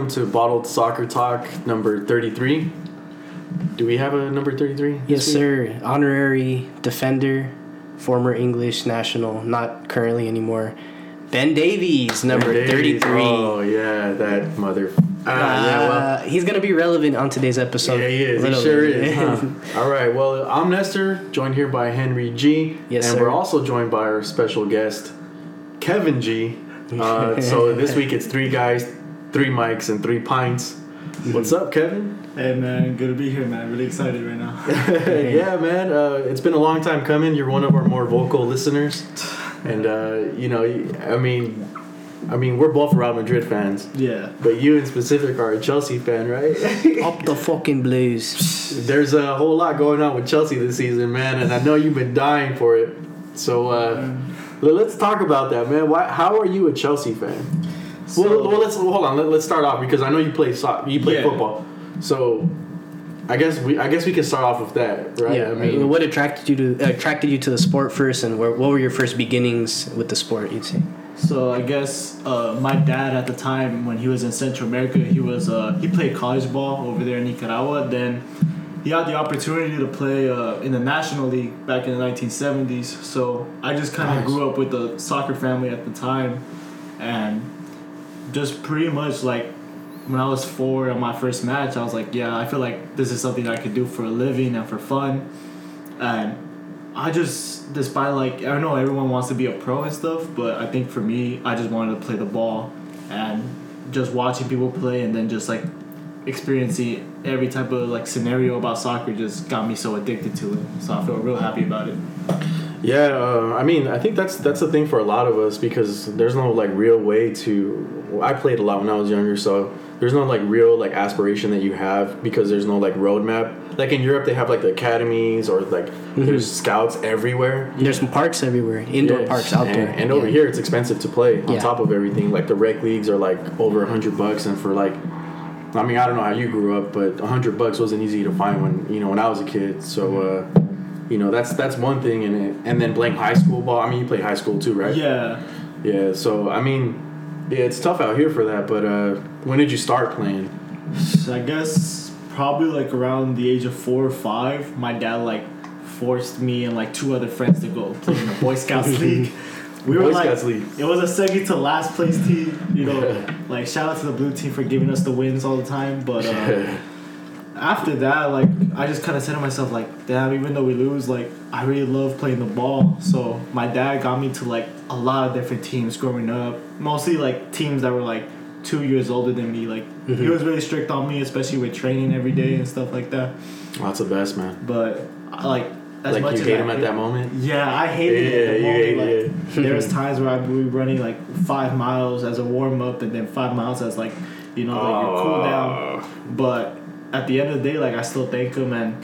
welcome to Bottled Soccer Talk number 33. Do we have a number 33? Yes, sir. Honorary defender, former English national, not currently anymore. Ben Davies, number Davies. 33. Oh, yeah, that mother. Ah, yeah, well. Uh, he's gonna be relevant on today's episode. Yeah, he is. He sure is. huh? All right. Well, I'm Nestor, joined here by Henry G. Yes, and sir. we're also joined by our special guest, Kevin G. Uh, so this week it's three guys, three mics, and three pints. What's up, Kevin? Hey man, good to be here, man. Really excited right now. yeah, man. Uh, it's been a long time coming. You're one of our more vocal listeners, and uh, you know, I mean, I mean, we're both Real Madrid fans, Yeah. but you in specific are a Chelsea fan, right? Up the fucking blues. There's a whole lot going on with Chelsea this season, man, and I know you've been dying for it. So uh, let's talk about that, man. Why? How are you a Chelsea fan? So- well, well, let's hold on. Let, let's start off because I know you play so- you play Yeah. football, so I guess we I guess we can start off with that, right? Yeah, I mean, what attracted you to attracted you to the sport first, and where, what were your first beginnings with the sport? You'd say. So I guess uh, my dad at the time when he was in Central America, he was uh, he played college ball over there in Nicaragua. Then he had the opportunity to play uh, in the National League back in the 1970s. So I just kind of Nice. grew up with a soccer family at the time, and just pretty much like when I was four on my first match, I was like, yeah, I feel like this is something I could do for a living and for fun, and I just, despite like, I don't know everyone wants to be a pro and stuff, but I think for me, I just wanted to play the ball and just watching people play and then just like experiencing every type of like scenario about soccer just got me so addicted to it. So I feel real happy about it. Yeah, uh, I mean, I think that's that's the thing for a lot of us because there's no like real way to. I played a lot when I was younger, so there's no like real like aspiration that you have because there's no like roadmap. Like in Europe, they have like the academies or like there's scouts everywhere. There's some parks everywhere, indoor Yes. parks, outdoor. And, and over Yeah. here, it's expensive to play. On Yeah. top of everything, like the rec leagues are like over a hundred bucks, and for like, I mean, I don't know how you grew up, but a hundred bucks wasn't easy to find when you know when I was a kid. So, uh, you know, that's that's one thing, and it, and then playing high school ball. I mean, you play high school too, right? Yeah. Yeah. So I mean, yeah, it's tough out here for that. But uh, when did you start playing? I guess probably like around the age of four or five, my dad like forced me and like two other friends to go play in the Boy Scouts League. We Boy were like, Scouts League. it was a second to last place team. You know, like shout out to the blue team for giving us the wins all the time. But uh, after that, like I just kind of said to myself, like, damn, even though we lose, like I really love playing the ball. So my dad got me to like a lot of different teams growing up, mostly like teams that were like two years older than me. Like he mm-hmm. was really strict on me, especially with training every day and stuff like that. Oh, that's the best, man. But like as like much you as hate I him at that moment. yeah, I hated it. Yeah, at the you moment. hate like, it. there was times where I'd be running like five miles as a warm up, and then five miles as like, you know, like your cool down. Oh. But at the end of the day, like I still thank him, and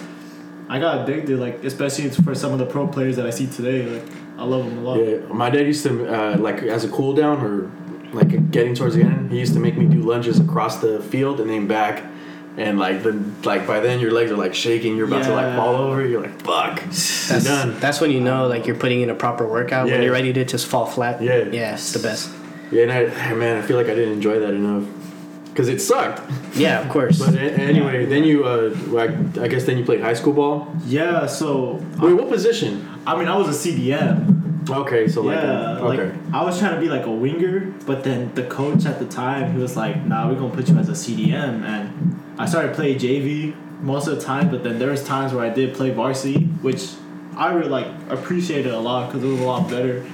I got addicted. Like especially for some of the pro players that I see today, like I love them a lot. Yeah, my dad used to uh, like as a cool down or like getting towards the end. He used to make me do lunges across the field and then back, and like the like by then your legs are like shaking. You're about to like fall over. You're like fuck, you're That's, done. that's when you know like you're putting in a proper workout Yeah. when you're ready to just fall flat. Yeah. Yeah, it's the best. Yeah, and I man, I feel like I didn't enjoy that enough because it sucked. Yeah, of course. But a- anyway, then you uh, like, I guess then you played high school ball. Yeah. So Wait, what position? I mean, I was a CDM. Okay, so like yeah, a, okay. like I was trying to be like a winger, but then the coach at the time he was like, "Nah, we're gonna put you as a CDM." And I started playing JV most of the time, but then there was times where I did play varsity, which I really like appreciated a lot because it was a lot better.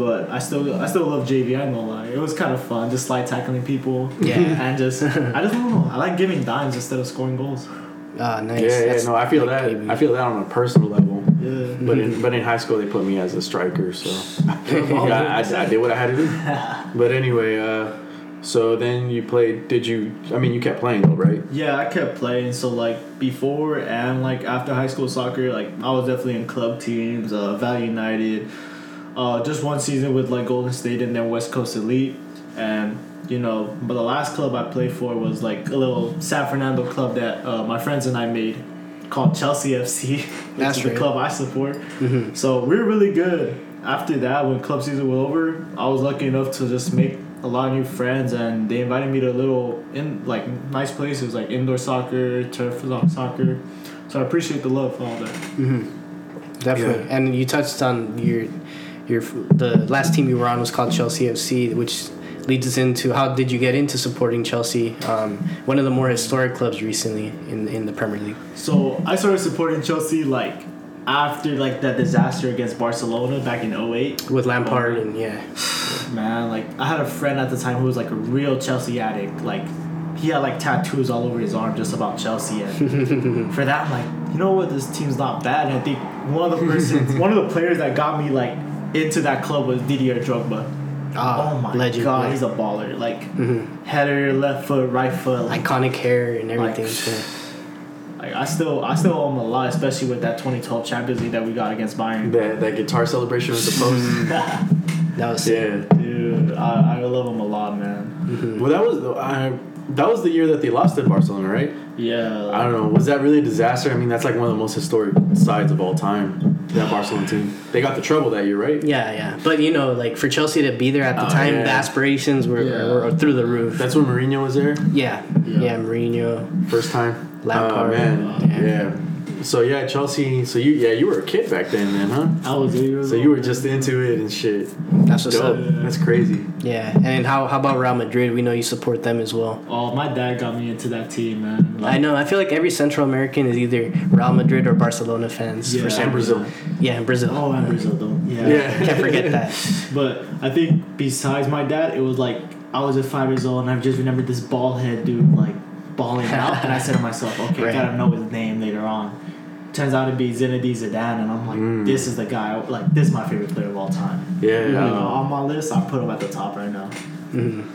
But I still I still love JV. I ain't gonna lie, it was kind of fun, just slide tackling people. Yeah. and just I just don't know. I like giving dimes instead of scoring goals. Ah, nice. yeah, yeah, no, I feel like that. baby. I feel that on a personal level. Yeah. But in but in high school they put me as a striker, so yeah, I, I did what I had to do. But anyway, uh, so then you played. Did you? I mean, you kept playing though, right? Yeah, I kept playing. So like before and like after high school soccer, like I was definitely in club teams, uh, Valley United. Uh, just one season with like Golden State and then West Coast Elite, and you know, but the last club I played for was like a little San Fernando club that uh, my friends and I made, called Chelsea FC, which That's is the club I support. Mhm. So we're really good. After that, when club season was over, I was lucky enough to just make a lot of new friends, and they invited me to a little in like nice places like indoor soccer, turf soccer. So I appreciate the love for all that. Definitely. Yeah. And you touched on your your the last team you were on was called Chelsea FC, which leads us into how did you get into supporting Chelsea, um, one of the more historic clubs recently in in the Premier League. So I started supporting Chelsea like after like that disaster against Barcelona back in 08. With Lampard and yeah, Man, like I had a friend at the time who was like a real Chelsea addict. Like he had like tattoos all over his arm just about Chelsea. And for that, I'm like, you know what? This team's not bad. And I think one of the persons, one of the players that got me like into that club was Didier Drogba. ah, oh my legend, god, yeah. he's a baller. Like header, left foot, right foot. Like, iconic hair and everything. Like- like I still, I still owe him a lot, especially with that 2012 Champions League that we got against Bayern. That that guitar celebration with the post. That was sick. yeah. Dude, I, I love him a lot, man. Well, that was I. That was the year that they lost to Barcelona, right? Yeah. I don't know. Was that really a disaster? I mean, that's like one of the most historic sides of all time. That Barcelona team. They got the treble that year, right? Yeah, yeah. But you know, like for Chelsea to be there at the Oh, time, yeah. the aspirations were, Yeah. were through the roof. That's when Mourinho was there. yeah, yeah, Yeah. Mourinho. First time. Lampard. Oh, man. Yeah. Yeah. So yeah, Chelsea. So you yeah you were a kid back then, then, huh? I was eight So you were just into it and shit. That's what's Dope. up. That's crazy. Yeah, and then how how about Real Madrid? We know you support them as well. Oh, my dad got me into that team, man. I know. I feel like every Central American is either Real Madrid or Barcelona fans. Yeah. For some And Brazil. Yeah, in Brazil. Oh, and Brazil, though. Yeah. Yeah. Can't forget that. But I think besides my dad, it was like I was just five years old, and I just remembered this bald head dude like balling out, and I said to myself, okay, Right. I gotta know his name later on. Turns out to be Zinedine Zidane, and I'm like, Mm. this is the guy. Like, this is my favorite player of all time. Yeah. You know, uh, on my list, I put him at the top right now.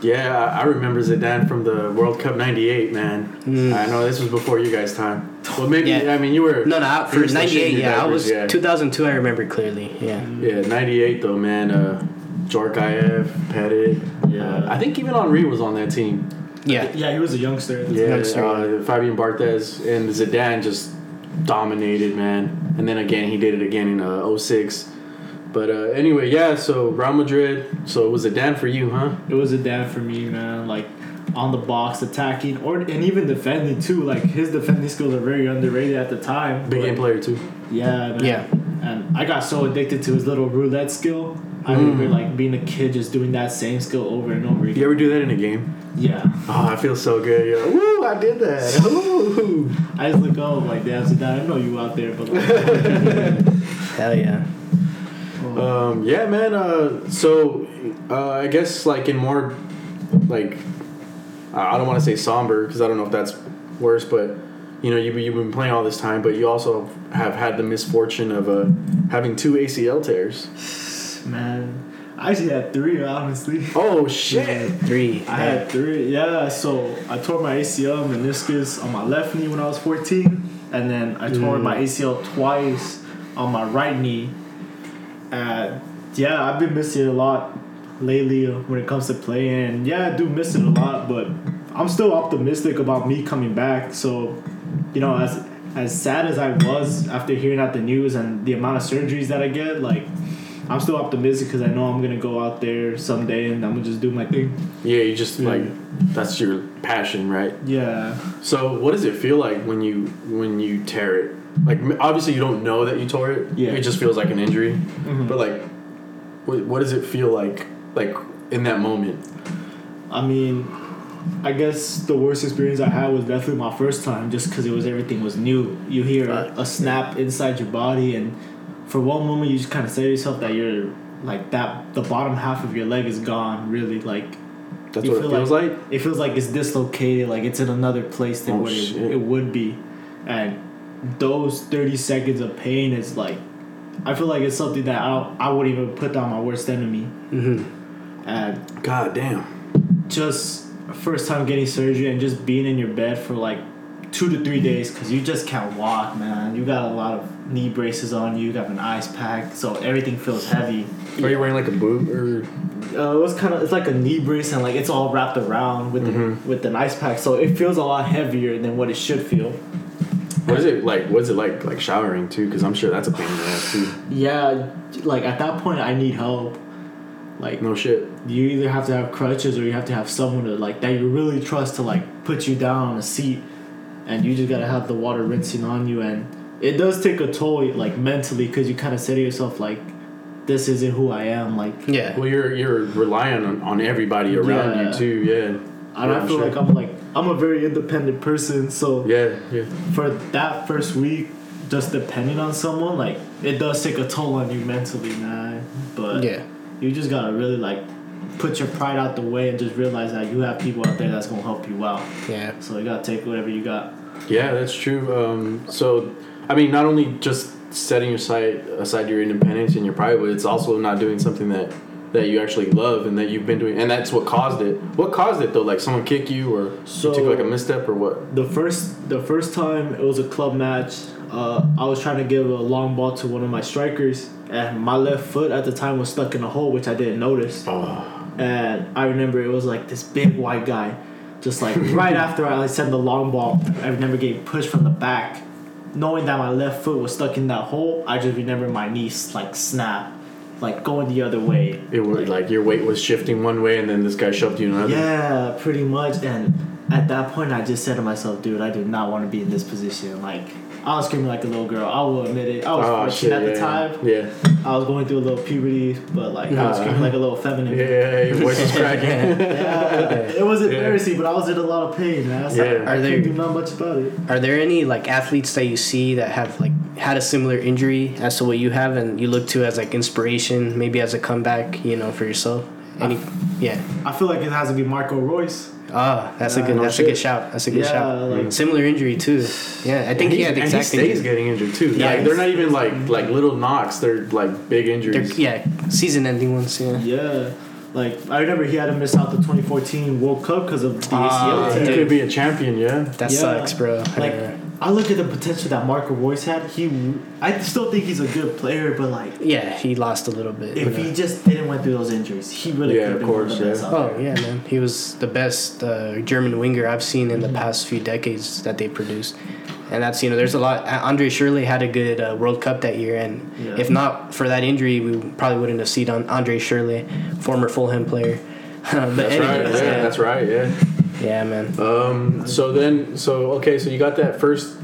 Yeah, I I remember Zidane from the World Cup '98, man. Mm. I know this was before you guys' time. Well, maybe Yeah. I mean you were. No, no, I- for '98, shitting your yeah, I was yeah. 2002. I remember clearly. Yeah, Yeah, '98 though, man. Uh, Djorkaeff, Petit. Yeah. Uh, I think even Henry was on that team. yeah, Yeah, he was a youngster. At the Yeah, Youngster, uh, Fabien Barthez and Zidane just dominated, man. And then again, he did it again in uh, 06. But uh, anyway, yeah. So Real Madrid. So it was Zidane for you, huh? It was a dad for me, man. Like on the box, attacking, or and even defending too. Like his defending skills are very underrated at the time. Big game player too. Yeah, man. Yeah. And I got so addicted to his little roulette skill. I Mm. remember like being a kid just doing that same skill over and over again. You ever do that in a game? Yeah. Oh, I feel so good. Yo. Woo! I did that. Woo! I just look up like damn, Zidane, I know you out there, but like, hell yeah. oh, Um, yeah, man. Uh, so uh, I guess like in more like I I don't want to say somber because I don't know if that's worse, but you know you've, you've been playing all this time, but you also have had the misfortune of uh, having two ACL tears. Man. I actually had three, honestly. Oh shit! Three. I had three, yeah. So I tore my ACL meniscus on my left knee when I was 14, and then I tore Mm. my ACL twice on my right knee. And yeah, I've been missing it a lot lately when it comes to playing. Yeah, I do miss it a lot, but I'm still optimistic about me coming back. So, you know, as as sad as I was after hearing out the news and the amount of surgeries that I get, like. I'm still optimistic because I know I'm gonna go out there someday and I'm gonna just do my thing. Yeah, you just Yeah. like that's your passion, right? Yeah. So what does it feel like when you when you tear it? Like obviously you don't know that you tore it. Yeah. It just feels like an injury. Mhm. But like, what, what does it feel like like in that moment? I mean, I guess the worst experience I had was definitely my first time, just because it was everything was new. You hear a, a snap inside your body, and for one moment you just kind of say to yourself that you're like that. The bottom half of your leg is gone. Really, like That's what it feels like. it feels like it's dislocated, like it's in another place than Oh, what it, it would be, and those thirty seconds of pain is like. I feel like it's something that I I wouldn't even put down my worst enemy, hmm and God damn. just first time getting surgery and just being in your bed for like two to three days because you just can't walk, man. You got a lot of knee braces on you. You got an ice pack, so everything feels heavy. Are you wearing like a boot or? Uh, it was kind of it's like a knee brace and like it's all wrapped around with Mhm. the, with an ice pack, so it feels a lot heavier than what it should feel. What is it like? What's it like? Like showering too? Because I'm sure that's a pain in the ass too. Yeah, like at that point, I need help. Like No shit. you either have to have crutches or you have to have someone to like that you really trust to like put you down on a seat, and you just gotta have the water rinsing on you, and it does take a toll like mentally because you kind of say to yourself like, this isn't who I am. Like, Yeah. Well, you're you're relying on, on everybody around Yeah. you too. Yeah. and Yeah, I feel sure. like I'm like I'm a very independent person, so Yeah. Yeah. for that first week, just depending on someone, like it does take a toll on you mentally, man. But Yeah. you just gotta really like put your pride out the way and just realize that you have people out there that's gonna help you out. Yeah. So you gotta take whatever you got. Yeah, that's true. Um, so, I mean, not only just setting aside aside your independence and your pride, but it's also not doing something that that you actually love and that you've been doing, and that's what caused it. What caused it though? Like someone kick you, or So- you took like a misstep, or what? The first the first time it was a club match. Uh, I was trying to give a long ball to one of my strikers, and my left foot at the time was stuck in a hole, which I didn't notice. Oh, and I remember it was like this big white guy, just like right after I sent the long ball, I remember getting pushed from the back, knowing that my left foot was stuck in that hole. I just remember my knees like snap, like going the other way. it was like your weight was shifting one way, and then this guy shoved you another. Yeah, pretty much. And at that point, I just said to myself, dude, I do not want to be in this position. Like. I was screaming like a little girl. I will admit it. I was Oh 14 shit! at the yeah, time. Yeah. I was going through a little puberty, but like I was screaming like a little feminine. Yeah, your voice was cracking. Yeah, it was Yeah. embarrassing, but I was in a lot of pain, man. I, was like, Yeah. I Are can't there- do not much about it. Are there any like athletes that you see that have like had a similar injury as to what you have, and you look to as like inspiration, maybe as a comeback, you know, for yourself? Any? Yeah. I feel like it has to be Marco Reus. Ah, that's a good. no That's a good shout. That's a good Yeah, shout. like- Similar injury too. Yeah, I think he had and he stays getting injured too. Yeah, like, they're not even like like little knocks. They're like big They're, injuries. yeah, season-ending ones. Yeah. Yeah, like I remember he had to miss out the 2014 World Cup because of the Ah, ACL he could be a champion. Yeah. That Yeah. sucks, bro. Like. I look at the potential that Marco Reus had. He, I still think he's a good player, but like yeah, he lost a little bit. if you know. he just didn't went through those injuries, he really Yeah, could have of been one of course, the best yeah. Oh there. yeah, man. He was the best uh, German winger I've seen in the past few decades that they produced, and that's you know there's a lot. Andre Schürrle had a good uh, World Cup that year, and Yeah. if not for that injury, we probably wouldn't have seen on Andre Schürrle, former Fulham player. but That's right. Yeah, yeah, that's right. Yeah. Yeah, man. Um. So then, so okay, so you got that first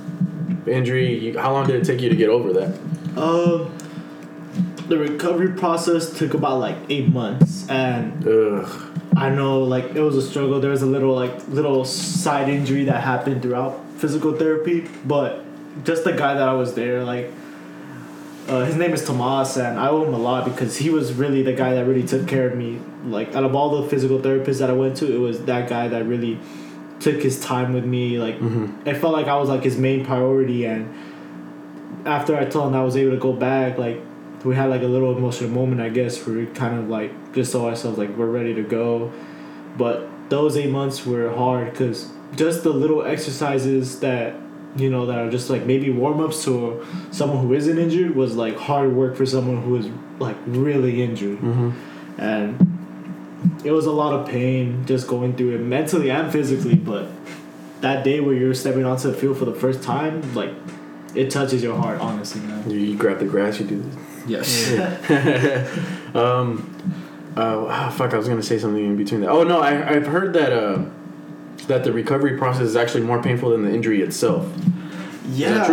injury. You, how long did it take you to get over that? Um, the recovery process took about like eight months, and Ugh. I know like it was a struggle. There was a little like little side injury that happened throughout physical therapy, but just the guy that I was there, like uh, his name is Tomas, and I owe him a lot because he was really the guy that really took care of me. Like out of all the physical therapists that I went to, it was that guy that really took his time with me. Like it felt like I was like his main priority, and after I told him I was able to go back, like we had like a little emotional moment, I guess, where we kind of like just told ourselves like we're ready to go. But those eight months were hard because just the little exercises that you know that are just like maybe warm ups to someone who isn't injured was like hard work for someone who is like really injured, and it was a lot of pain just going through it mentally and physically. But that day where you're stepping onto the field for the first time, like it touches your heart, honestly, man. You, you grab the grass. You do. Yes. um. Uh, ah, fuck! I was gonna say something in between that. Oh no! I I've heard that uh that the recovery process is actually more painful than the injury itself. Yeah.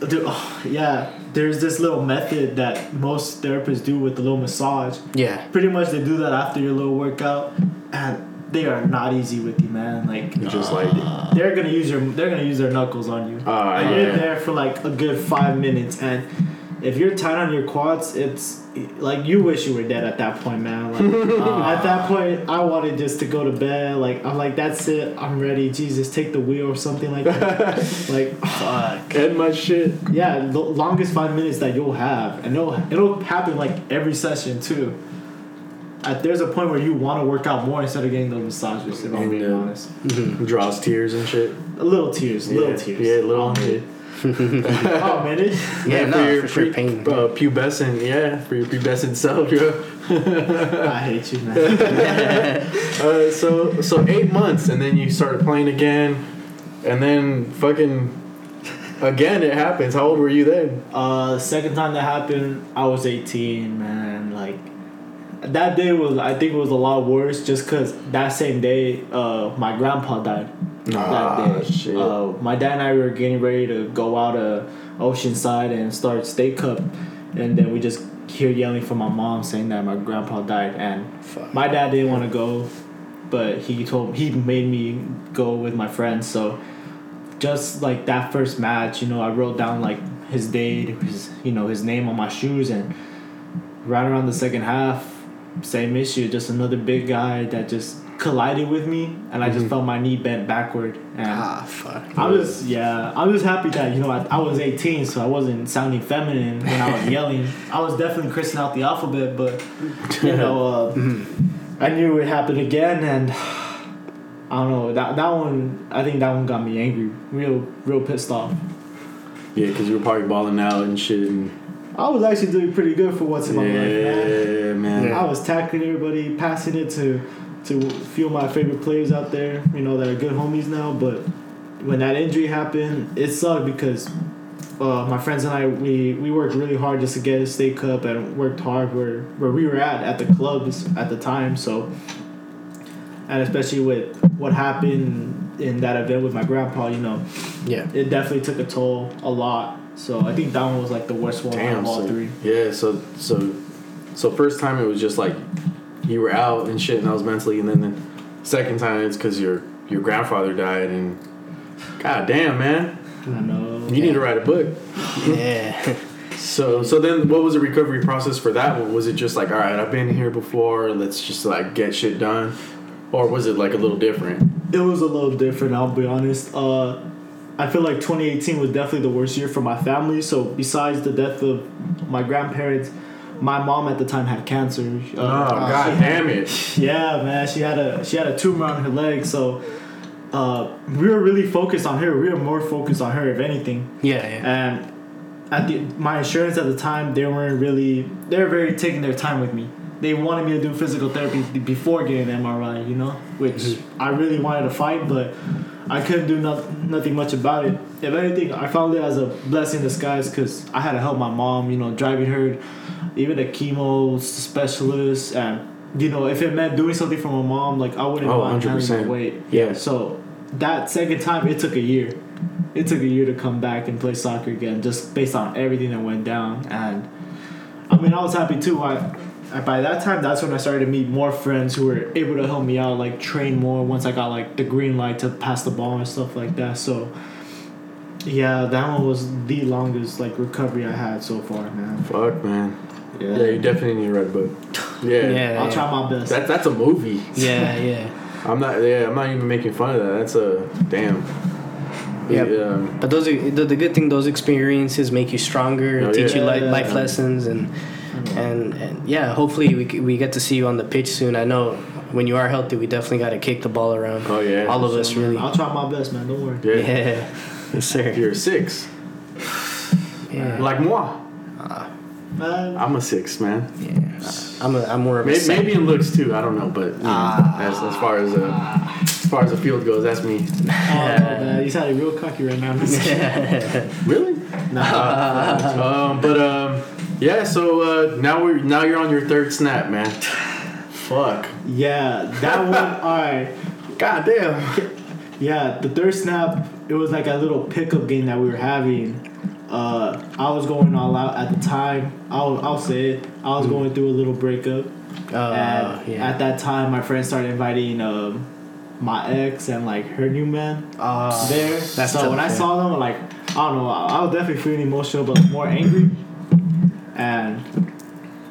that Dude, oh, yeah. There's this little method that most therapists do with the little massage. Yeah, Pretty much they do that after your little workout and they are not easy with you, man. Like It's just like they're gonna use your they're gonna use their knuckles on you. Ah, and you're there for like a good five minutes and if you're tight on your quads, it's like you wish you were dead at that point, man. Like at that point, I wanted just to go to bed. Like I'm like, that's it. I'm ready. Jesus, take the wheel or something like that. like fuck. end my shit. yeah, the longest five minutes that you'll have, and it'll it'll happen like every session too. At, there's a point where you want to work out more instead of getting those massages. If I'm And, being uh, honest, Draws tears and shit. a little tears, little yeah. tears. Yeah, a little. Man. Oh man, it, Yeah, for no, your for sure, pre- pain. Uh, pubescent, yeah, for your pubescent self, bro. I hate you, man. Uh, so so eight months, and then you started playing again, and then fucking again it happens. How old were you then? Uh, second time that happened, I was 18, man. Like, that day was I think it was a lot worse just because that same day uh, my grandpa died. Ah, that day, shit. Uh, my dad and I were getting ready to go out uh, Oceanside and start State Cup, and then we just hear yelling from my mom saying that my grandpa died, and Fuck. my dad didn't want to go, but he told he made me go with my friends. So just like that first match, you know, I wrote down like his date, his you know his name on my shoes, and right around the second half, same issue, just another big guy that just collided with me, and I just felt my knee bent backward, and Ah, fuck. I was yeah, I was happy that you know I, I was 18, so I wasn't sounding feminine when I was yelling. I was definitely cursing out the alphabet, but you know, uh, I knew it happened again, and I don't know that that one. I think that one got me angry, real real pissed off. Yeah, because you were probably balling out and shit. And I was actually doing pretty good for once in my life, man. yeah, man. I was tackling everybody, passing it to to a few of my favorite players out there, you know, that are good homies now. But when that injury happened, it sucked because uh, my friends and I we, we worked really hard just to get a state cup and worked hard where where we were at at the clubs at the time. So and especially with what happened in that event with my grandpa, you know, Yeah. it definitely took a toll a lot. So I think that one was like the worst one out of all So, three. yeah. So so so first time it was just like you were out and shit, and I was mentally, and then the second time it's because your your grandfather died, and god damn, man, I know. you need to write a book. Yeah. So so then what was the recovery process for that one? Was it just like all right, I've been here before, let's just like get shit done, or was it like a little different? It was a little different, I'll be honest. Uh, I feel like 2018 was definitely the worst year for my family. So, besides the death of my grandparents, my mom at the time had cancer. Uh, Oh she god had- damn it! Yeah, man, she had a she had a tumor on her leg. So, uh, we were really focused on her. We were more focused on her, if anything. Yeah, yeah. And at the my insurance at the time, they weren't really they were very taking their time with me. They wanted me to do physical therapy before getting an MRI, you know, which I really wanted to fight, but I couldn't do not, nothing much about it. If anything, I found it as a blessing in disguise because I had to help my mom, you know, driving her, even a chemo specialist, and you know, if it meant doing something for my mom, like I wouldn't Oh, mind handling 100%. my weight. Yeah. So that second time, it took a year. It took a year to come back and play soccer again, just based on everything that went down. And I mean, I was happy too. I by that time, that's when I started to meet more friends who were able to help me out, like train more. Once I got like the green light to pass the ball and stuff like that. So yeah, that one was the longest like recovery I had so far, man. Fuck man. Yeah, Yeah, you definitely need to write a book. Yeah. Yeah. I'll try my best. That, that's a movie. Yeah, yeah. I'm not. Yeah, I'm not even making fun of that. That's a damn. Yeah. Um, But those are, the, the good thing those experiences make you stronger, Oh, teach yeah. you li- Yeah. life lessons, and and and yeah, hopefully we we get to see you on the pitch soon. I know when you are healthy, we definitely got to kick the ball around. oh yeah. All of us So, man, really. I'll try my best, man. Don't worry. yeah. Yeah, yes sir. You're a six. Yeah. Like moi. Man, I'm a six, man. yeah. I'm a, I'm more of a Maybe, seven. maybe in looks too. I don't know, but you know, Ah. as, as far as uh, as far as the field goes, that's me. oh, man, you sounded real cocky right now. I'm just kidding. Really? Nah. Um, but um, yeah. So uh, now we're now you're on your third snap, man. Fuck. Yeah, that one. All right. God damn. Yeah, the third snap. It was like a little pickup game that we were having. Uh, I was going all out at the time. I'll I'll say it. I was going through a little breakup, Uh, and yeah. at that time, my friends started inviting um, my ex and like her new man Uh, there. that's so tough, when I yeah. saw them, like I don't know, I, I was definitely feeling emotional, but more angry. And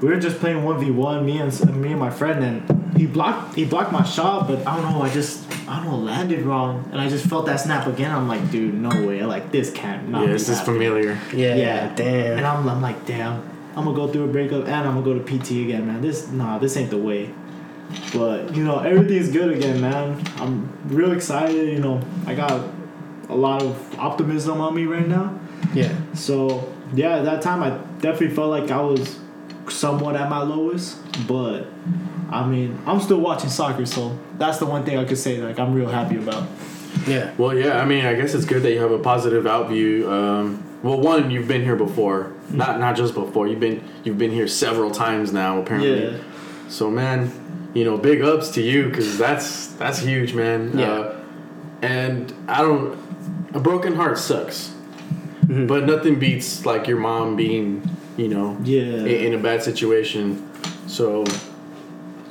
we were just playing one v one, me and me and my friend, and he blocked he blocked my shot, but I don't know, I just I don't know, landed wrong, and I just felt that snap again. I'm like, dude, no way, like this can't. Not Yeah, be this is familiar. yeah, yeah. damn. And I'm, I'm like, damn, I'm gonna go through a breakup and I'm gonna go to PT again, man. This nah, this ain't the way. But you know, everything's good again, man. I'm real excited. You know, I got a lot of optimism on me right now. yeah, So yeah, at that time I definitely felt like I was somewhat at my lowest, but I mean, I'm still watching soccer, so that's the one thing I could say like I'm real happy about. yeah, Well, yeah. I mean, I guess it's good that you have a positive outview. Um, well, one, you've been here before. Not not just before. You've been you've been here several times now, apparently. Yeah. So man, you know, big ups to you because that's that's huge, man. Yeah. Uh, and I don't. A broken heart sucks, Mhm. but nothing beats like your mom being, you know, Yeah. in, in a bad situation. So,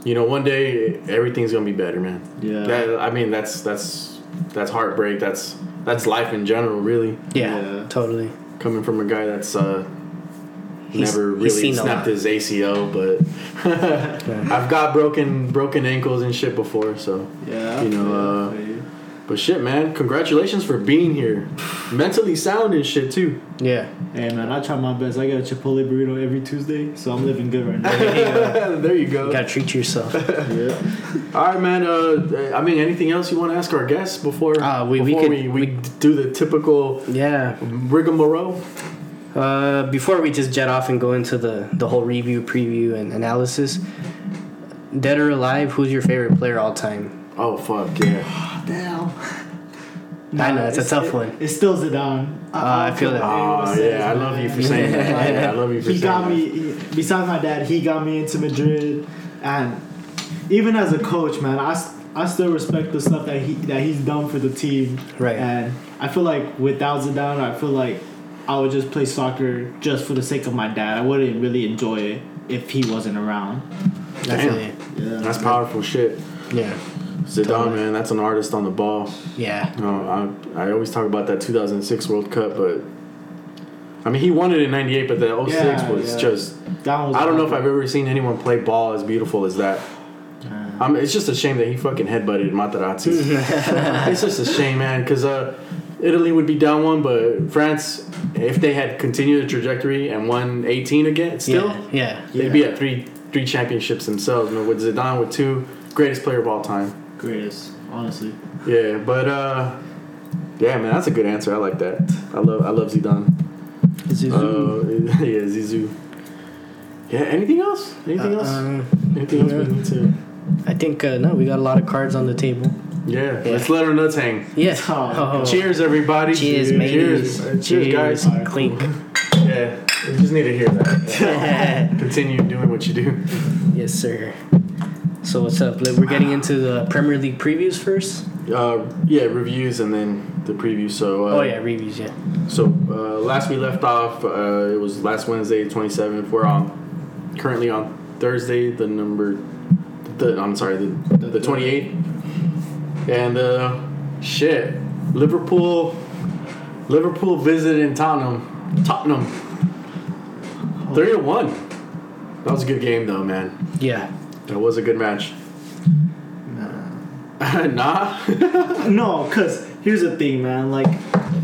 you know, one day everything's gonna be better, man. Yeah. That, I mean, that's that's that's heartbreak. That's that's life in general, really. Yeah, Yeah. totally. Coming from a guy that's uh, He's- never really snapped his ACL, but I've got broken broken ankles and shit before. So, Yeah. You know, uh, yeah. But shit, man, congratulations for being here, mentally sound and shit too. Yeah. Hey man, I try my best. I get a Chipotle burrito every Tuesday, so I'm living good right now. there you go. You gotta treat yourself. yeah. All right, man. Uh, I mean, anything else you want to ask our guests before Uh, we- we could- we, we, we- do the typical yeah. rigmarole? Uh, before we just jet off and go into the, the whole review, preview, and analysis, dead or alive, who's your favorite player all time? Oh fuck yeah! Damn. I know, it's a tough it, one. It still Zidane. Uh, I feel that. Oh yeah, I love you for saying that. Yeah, I love you for he saying got that. me. He, besides my dad, he got me into Madrid, and even as a coach, man, I, s- I still respect the stuff that he that he's done for the team. Right. And I feel like without Zidane, I feel like I would just play soccer just for the sake of my dad. I wouldn't really enjoy it if he wasn't around. I feel you. Yeah. That's powerful shit. Yeah. Zidane, man, that's an artist on the ball. Yeah. No, I, I always talk about that 2006 World Cup, but I mean, he won it in '98, but the 06 Yeah, was yeah. just. That was I don't know if I've ever seen anyone play ball as beautiful as that. Uh, Um, it's just a shame that he fucking headbutted Materazzi. it's just a shame, man, because uh, Italy would be down one, but France, if they had continued the trajectory and won 18 again, still, Yeah. Yeah. they'd be at three three championships themselves. You know, with Zidane with two, greatest player of all time. Greatest, honestly. Yeah, but uh, yeah, man, that's a good answer. I like that. I love I love Zidane. Uh, yeah, Zizou. Yeah. Anything else? Anything else? Um, Anything else we need to? I think uh, no, we got a lot of cards on the table. Yeah, Yeah. let's let our nuts hang. Yeah. Oh. Cheers, everybody. Cheers, Cheers, mateys. cheers, guys. Alright, Clink. Yeah, we just need to hear that. Continue doing what you do. yes, sir. So what's up? We're getting into the Premier League previews first. Uh, yeah, reviews and then the preview. So. Uh, oh yeah, reviews. Yeah. So uh, last we left off, uh, it was last Wednesday, twenty seventh. We're on currently on Thursday, the number, the I'm sorry, the the twenty eighth, and uh, shit, Liverpool, Liverpool visited Tottenham, Tottenham, three to one. That was a good game though, man. Yeah. That was a good match. nah. Nah? no, because here's the thing, man. Like,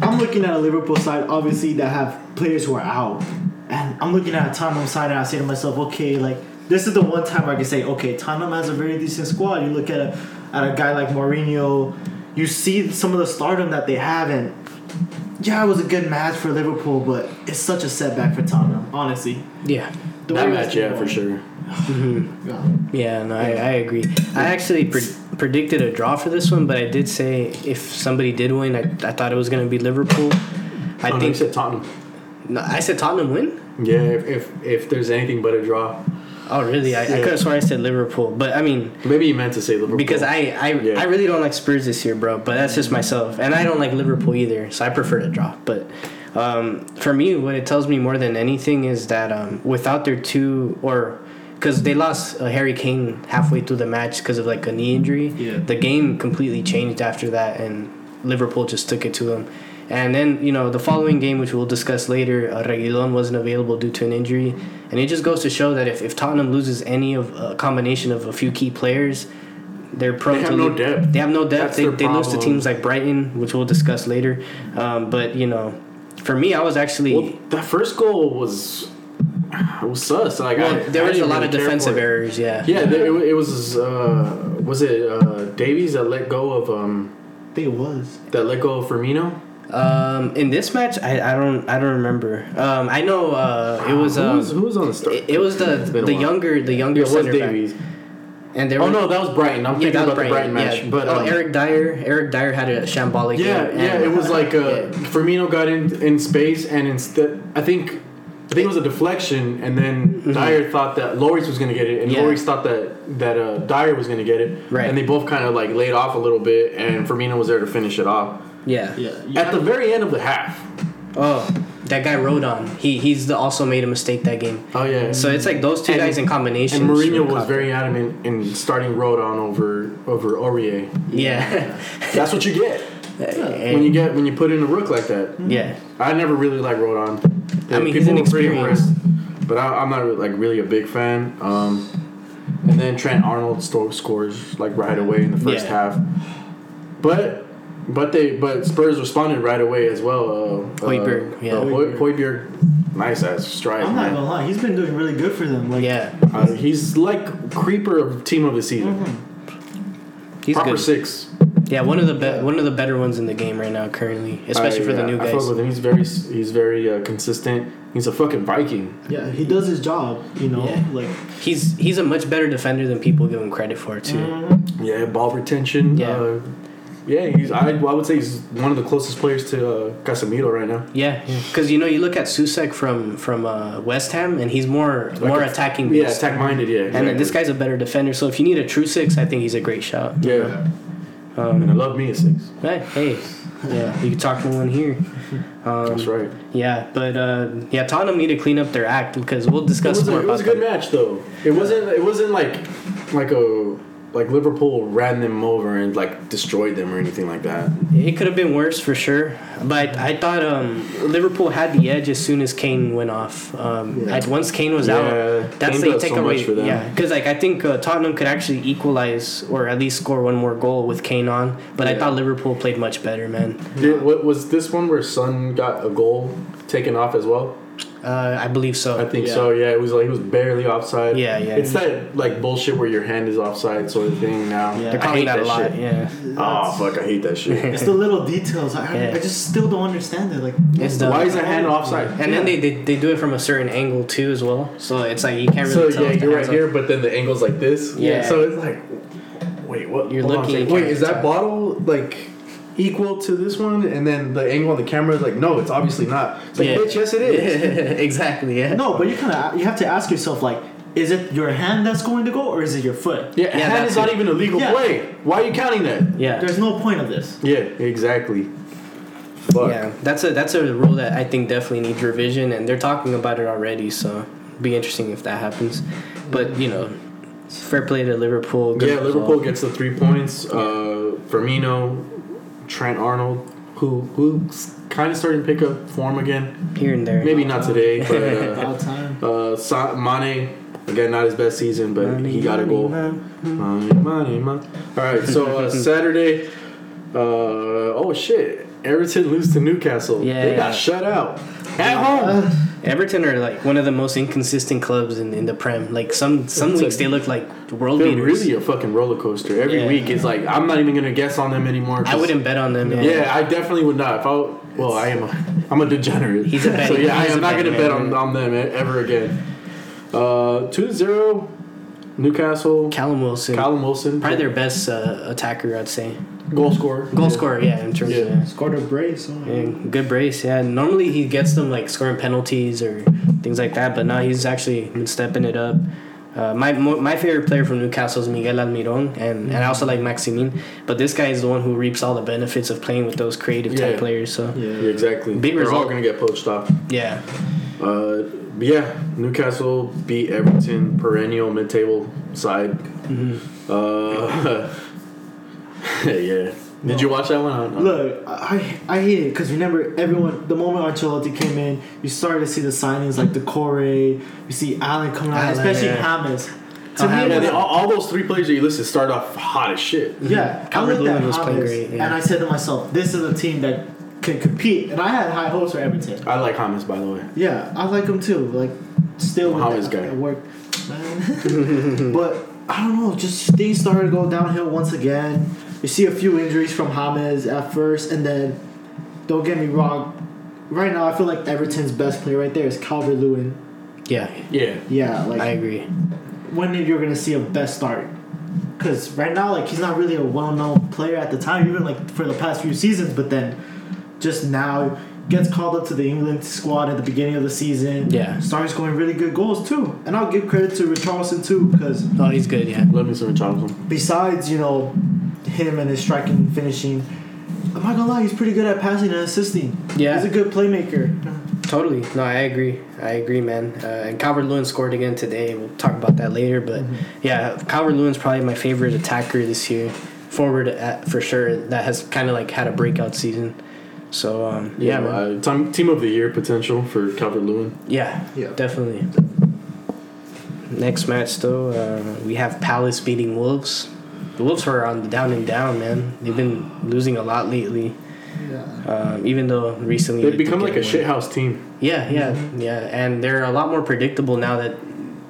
I'm looking at a Liverpool side, obviously, that have players who are out. And I'm looking at a Tottenham side, and I say to myself, okay, like, this is the one time I can say, okay, Tottenham has a very decent squad. You look at a, at a guy like Mourinho, you see some of the stardom that they have, and yeah, it was a good match for Liverpool, but it's such a setback for Tottenham, honestly. Yeah. The that match, yeah, going. for sure. Yeah. Yeah, no, I, I agree. I actually pre- predicted a draw for this one, but I did say if somebody did win, I, I thought it was going to be Liverpool. I Oh, no, you think said Tottenham. no, I said Tottenham win. Yeah, if, if if there's anything but a draw, Oh, really? I, I Yeah. could have sworn I said Liverpool, but I mean, maybe you meant to say Liverpool because I I, Yeah. I really don't like Spurs this year, bro. But that's just myself, and I don't like Liverpool either, so I prefer to draw. But um, for me, what it tells me more than anything is that um, without their two or because they lost uh, Harry Kane halfway through the match because of like a knee injury. Yeah. The game completely changed after that, and Liverpool just took it to them. And then you know the following game, which we'll discuss later, uh, Reguilon wasn't available due to an injury, and it just goes to show that if, if Tottenham loses any of a combination of a few key players, they're prone They have to no depth. They have no depth. That's They, they lose to teams like Brighton, which we'll discuss later. Um, but you know, for me, I was actually Well, that first goal was was sus. Like well, I, there I was a lot really of defensive errors. Yeah. Yeah, there, it, it was. Uh, was it uh, Davies that let go of um I think it was. that let go of Firmino? Um, in this match, I, I don't I don't remember. Um, I know uh, it was who, um, was who was on the start? it, it was the It's been a the younger the younger Yeah, it was center back. Davies. and there Oh were, no, that was Brighton. I'm yeah, thinking that was about the Brighton match. yeah. But oh, um, Eric Dier Eric Dier had a shambolic Yeah, game. yeah, and- it was like uh, yeah. Firmino got in in space, and instead, I think I think it was a deflection, and then Dier thought that Lloris was gonna get it, and Mm-hmm. Yeah. Lloris thought that that uh, Dier was gonna get it, Right. And they both kind of like laid off a little bit, and Firmino was there to finish it off. Yeah. Yeah. yeah. At the very end of the half. Oh, that guy Rodon. He he's the, also made a mistake that game. Oh yeah. So it's like those two And- guys in combination. and Mourinho was caught- very adamant in starting Rodon over over Aurier. Yeah. That's what you get when you get when you put in a rook like that. yeah. I never really like Rodon. I mean, he's People were pretty inexperienced. impressed, but I, I'm not like really a big fan. Um, and then Trent Arnold sto- scores like right away in the first Yeah. half, but but they but Spurs responded right away as well. Uh, Højbjerg, uh, yeah. uh, Høj- Højbjerg, nice ass stride. I'm not man. gonna lie, he's been doing really good for them. Like, Yeah. Uh, he's like creeper of team of the season. Mm-hmm. He's Proper good. six. Yeah, one of the be- one of the better ones in the game right now currently, especially I- for the yeah, new I fuck guys. with him. He's very he's very uh, consistent. He's a fucking Viking. yeah, he does his job. You know, Yeah. like He's he's a much better defender than people give him credit for too. mm, Yeah, ball retention. Yeah. Uh, yeah, he's. I, I would say he's one of the closest players to uh, Casemiro right now. Yeah, because you know you look at Soucek from from uh, West Ham, and he's more more a- attacking. Yeah, attack minded. Yeah, And then this guy's a better defender. So if you need a true six, I think he's a great shot. Yeah, Um, and I love me a six. Hey, hey, yeah, you can talk to one here. Um, That's right. Yeah, but uh, yeah, Tottenham need to clean up their act because we'll discuss was, a, more it was a good that. match though. It wasn't. It wasn't like like a like Liverpool ran them over and like destroyed them or anything like that. It could have been worse for sure, but I thought um, Liverpool had the edge as soon as Kane went off. Um, Yeah. I- once Kane was Yeah, out, that's Kane the does take so away. much for them. Yeah, because like I think uh, Tottenham could actually equalize or at least score one more goal with Kane on, but I thought Liverpool played much better, man. Did, what was this one where Son got a goal taken off as well? Uh, I believe so. I think Yeah. so. Yeah, it was like he was barely offside. Yeah, yeah. It's that like bullshit where your hand is offside sort of thing now. Yeah. They're I calling hate that a lot. shit. Yeah, Oh fuck, I hate that shit. it's the little details. I, Yeah. I just still don't understand it. Like, It's the- Why is that hand offside? and then they, they they do it from a certain angle too as well. So it's like you can't So really tell. yeah, you're right hand's here, but then the angle's like this. Yeah. So it's like, wait, what? You're hold looking, second. Wait, is that bottle like equal to this one? And then the angle on the camera is like, no, it's obviously not. It's like, Yeah. bitch, yes, it is. exactly. Yeah. no, but you kind of you have to ask yourself like, is it your hand that's going to go or is it your foot? Yeah, Yeah, hand that's is not it. even a legal Yeah. play. Why are you counting that? Yeah. There's no point of this. Yeah, exactly. Fuck. Yeah, that's a that's a rule that I think definitely needs revision, and they're talking about it already. So be interesting if that happens. But you know, fair play to Liverpool. good Yeah, result. Liverpool gets the three points. Uh, Firmino, Trent Arnold, who who's kind of starting to pick up form again. here and there. Maybe not today, but uh, About time. uh, Sa- Mane again not his best season, but he got a goal. Money, money, money. All right, so uh, Saturday. Uh, oh shit! Everton lose to Newcastle. Yeah. they got shut out at home. Everton are like one of the most inconsistent clubs in, in the Prem. Like some some It's weeks they look like world They're beaters. really a fucking roller coaster. Every Yeah. week it's like I'm not even gonna guess on them anymore. I wouldn't bet on them. Yeah. Yeah, I definitely would not. If I well, I am a I'm a degenerate. He's a betting- so yeah, I am not gonna betting bet on, on them ever again. Uh, 2-0, Newcastle. Callum Wilson, Callum Wilson, probably their best uh, attacker, I'd say. goal scorer. Goal Yeah. scorer, yeah, in terms Yeah. of. Yeah. Scored a brace. oh. Yeah, good brace. Yeah, normally he gets them like scoring penalties or things like that, but now he's actually been stepping it up. Uh, my my favorite player from Newcastle is Miguel Almiron, and, and I also like Maximin. But this guy is the one who reaps all the benefits of playing with those creative type players. So Yeah. Yeah, exactly. Big They're all gonna get poached off. yeah, Uh, but yeah, Newcastle beat Everton, perennial mid-table side. Uh, yeah. Did you watch that one? Uh, Look, I I hate it because remember everyone. The moment Ancelotti came in, you started to see the signings like the Corey. You see Allan coming out, Allan, especially yeah. James. Oh, To me, Yeah, they, all, all those three players that you listed start off hot as shit. Yeah, I looked at Lewin was playing James, great, yeah. and I said to myself, "This is a team that can compete." And I had high hopes for Everton. I like Hamas, by the way. Yeah, I like him too. Like, still with James that- guy. work, man. but I don't know. Just things started to go downhill once again. You see a few injuries from James at first, and then don't get me wrong. Right now, I feel like Everton's best player right there is Calvert Lewin. yeah, Yeah. Yeah, like I agree. when did you're gonna see a best start. Because right now, like he's not really a well-known player at the time, even like for the past few seasons. But then, just now, gets called up to the England squad at the beginning of the season. Yeah. starts scoring really good goals too. And I'll give credit to Richarlison too because Oh, he's good. Yeah. Let me some Charlton. besides you know him and his striking and finishing, I'm not gonna lie, he's pretty good at passing and assisting. Yeah. he's a good playmaker. Totally. No, I agree. I agree, man. Uh, and Calvert Lewin scored again today. We'll talk about that later. But yeah, Calvert Lewin's probably my favorite attacker this year. Forward at, for sure. That has kind of like had a breakout season. So um, yeah, man. uh, time, team of the year potential for Calvert Lewin. yeah, Yeah. definitely. Next match though, uh, we have Palace beating Wolves. The Wolves are on the down and down, man. They've been losing a lot lately. Yeah. Um, even though recently They've they become like a one. shithouse team. Yeah, yeah, yeah, and they're a lot more predictable now that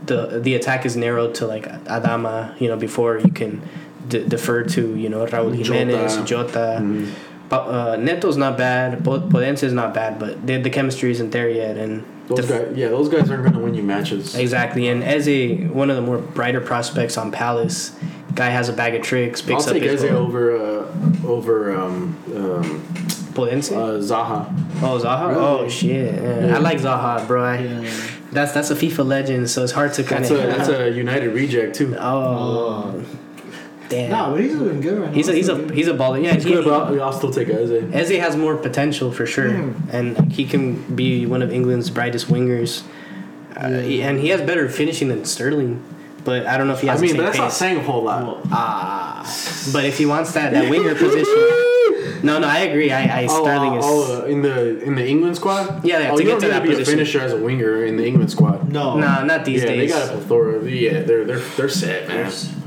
the the attack is narrowed to like Adama. You know, before you can d- defer to you know Raúl Jimenez, Jota. Jota. Mhm. But uh, Neto's not bad. Po- Podence is not bad, but the, the chemistry isn't there yet. And Those def- guys, yeah, those guys aren't going to win you matches. exactly. And Eze, one of the more brighter prospects on Palace, guy has a bag of tricks. Picks I'll up take his Eze goal. over uh, over um, um, Podence. uh, Zaha. oh Zaha. Really? Oh shit. Yeah. I like Zaha, bro. I, Yeah. That's that's a FIFA legend, so it's hard to kind of. That's a that's a United reject too. Oh, damn. Nah, but he's doing good right now. he's a he's a good. he's a baller. Yeah, He's he, good, but I'll, I'll still take Eze. Eze has more potential for sure, Hmm. and he can be one of England's brightest wingers. Uh, he- and he has better finishing than Sterling, but I don't know if he has. I has mean, the but same that's not saying a whole lot. Well, Ah, but if he wants that that winger position, no, no, I agree. I, I Oh, Sterling is. oh, uh, in the in the England squad. Yeah, yeah, oh, to you get don't to that be position. a finisher as a winger in the England squad. no. Nah, not these yeah, days. they got a plethora. Yeah, they're they're they're set, man. There's- My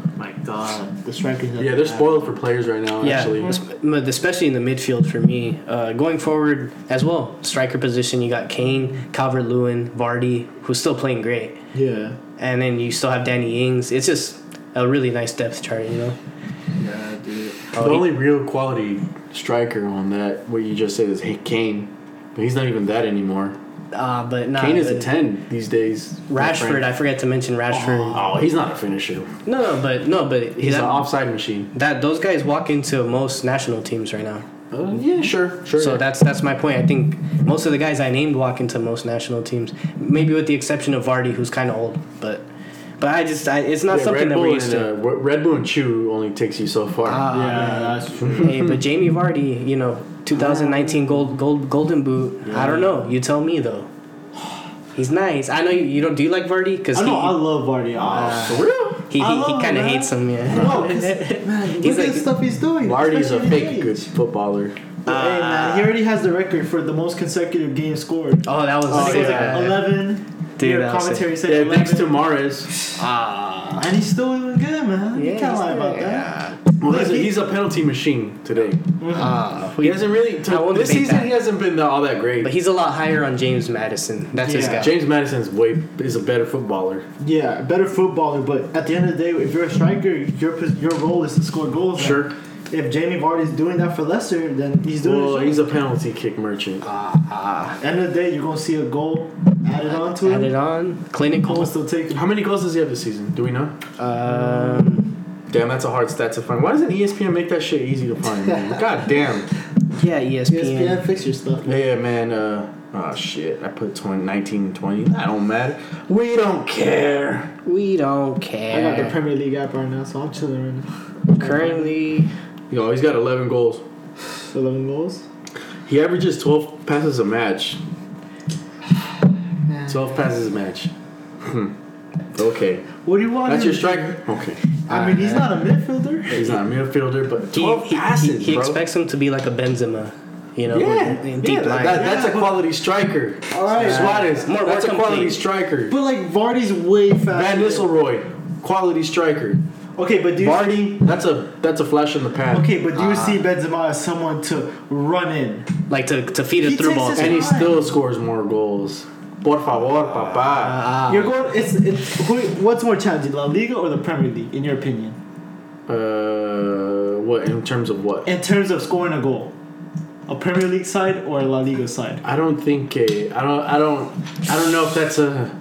God, the strikers. that Yeah, they they're have. spoiled for players right now. Yeah, Actually, but especially in the midfield for me. Uh, going forward as well, striker position, you got Kane, Calvert Lewin, Vardy, who's still playing great. Yeah. And then you still have Danny Ings. It's just a really nice depth chart, you know? Yeah, dude. Oh, the he- only real quality striker on that, what you just said, is hey, Kane. But he's not even that anymore. Uh, but nah, Kane is a 10 these days. Rashford. I forgot to mention Rashford. Oh, he's not a finisher. No, no, but no, but He's that, an offside machine. that those guys walk into most national teams right now. Uh, yeah, sure, sure. So that's that's my point. I think most of the guys I named walk into most national teams, maybe with the exception of Vardy, who's kind of old. But but I just I, it's not Yeah, something Red that Bull we're used and, to. uh, Red Bull and Chew only takes you so far. Ah, Yeah, man. that's true. hey, but Jamie Vardy, you know, 2019 gold gold golden boot. I don't know. You tell me though. He's nice. I know you, you don't. Do you like Vardy? Because I he know. I love Vardy. Uh, Oh, For real? he, he, he kind of hates him. Yeah. no, 'cause, man, He's look at like- the stuff he's doing. Vardy's a especially fake good footballer. But, hey, man, he already has the record for the most consecutive games scored. Oh, that was. I think was yeah. like 11. Dude, Your that was commentary said Yeah, 11. thanks to Mahrez. Ah. And he's still doing good, man. you can't he's lie about good, that. Well, Look, he's, a, he- he's a penalty machine today. Ah. He hasn't really. I To, won't this season, that. he hasn't been all that great. But he's a lot higher on James Maddison. That's his guy. James Maddison's way is a better footballer. Yeah, better footballer, but at the end of the day, if you're a striker, your pos- your role is to score goals. man. Sure. If Jamie Vardy's doing that for Leicester, then he's doing Well, his he's a penalty kick merchant. Ah. End of the day, you're gonna see a goal added on to it. Added on. I'm Clinical. gonna still take. How many goals does he have this season? Do we know? Um, Damn, that's a hard stat to find. Why doesn't ESPN make that shit easy to find? Man? God damn. yeah, ESPN. ESPN, fix your stuff. Yeah, man. Uh, oh shit. I put 20, 19, 20. That don't matter. We don't care. We don't care. I got the Premier League app right now, so I'm chilling right now. Currently, Yo, he's got 11 goals. 11 goals. He averages 12 passes a match. Man. 12 passes a match. Hmm. okay. What do you want? That's your striker? Okay. do? I mean, he's not a midfielder. He's not a midfielder, but he, 12 he, passes, he, he bro. expects him to be like a Benzema, you know, yeah, in, in yeah, that- line. that- that's a Yeah, but- quality striker. All right. Suarez, More- more that's a quality striker. But like Vardy's way faster. Van Nistelrooy, quality striker. Okay, but do you Vardy, that's a that's a flash in the pan. Okay, but do you Ah. see Benzema as someone to run in? like to, to feed a through ball. his- to- and he still scores more goals. Por favor, papa. Ah. You're going. It's it's. Who, what's more challenging, La Liga or the Premier League, in your opinion, Uh, what in terms of what? in terms of scoring a goal? A Premier League side or a La Liga side? I don't think a, I don't I don't I don't know if that's a.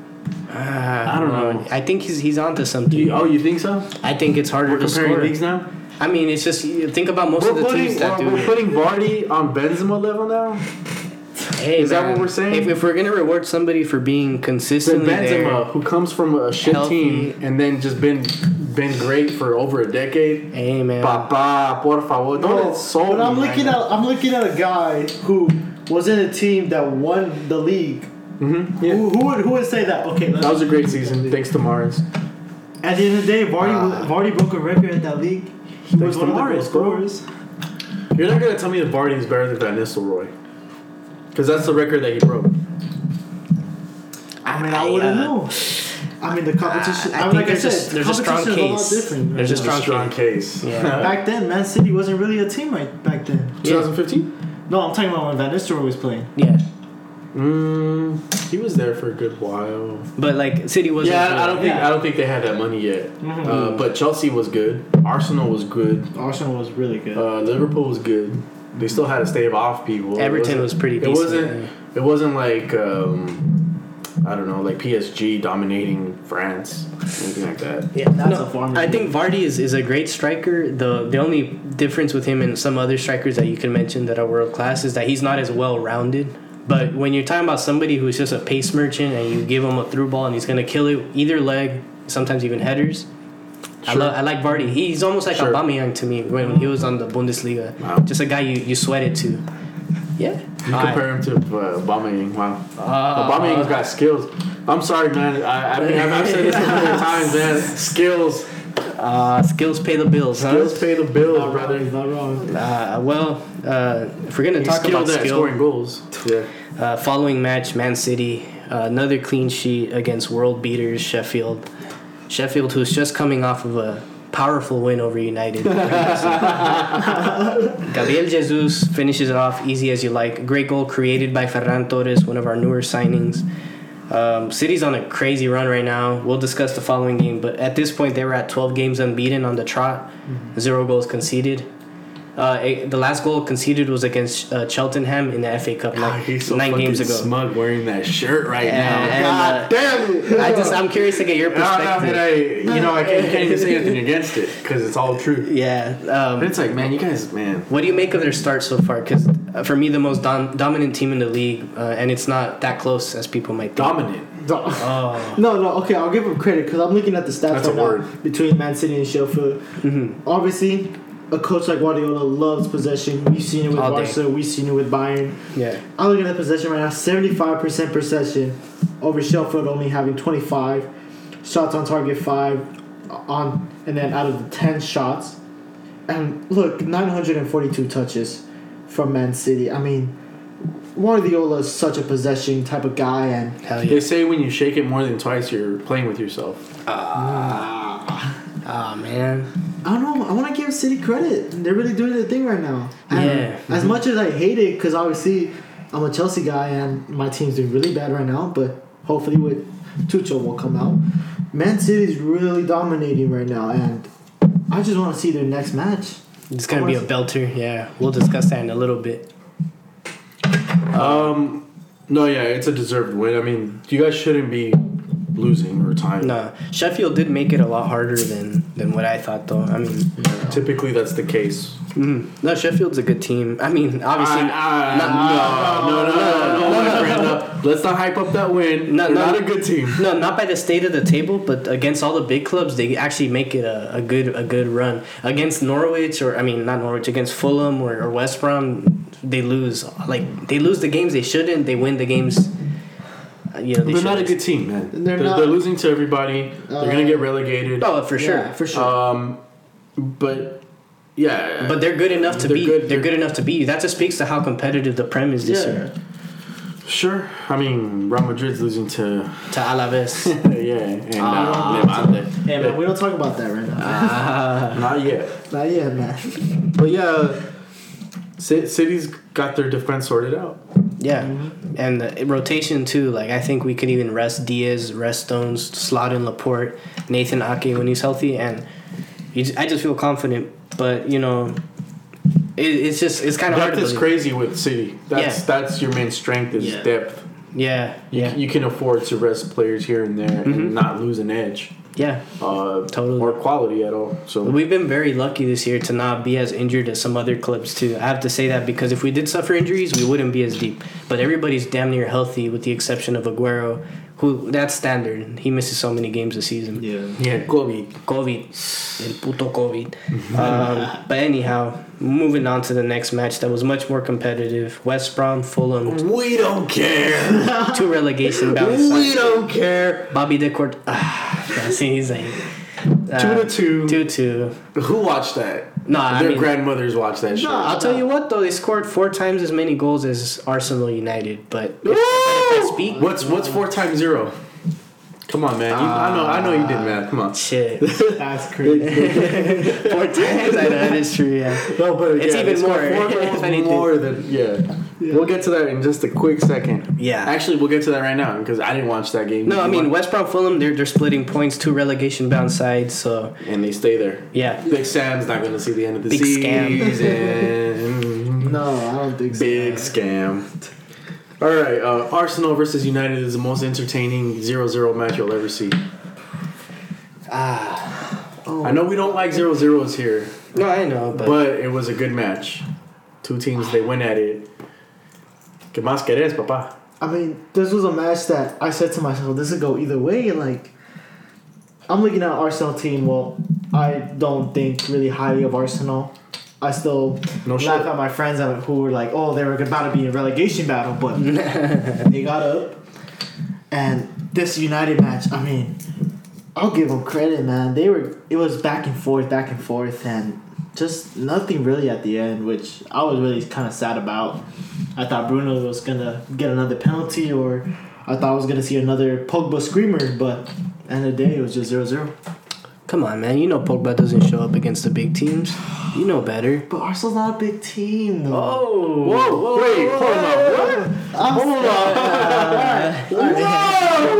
Ah, I don't know. I think he's he's onto something. You, oh, you think so? I think it's harder We're to comparing score. leagues now. I mean, it's just you think about most We're of the putting teams that we're, do. we're putting Vardy on Benzema level now. Hey, Is that what we're saying? If, if we're gonna reward somebody for being Then consistently Benzema, there, who comes from a shit Healthy. team and then just been been great for over a decade. hey man, Papa, por favor, don't No, insult but I'm looking man. at I'm looking at a guy who was in a team that won the league. Mhm, yeah. Who, who would who would say that? Okay, let's, That was a great season, thanks to Mahrez. at the end of the day, Vardy Ah. Vardy broke a record at that league. He was one of the goal Mahrez, scorers. You're not gonna tell me that Vardy is better than Van Nistelrooy, because that's the record that he broke. I mean, I wouldn't uh, know. I mean, the competition. I I, mean, think like I there's a- said, there's a strong competition is case. a lot different. There's a strong strong case. Yeah. Back then, Man City wasn't really a team right back then. 2015. No, I'm talking about when Van Nistelrooy was playing. yeah. Mm, he was there for a good while. But like City wasn't. Yeah, I, I don't think Yeah. I don't think they had that money yet. Mhm. Uh, but Chelsea was good. Arsenal was good. Arsenal was really good. Uh, Liverpool was good. They still had to stave off people. Everton wasn't- was pretty It wasn't. yeah. It wasn't like um, I don't know, like PSG dominating France, anything like that. yeah, that's No, a farm. I think Vardy is, is a great striker. The the only difference with him and some other strikers that you can mention that are world class is that he's not as well rounded. But when you're talking about somebody who's just a pace merchant and you give him a through ball and he's gonna kill it either leg, sometimes even headers. Sure. I, Sure. lo- I like Vardy. He's almost like Sure. Aubameyang to me when he was on the Bundesliga. Wow. Just a guy you, you sweat it to. Yeah. You compare him to uh, Aubameyang. Wow, Uh, Aubameyang's got skills. I'm sorry, man. I, I mean, I've, I've said this a million times, man. Skills, uh, skills pay the bills, huh? skills pay the bills, not wrong, brother. he's not wrong. Uh, well, uh, if we're gonna He's talk about skilled skill, scoring goals. Yeah. Uh, following match, Man City, uh, another clean sheet against world beaters Sheffield. Sheffield, who's just coming off of a powerful win over United. Gabriel Jesus finishes it off easy as you like. Great goal created by Ferran Torres, one of our newer signings. Um, City's on a crazy run right now. We'll discuss the following game, but at this point, they were at 12 games unbeaten on the trot, zero goals conceded. Uh, the last goal conceded was against uh, Cheltenham in the FA Cup God, nine, he's so nine games ago. smug wearing that shirt right And- now. and, God uh, damn it! I just I'm curious to get your No, no, perspective. but I, you know, I can't, can't even say anything against it because it's all true. yeah. But Um, it's like, man, you guys, man. what do you make of their start so far? Because uh, for me, the most dom- dominant team in the league, uh, and it's not that close as people might think. Dominant. Oh. No, no, okay, I'll give them credit because I'm looking at the stats That's a right now word. between Man City and Sheffield. Mhm. Obviously, a coach like Guardiola loves possession. We've seen it with All day. We've seen it with Bayern. Yeah. I'm looking at possession right now 75% possession over Sheffield only having 25 shots on target, 5 on, and then out of the 10 shots. And look, 942 touches from Man City. I mean, Guardiola is such a possession type of guy, and Hell They say when you shake it more than twice, you're playing with yourself. Ah. Oh man. I don't know. I want to give City credit. They're really doing their thing right now. And Yeah. As much as I hate it, because obviously I'm a Chelsea guy and my team's doing really bad right now, but hopefully with Tuchel will come out. Man City's really dominating right now, and I just want to see their next match. It's gonna be a belter. Yeah. We'll discuss that in a little bit. Um, no, yeah, it's a deserved win. I mean, you guys shouldn't be losing or tying. No, Sheffield did make it a lot harder than than what I thought, though. I mean, Typically, that's the case. mm, no, Sheffield's a good team. I mean, obviously, Ah, not- no, no, no, no, no, no, my friend. no. Let's not hype up that win. No, no. not a good team. No, not by the state of the table, but against all the big clubs, they actually make it a, a good a good run. Against Norwich, or I mean, not Norwich, against Fulham or, or West Brom, they lose. Like they lose the games they shouldn't. They win the games. Uh, You know, they They're not a good team, man. They're They're, they're, losing to everybody. They're gonna Uh, get relegated. Oh, for sure. Yeah, for sure. Um, but yeah, But they're good enough to They're beat. good. They're They're- good enough to beat you. That just speaks to how competitive the Prem is this yeah, year. sure. I mean, Real Madrid's losing to To Alaves. yeah, and Ah. uh, Levante. Hey man, we don't talk about that right now. Ah. Not yet. Not yet, man. But yeah, Ci- City's got their defense sorted out. Yeah, and the rotation too. Like I think we could even rest Dias, rest Stones, slot in Laporte, Nathan Ake when he's healthy, and you just, I just feel confident. But you know, it, it's just it's kind of hard Depth to is crazy with City. That's Yeah. that's your main strength is Yeah. depth. Yeah, You, yeah, you can afford to rest players here and there Mhm. and not lose an edge. Yeah, uh, Totally. or quality at all. So we've been very lucky this year to not be as injured as some other clubs too. I have to say that because if we did suffer injuries, we wouldn't be as deep. But everybody's damn near healthy, with the exception of Aguero, who that's standard. He misses so many games a season. Yeah. yeah, Kobe. COVID, el puto COVID. um, but anyhow, moving on to the next match that was much more competitive. West Brom, Fulham, We don't care. two relegation bound we sides. don't care. Bobby Decourt, ah, yeah, see, he's like uh, Two to two. two to two. Who watched that? No, I Their mean, grandmothers watched that show. No, I'll tell you what though, they scored four times as many goals as Arsenal United. But if, if I speak, What's what's four times zero? Come on, man. You, I know I know you did math. Come on. shit, That's crazy. four times. I know that is true. Yeah. No, but It's yeah, even they scored more, Four if more than yeah. We'll get to that in just a quick second. Yeah. Actually, we'll get to that right now because I didn't watch that game. No, I mean West Brom, Fulham. They're they're splitting points, two relegation bound sides. So and they stay there. yeah, Big Sam's not going to see the end of the Big scam. season. no, I don't think so. Big scam. All right, uh, Arsenal versus United is the most entertaining 0-0 match you'll ever see. Ah. Oh, I know we don't like 0-0s here, no, I know, but, but it was a good match. Two teams, they went at it. ¿Qué más querés, papá? I mean, this was a match that I said to myself, this could go either way. Like, I'm looking at Arsenal team. Well, I don't think really highly of Arsenal. I still No laugh shit. at my friends who were like, "Oh, they were about to be in relegation battle," but they got up. And this United match, I mean, I'll give them credit, man. They were. It was back and forth, back and forth, and just nothing really at the end, which I was really kind of sad about. I thought Bruno was gonna get another penalty, or I thought I was gonna see another Pogba screamer, but end of the day, it was just 0-0. Come on, man. You know Pogba doesn't show up against the big teams. You know better. But Arsenal's not a big team, though. Oh, Whoa, wait, hold on. I'm Hold on.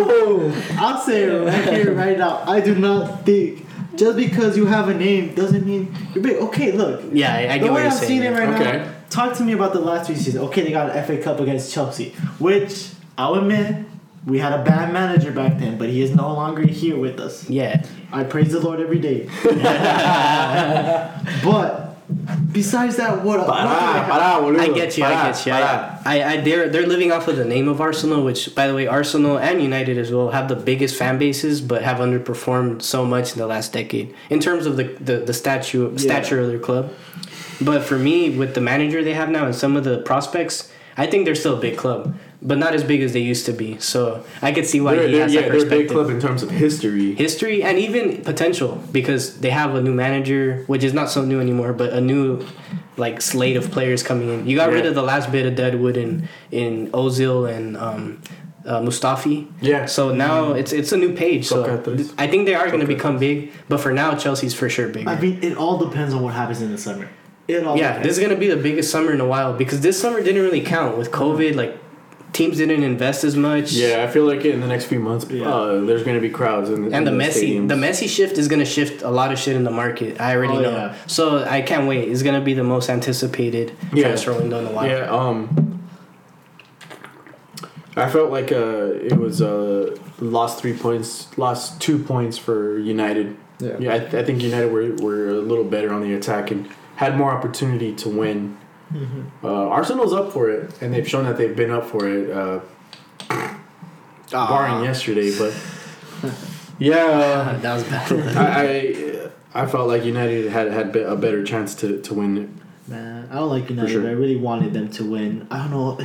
Whoa! I'll say it right here, right now. I do not think just because you have a name doesn't mean you're big. Okay, look. Yeah, I, I The get what you're I'm saying. seeing it right Okay. now. Talk to me about the last three seasons. Okay, they got an FA Cup against Chelsea, which I'll admit we had a bad manager back then, but he is no longer here with us. Yeah, I praise the Lord every day. but besides that, what? what do they Pará, have? pará. I get you. I get you. I, I, I, they're they're living off of the name of Arsenal, which, by the way, Arsenal and United as well have the biggest fan bases, but have underperformed so much in the last decade in terms of the the, the statue stature of their club. But for me, with the manager they have now and some of the prospects, I think they're still a big club, but not as big as they used to be. So I could see why They're, he they're, has yeah, that they're a big club in terms of history. history and even potential because they have a new manager, which is not so new anymore, but a new like slate of players coming in. You got rid of the last bit of deadwood in in Ozil and um, uh, Mustafi. Yeah. So now it's it's a new page. So Sokratis. I think they are going to become big, but for now Chelsea's for sure bigger. I mean, it all depends on what happens in the summer. It all yeah, depends. this is going to be the biggest summer in a while because this summer didn't really count with COVID. Like teams didn't invest as much. Yeah, I feel like in the next few months, Yeah. uh, there's going to be crowds in, in And the messy. stadiums. the Messi shift is gonna shift a lot of shit in the market. I already Oh, know. yeah. So I can't wait. It's gonna be the most anticipated Yeah. transfer window in a while. Yeah, um, I felt like uh, it was uh, lost three points, lost two points for United. Yeah. Yeah, I, th- I think United were, were a little better on the attack and had more opportunity to win. Mm-hmm. Uh, Arsenal's up for it, and they've shown that they've been up for it, uh, Ah. barring yesterday. But yeah, that was bad. I, I I felt like United had had a better chance to, to win it. Man, I don't like United. sure. I really wanted them to win. I don't know.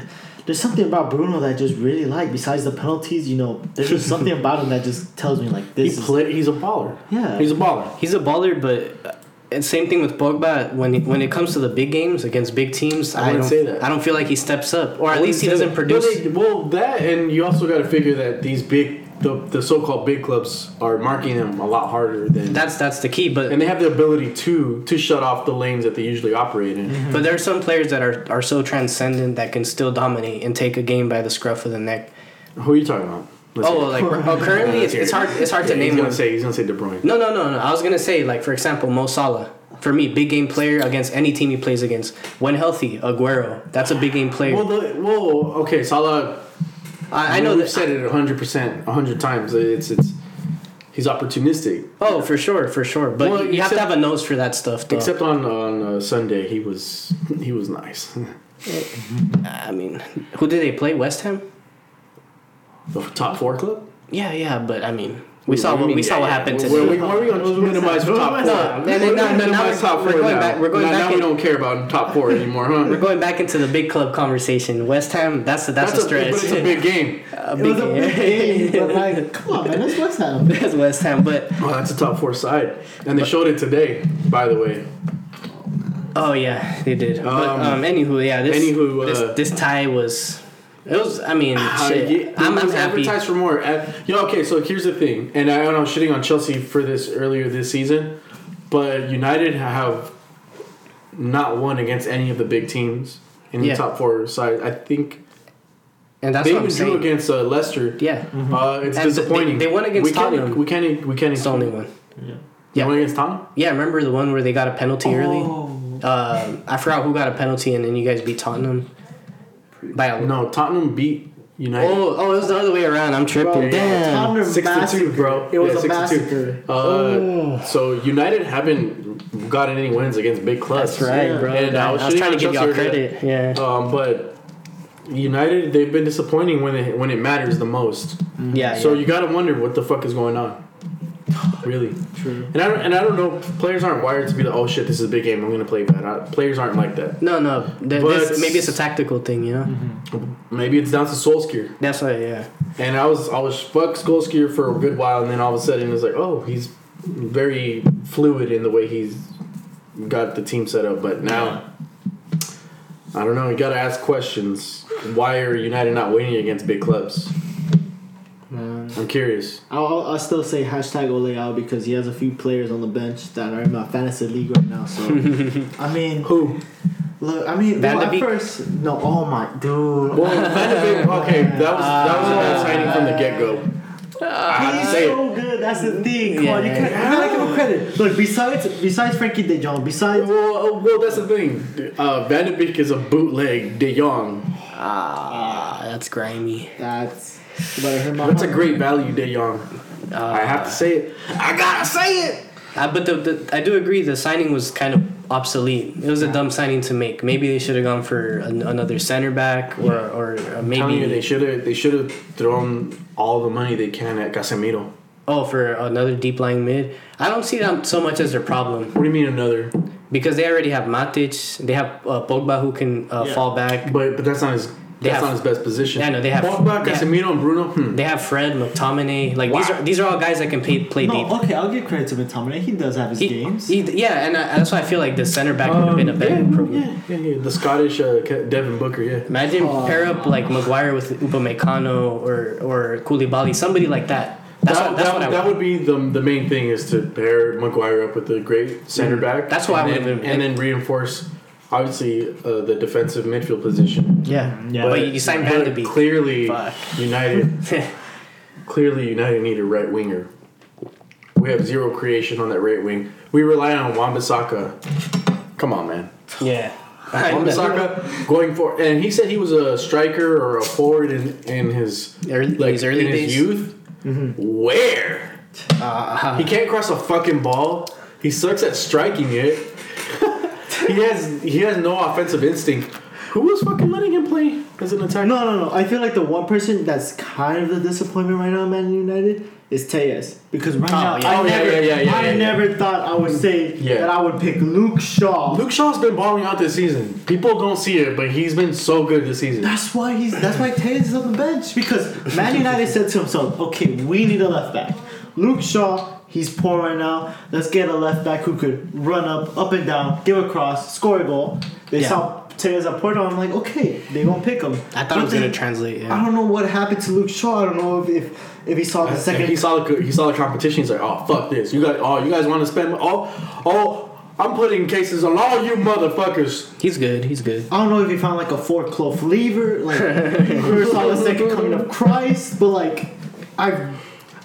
There's something about Bruno that I just really like. Besides the penalties, you know, there's just something about him that just tells me like He this. is, play, he's a baller. Yeah. he's a baller. He's a baller, but uh, and same thing with Pogba. When it, when it comes to the big games against big teams, I I, don't say that. I don't feel like he steps up, or at least he doesn't produce. But they- well, that and you also got to figure that these big, the, the so-called big clubs are marking them a lot harder than. That's that's the key. But and they have the ability to to shut off the lanes that they usually operate in. but there are some players that are are so transcendent that can still dominate and take a game by the scruff of the neck. Who are you talking about? Oh, like oh, currently it's, it's hard it's hard to Yeah, name He's gonna one. say he's gonna say De Bruyne. No, no, no, no. I was gonna say, like for example, Mo Salah. For me, big game player against any team he plays against. When healthy, Aguero. That's a big game player. Well, the, whoa, okay, Salah. I, I know we've said it hundred percent, hundred times. It's it's He's opportunistic. Oh, for sure, for sure. But Well, you have to have a nose for that stuff, though. Except on on uh, Sunday, he was he was nice. I mean, who did they play? West Ham. The top four club. Yeah, yeah, but I mean, we saw What what you we mean? saw what yeah. happened Where- today. where- Where are we going to minimize top four? We're minimize we're- top we're four going now. back- we're going now, back now we don't care about top four anymore, huh? We're going back into the big club conversation. West Ham, that's a, that's, That's a a, stretch. but it's a big game. A It was a big game, game. but like, come on, man, that's West Ham. that's West Ham, but Oh, that's a top four side, and they showed it today. By the way, oh yeah, they did. but Um, um, anywho, yeah, this anywho, uh, this, this tie was. It was. I mean, Uh, shit. yeah, I'm, it I'm was happy. advertised for more. You know, okay, so here's the thing, and I know I'm shitting on Chelsea for this earlier this season, but United have not won against any of the big teams in Yeah. the top four side. I think and that's they what I'm even drew saying. against uh, Leicester. yeah, Uh, it's And disappointing. they- they won against we can't, Tottenham. We can't. We can't. it's the only one. Yeah. Yeah. won against Tottenham. Yeah, remember the one where they got a penalty early? Oh. Um, I forgot who got a penalty, and then you guys beat Tottenham by a. No, Tottenham beat United. Oh, oh, it was the other way around. I'm tripping. Bro, Damn. Tottenham Six to two, bro. It was Yeah, a six to two. massacre. Uh, Oh. So United haven't gotten any wins against big clubs. That's right, Yeah. bro. And I I was was, trying to on give y'all Chelsea credit. Yeah. Um, but United, they've been disappointing when it when it matters the most. Yeah. So yeah. you gotta wonder what the fuck is going on. Really. True. And I don't, and I don't know. Players aren't wired to be like, oh shit, this is a big game. I'm gonna play bad. I, players aren't like that. no, no. Th- But- this, maybe it's a tactical thing, you know. Mm-hmm. Maybe it's down to Solskjaer. That's why. Yeah. And I was I was fuck Solskjaer for a good while, and then all of a sudden it's like, oh, he's very fluid in the way he's got the team set up. But now, I don't know. You got to ask questions. Why are United not winning against big clubs? Man. I'm curious. I'll, I'll I'll still say hashtag Ole because he has a few players on the bench that are in my fantasy league right now. So I mean, Who? look, I mean, Van well, de at Beek? first, no, oh my dude, Well, Van Beek. Okay, that was that was a bad signing from the get go. I have He's to say it. so good. That's the thing. Come on, you can't. You gotta give him credit. Look, besides besides Frenkie De Jong, besides Well, uh, well, that's the thing. Uh, Van de Beek is a bootleg De Jong. Ah, that's grimy. that's. You better hear my That's a heart. great value, De Jong. I have to say it. I gotta say it. Uh, but the, the I do agree the signing was kind of obsolete. It was a dumb signing to make. Maybe they should have gone for an, another center back or or uh, I'm you, they maybe should have they should have thrown all the money they can at Casemiro. oh for another deep lying mid. I don't see that so much as their problem What do you mean another? because they already have Matic. They have uh, Pogba who can uh, Yeah. fall back. But but that's not his They that's have- not his best position. Yeah, no, they have- Pogba. Casemiro, and Bruno. Hmm. They have Fred, McTominay. Like these are these are all guys that can pay, play deep. No, okay, I'll give credit to McTominay. He does have his He- games. he- yeah, and I, that's why I feel like the center back would have been a Um, better yeah, improvement. yeah, yeah, yeah. The Scottish uh, Devin Booker. Yeah. Imagine Oh. pair up like Maguire with Upamecano or or Koulibaly, somebody like that. That's that, what, that's that, what I that would be the the main thing is to pair Maguire up with a great center back. That's what I would've and then reinforce obviously uh, the defensive midfield position. Yeah, Yeah. But you signed Van de but Beek. Clearly, Fuck. United clearly United need a right winger. We have zero creation on that right wing. We rely on Wan-Bissaka. Come on, man. yeah. Wan-Bissaka going for, and he said he was a striker or a forward in, in his Early, like his early in his days. youth. Where Uh, he can't cross a fucking ball. He sucks at striking it. He has he has no offensive instinct. Who was fucking letting him play as an attacker? No, no, no. I feel like the one person that's kind of the disappointment right now, in Man United, is Tejas. Because right Oh, now, yeah. I Oh, yeah, never, yeah, yeah, yeah, I yeah, yeah. never thought I would say Yeah. that I would pick Luke Shaw. Luke Shaw's been balling out this season. People don't see it, but he's been so good this season. That's why he's. That's why Tejas is on the bench because Man United said to himself, "Okay, we need a left back. Luke Shaw, he's poor right now. Let's get a left back who could run up, up and down, give a cross, score a goal." They Yeah. saw Tejas at Porto. I'm like, okay, they gonna pick him. I thought But it was gonna then- translate. I don't know what happened to Luke Shaw. I don't know if if, if he saw the And second. he saw the he saw the competition. He's like, oh fuck this. You guys, oh you guys want to spend oh oh. I'm putting cases on all you motherfuckers. He's good. He's good. I don't know if he found like a four clove lever, like or saw the second coming of Christ, but like I've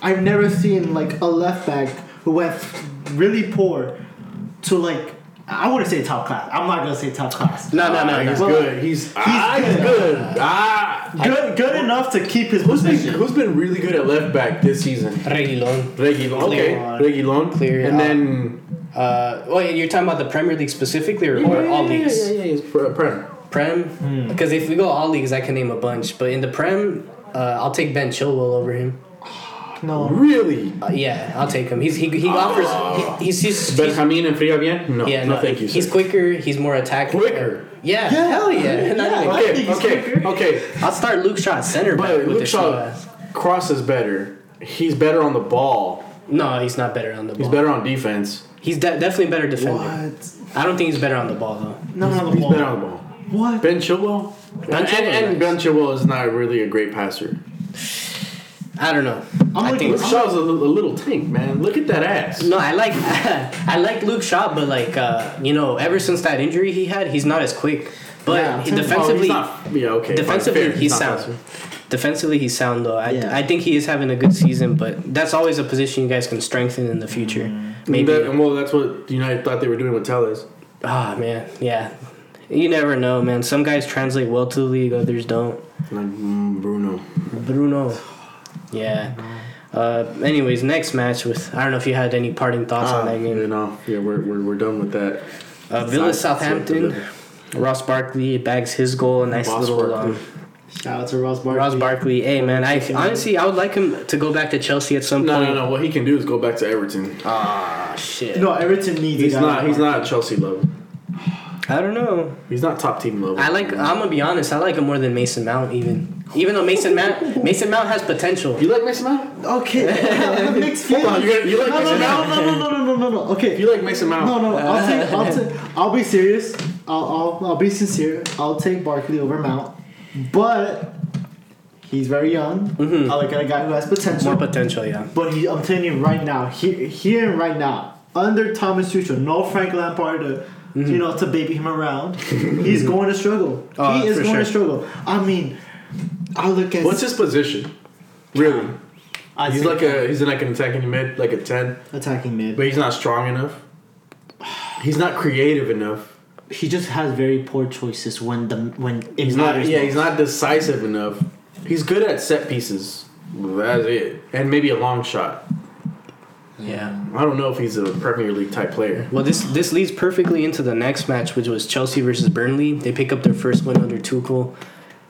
I've never seen like a left back who went really poor to like I wouldn't say top class. I'm not gonna say top class. No, no, no, he's Well, good. He's ah, he's good. good. Ah, Good, good enough to keep his who's been position. who's been really good at left back this season? Reguilon. Reguilon. Okay, Clear. Reguilon. Clear, And then Uh, oh, you're talking about the Premier League specifically, or, or all leagues? Yeah, yeah, yeah. He's Prem. Prem, because if we go all leagues, I can name a bunch. But in the Prem, uh, I'll take Ben Chilwell over him. No, Really? Uh, yeah, I'll take him. He's he, he offers. He, he's he's, he's Benjamin and Fria bien? No, yeah, no, no, thank you. He's quicker. He's more attacking. Quicker? Yeah, Yeah, hell yeah. Not yeah. even- I think Okay, okay, quicker. okay. I'll start Luke Shaw at center back But with Luke Shaw crosses better. He's better on the ball. No, he's not better on the ball. He's better on defense. He's de- definitely better defender. what? I don't think he's better on the ball though. No, no, He's no. better on the ball. What? Ben Chilwell? Ben and, Chilwell, and, and Ben. Chilwell is not really a great passer. I don't know. I'm I looking- think Luke Shaw's a, a little tank, man. Look at that ass. no. I like I like Luke Shaw, but like uh, you know, ever since that injury he had, he's not as quick. But Yeah, oh, defensively, Oh, he's not, yeah, okay. defensively fair. he's not sound. Defensively, he's sound though. I, Yeah. I think he is having a good season, but that's always a position you guys can strengthen in the future. Mm-hmm. Maybe. That- well, that's what United thought they were doing with Telles. Ah man, yeah. You never know, man. Some guys translate well to the league, others don't. Like mm, Bruno. Bruno. Yeah. Uh, anyways, next match with I don't know if you had any parting thoughts on Ah, that you know, yeah, we're, we're, we're done with that. Uh, Villa Side- Southampton. Ross Barkley bags his goal. A nice Ross little um, Shout out to Ross Barkley. Ross Barkley. Hey man, I honestly I would like him to go back to Chelsea at some No, point. no, no. no. What he can do is go back to Everton. Ah shit. No, Everton needs. He's not. He's not Chelsea level. I don't know. He's not top team level. I like. I'm gonna be honest. I like him more than Mason Mount. Even even though Mason Mount Mason Mount has potential. You like Mason Mount? Okay, mixed Hold on, feelings. you, you like No, no, Mason no, Mount? no, no, no, no, no, no, no. Okay, You like Mason Mount? No, no, I'll take, I'll take, I'll be serious. I'll, I'll, I'll be sincere. I'll take Barkley over Mount, but he's very young. Mhm. I look at a guy who has potential. More potential, yeah. but he, I'm telling you right now, here, here and right now, under Thomas Tuchel, no Frank Lampard to, you know, to baby him around. he's going to struggle. Oh, he is going sure. to struggle. I mean, I look at What's his position? Really? I He's think like a he's like an attacking mid, like a ten, attacking mid. but he's not strong enough. He's not creative enough. he just has very poor choices when the when it He's not. matters Yeah, most. he's not decisive enough. He's good at set pieces. That's it, and maybe a long shot. Yeah. I don't know if he's a Premier League type player. Well, this this leads perfectly into the next match, which was Chelsea versus Burnley. They pick up their first win under Tuchel,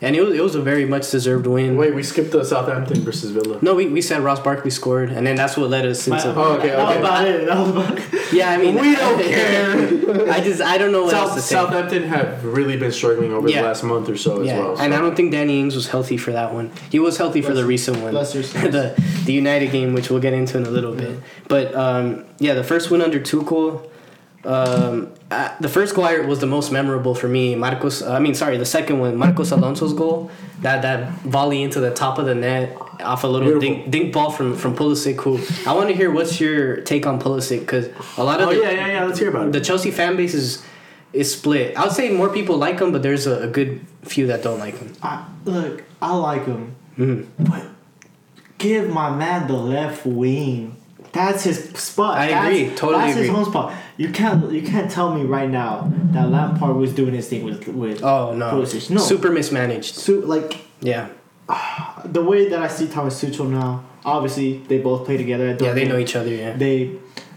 and it was, it was a very much deserved win. Wait, we skipped the Southampton versus Villa. No, we, we said Ross Barkley scored, and then that's what led us into. Oh, okay, okay. That was about it. That was about it. yeah, I mean, We don't care. I just I don't know what else South, to say. Southampton have really been struggling over Yeah. the last month or so yeah, as well. and. I don't think Danny Ings was healthy for that one. He was healthy for the recent one, Bless your soul. the the United game, which we'll get into in a little bit. But um, yeah, the first win under Tuchel. Um, uh, the first goal was the most memorable for me. Marcos, I mean, sorry, the second one, Marcos Alonso's goal, that that volley into the top of the net off a little dink, dink ball from from Pulisic. Who I want to hear what's your take on Pulisic because a lot of Oh the, yeah, yeah, yeah. Let's hear about it. the Chelsea fan base is is split. I would say more people like him, but there's a, a good few that don't like him. I, look, I like him, Mhm. but give my man the left wing. That's his spot. I That's- agree. Totally That's his agree. home spot. You can't you can't tell me right now that Lampard was doing his thing with with Oh no, Pulisic. No. super mismanaged. So, like Yeah, the way that I see Thomas Tuchel now. Obviously, they both play together. at yeah, they know each other. Yeah, They,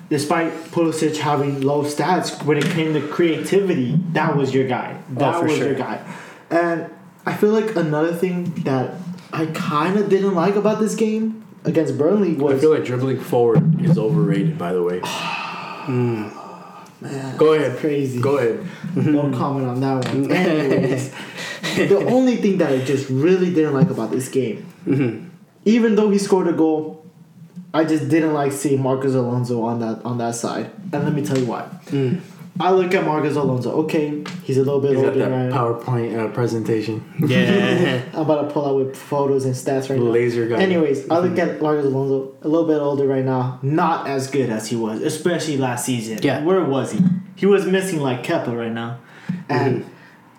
despite Pulisic having low stats, when it came to creativity, that was your guy. Oh, that Oh, was sure. your guy. And I feel like another thing that I kind of didn't like about this game against Burnley I feel like dribbling forward is overrated. By the way, man, go ahead. crazy. Go ahead. No comment on that one. Anyways, the only thing that I just really didn't like about this game, Mm-hmm. even though he scored a goal, I just didn't like seeing Marcos Alonso on that on that side. And let me tell you why. Mm. I look at Marcos Alonso. Okay, he's a little bit He's got that right? PowerPoint uh, presentation. yeah. I'm about to pull out with photos and stats right now. Laser guy. Anyways, I look mm-hmm. at Marcos Alonso a little bit older right now. Not as good as he was, especially last season. Yeah. Where was he? He was missing like Kepa right now. Mm-hmm. And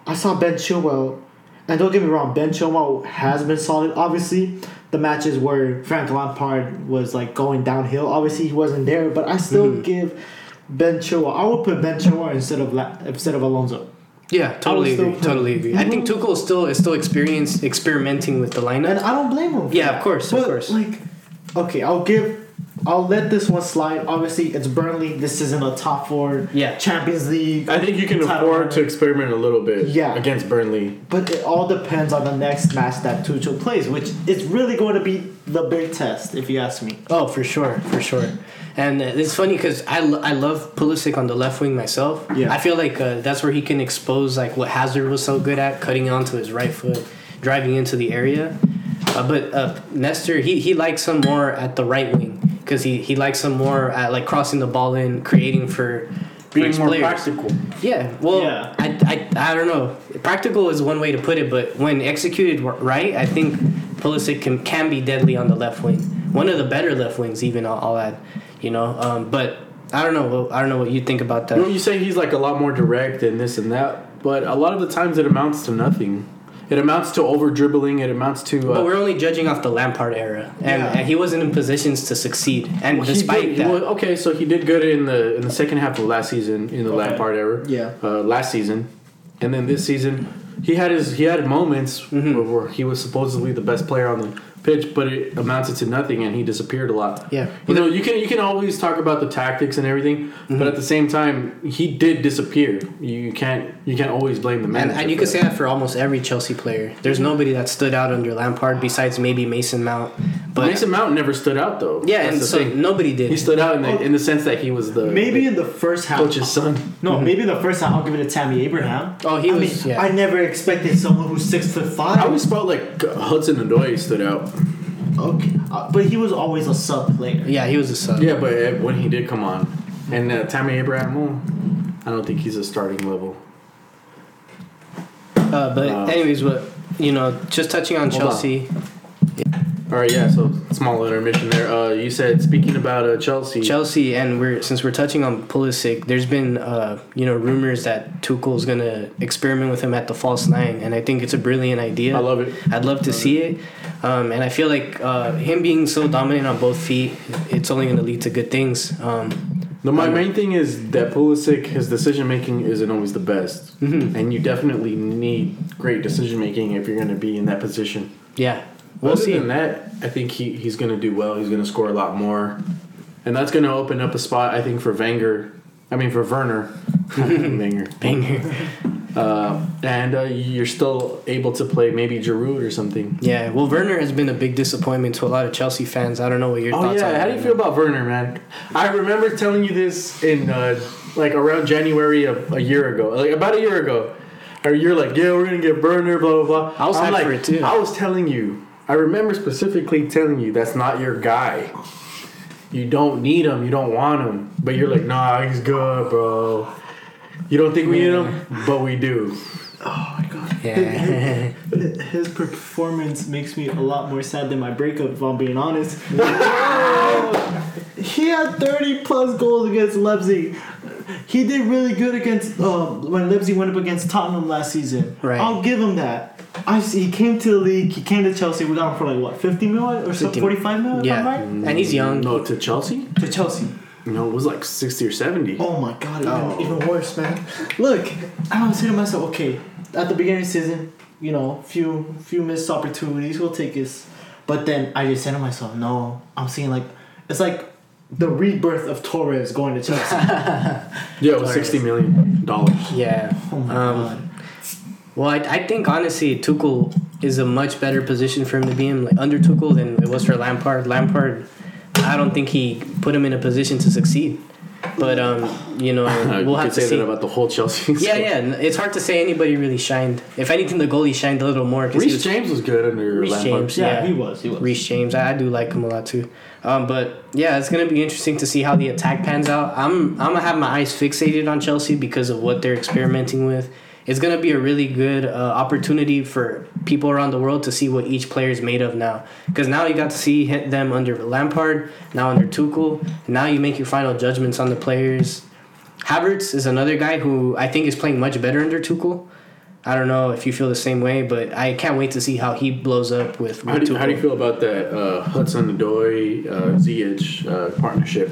I saw Ben Chilwell. And don't get me wrong, Ben Chilwell has been solid. Obviously, the matches where Frank Lampard was like going downhill, obviously he wasn't there. But I still mm-hmm. give Ben Chilwell. I would put Ben Chilwell instead of La- instead of Alonso. Yeah, totally agree. put- Totally agree. I think Tuchel is still is still experience experimenting with the lineup, And. I don't blame him. for Yeah, that. of course, of course. Like, okay, I'll give, I'll let this one slide. Obviously, it's Burnley. This isn't a top four. Yeah. Champions League. I think you can Title afford to experiment a little bit. Yeah. Against Burnley. But it all depends on the next match that Tuchel plays, which is really going to be the big test, if you ask me. Oh, for sure, for sure. And it's funny because I, lo- I love Pulisic on the left wing myself. Yeah. I feel like uh, that's where he can expose like what Hazard was so good at, cutting onto his right foot, driving into the area. Uh, but uh, Nestor, he, he likes him more at the right wing because he, he likes him more at like crossing the ball in, creating for Being more players. practical. Yeah, well, Yeah. I, I, I don't know. Practical is one way to put it, but when executed right, I think Pulisic can, can be deadly on the left wing. One of the better left wings, even I'll, I'll add. You know, um, but I don't know. what- I don't know what you think about that. You know, you say he's like a lot more direct and this and that, but a lot of the times it amounts to nothing. It amounts to over dribbling. It amounts to. Uh, but we're only judging off the Lampard era, and, Yeah. and he wasn't in positions to succeed. And he despite did- that, well, okay, so he did good in the in the second half of last season in the Okay. Lampard era. Yeah. Uh, last season, and then this season, he had his he had moments Mhm. where, where he was supposedly the best player on the pitch, but it amounted to nothing, and he disappeared a lot. yeah, You know, you can you can always talk about the tactics and everything, Mm-hmm. but at the same time, he did disappear. You can't you can't always blame the and, manager. and you can say that for almost every Chelsea player. There's nobody that stood out under Lampard besides maybe Mason Mount. But Mason Mount never stood out though. yeah, That's and the so thing. nobody did. he stood out in the in the sense that he was the Maybe the in the first half. coach's son. No, maybe in the first half I'll give it to Tammy Abraham. Oh, he I was- Mean, yeah. I never expected someone who's six foot five. I always felt like Hudson Odoi stood out. Okay, uh, but he was always a sub player. yeah, he was a sub. Yeah, but uh, when he did come on, and uh, Tammy Abraham, I don't think he's a starting level. Uh, but Uh, anyways, what you know, just touching on Hold on. Chelsea. All right, yeah. So small intermission there. Uh, you said speaking about uh, Chelsea. Chelsea, and we're since we're touching on Pulisic, there's been uh, you know rumors that Tuchel's gonna experiment with him at the false nine, and I think it's a brilliant idea. I love it. I'd love to see it, um, and I feel like uh, him being so dominant on both feet, it's only gonna lead to good things. Um, No, my main thing is that Pulisic, his decision making isn't always the best, mhm. and you definitely need great decision making if you're going to be in that position. Yeah, we'll Other see. than that, I think he, he's going to do well. He's going to score a lot more, and that's going to open up a spot. I think for Wenger. I mean for Werner, Wenger. Banger. Uh, and uh, you're still able to play maybe Giroud or something. Yeah, well, Werner has been a big disappointment to a lot of Chelsea fans. I don't know what your Oh thoughts are. yeah, how do you feel about Werner, man? I remember telling you this in uh, like around January of a year ago, like about a year ago. Or you're like, yeah, we're gonna get Werner, blah blah blah. I was hyped like, for it, too. I was telling you. I remember specifically telling you that's not your guy. You don't need him. You don't want him. But you're like, nah, he's good, bro. You don't think we need him, but we do. Oh my god. Yeah. His performance makes me a lot more sad than my breakup, if I'm being honest. he had 30 plus goals against Leipzig. He did really good against um, when Leipzig went up against Tottenham last season. Right. I'll give him that. I see. He came to the league. He came to Chelsea. We got him for like what, 50 million or so, 50 45 million? if I'm yeah, right? and he's young. No, to Chelsea? To Chelsea. No, it was like sixty or seventy. Oh my god, even, Oh. even worse, man. Look, I was saying to myself, okay, at the beginning of the season, you know, few few missed opportunities, we'll take this. But then I just said to myself, no, I'm seeing like it's like the rebirth of Torres going to Chelsea. Yeah, it was sixty million dollars. Yeah. oh my Um, god. Well, I, I think honestly, Tuchel is a much better position for him to be in, like under Tuchel, than it was for Lampard. Lampard, I don't think he put him in a position to succeed. But um, you know, we'll could have to say see. that about the whole Chelsea. yeah, yeah. It's hard to say anybody really shined. If anything, the goalie shined a little more. 'cause he Reece was- James was good under Reece Lampard. James, Yeah, yeah. he was. He was. Reece James. I, I do like him a lot too. Um, but yeah, it's gonna be interesting to see how the attack pans out. I'm I'm gonna have my eyes fixated on Chelsea because of what they're experimenting with. It's gonna be a really good uh, opportunity for people around the world to see what each player is made of now. Because now you got to see hit them under Lampard, now under Tuchel. Now you make your final judgments on the players. Havertz is another guy who I think is playing much better under Tuchel. I don't know if you feel the same way, but I can't wait to see how he blows up with, with How do, Tuchel. how do you feel about that uh, Hudson Odoi uh, Ziyech uh, partnership?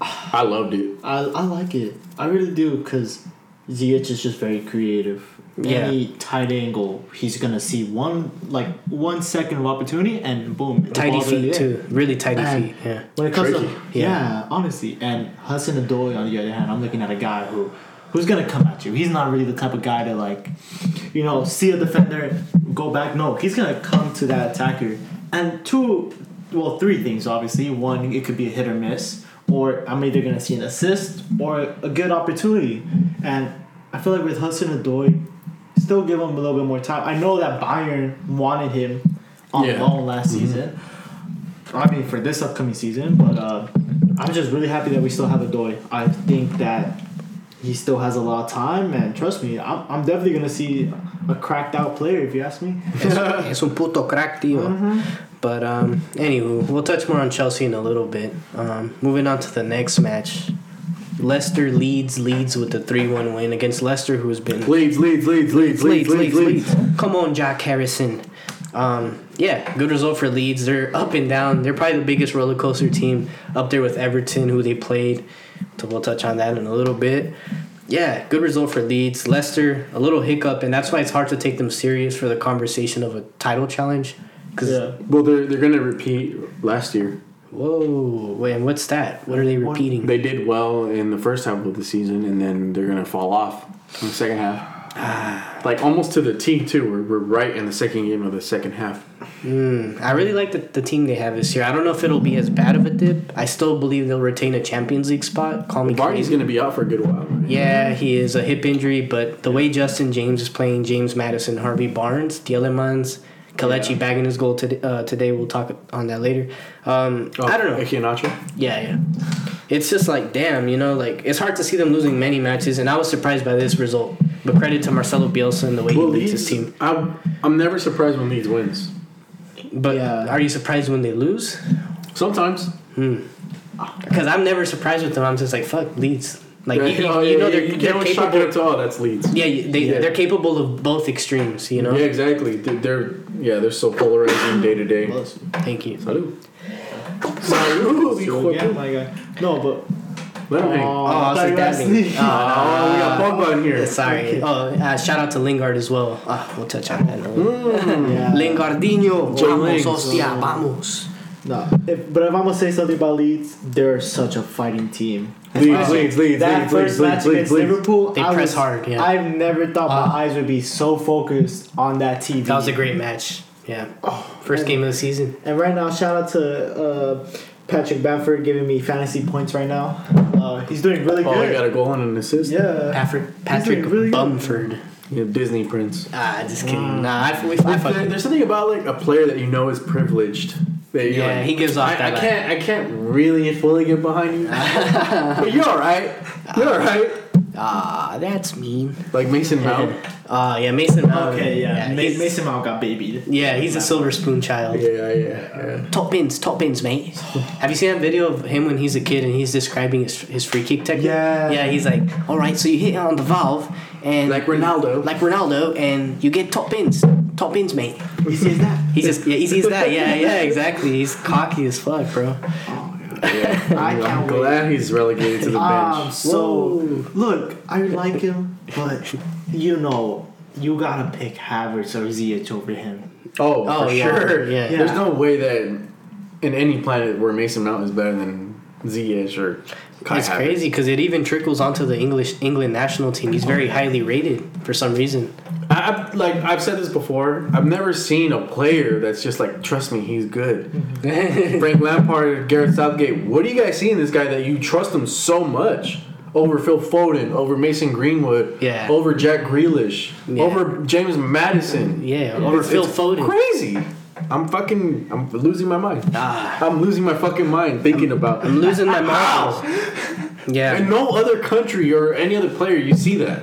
I loved it. I, I like it. I really do because Ziyech is just very creative. Yeah. Any tight angle, he's gonna see one like one second of opportunity and boom. the Tidy feet too. Really tidy And feet. Yeah. When it comes Tricky. to Yeah. yeah. honestly, and Hudson Odoi on the other hand, I'm looking at a guy who who's gonna come at you. He's not really the type of guy to like, you know, see a defender, go back. No, he's gonna come to that attacker. And two, well, three things obviously. One, it could be a hit or miss, or I'm either gonna see an assist or a good opportunity. And I feel like with Hudson Odoi, still give him a little bit more time. I know that Bayern wanted him on Yeah. loan last season. I mean, for this upcoming season, but uh, I'm just really happy that we still have Odoi. I think that he still has a lot of time, and trust me, I'm, I'm definitely gonna see a cracked out player if you ask me. es un puto crack, tío. But um, anywho, we'll touch more on Chelsea in a little bit. Um, moving on to the next match. Leicester leads leads with the 3-1 win against Leicester, who has been leads leads leads leads Leeds, Leeds, Leeds. Come on, Jack Harrison. Um, yeah, good result for Leeds. They're up and down. They're probably the biggest roller coaster team up there with Everton, who they played. So we'll touch on that in a little bit. Yeah, good result for Leeds. Leicester, a little hiccup, and that's why it's hard to take them serious for the conversation of a title challenge. Cause Yeah. Well, they're they're gonna repeat last year. whoa, wait, and what's that? What are they repeating? They did well in the first half of the season, and then they're gonna fall off in the second half. like almost to the T too. We're, we're right in the second game of the second half. Mm, I really like the, the team they have this year. I don't know if it'll be as bad of a dip. I still believe they'll retain a Champions League spot. Call me Vardy's crazy. gonna be out for a good while. Right? Yeah, he is a hip injury, but the way Justin James is playing, James Maddison, Harvey Barnes, Tielemans, Kelechi Yeah. bagging his goal today, uh, today. We'll talk on that later. Um, Oh, I don't know. Iheanacho. Yeah, yeah. It's just like, damn, you know, like it's hard to see them losing many matches, and I was surprised by this result. But credit to Marcelo Bielsa and the way Well, he leads his team. I'm I'm never surprised when Leeds wins. But Yeah. are you surprised when they lose? Sometimes. Hmm. Because I'm never surprised with them. I'm just like, fuck Leeds. Like Yeah, you, you, oh, you yeah, know they're, you they're capable. it to all. That's Leeds. Yeah, they Yeah. they're capable of both extremes. You know. Yeah, exactly. They're, they're yeah, they're so polarizing day to day. Thank you. Salud. Salud, hijo de puta. No, but Let him hang. Oh, I I was like, that asking me. oh, Oh, we got Pogba in here. Sorry. Oh, uh, shout out to Lingard as well. Ah, we'll touch on that. in a little. yeah. Lingardinho, vamos, hostia, vamos. No, if, but if I'm gonna say something about Leeds, they're such a fighting team. Leeds, Uh, Leeds, Leeds, that Leeds, first Leeds, match Leeds, against Leeds. Liverpool, They I press was, hard, yeah. I've never thought Uh, my eyes would be so focused on that TV. That was a great match. Yeah. First and- game of the season. And right now, shout out to uh, Patrick Bamford giving me fantasy points right now. Uh, he's doing really Oh, he good. got a goal and an assist. yeah. Patrick, Patrick doing really good. Bumford. Yeah, Disney Prince. Ah, just kidding. Nah, I, we, I There- with there's something about like a player that you know is privileged. That you're Yeah, like, he gives off I, that, I can't. I can't really fully get behind you. but you're all right. You're all right. Ah, that's mean. Like Mason Mount. Ah, yeah, Mason Mount. Okay, yeah. Ma- he's, Mason Mount got babied. yeah, he's a silver spoon child. Yeah, yeah, yeah. Top bins, top bins, mate. Have you seen that video of him when he's a kid and he's describing his, his free kick technique? Yeah. Yeah, he's like, all right, so you hit on the valve and Like Ronaldo. like Ronaldo, and you get top bins, top bins, mate. He says that. He's just yeah, he sees that. Yeah, yeah, exactly. He's cocky as fuck, bro. Yeah. I I'm can't wait. glad he's relegated to the Um, bench. so look, I like him, but you know, you gotta pick Havertz or Ziyech over him. Oh, Oh, for yeah. sure. Yeah. There's no way that in any planet where Mason Mount is better than Ziyech or Kai It's Havertz. crazy because it even trickles onto the English England national team. He's very uh-huh. highly rated for some reason. I, I've, like I've said this before. I've never seen a player that's just like, trust me, he's good. Mm-hmm. Frank Lampard, Gareth Southgate. What do you guys see in this guy that you trust him so much? Over Phil Foden, over Mason Greenwood, Yeah. over Jack Grealish, Yeah. over James Maddison, Yeah, over It's- Phil it's Foden. Crazy. I'm fucking. I'm losing my mind. Ah, I'm losing my fucking mind thinking about. I'm losing my mind. Yeah. In no other country or any other player you see that.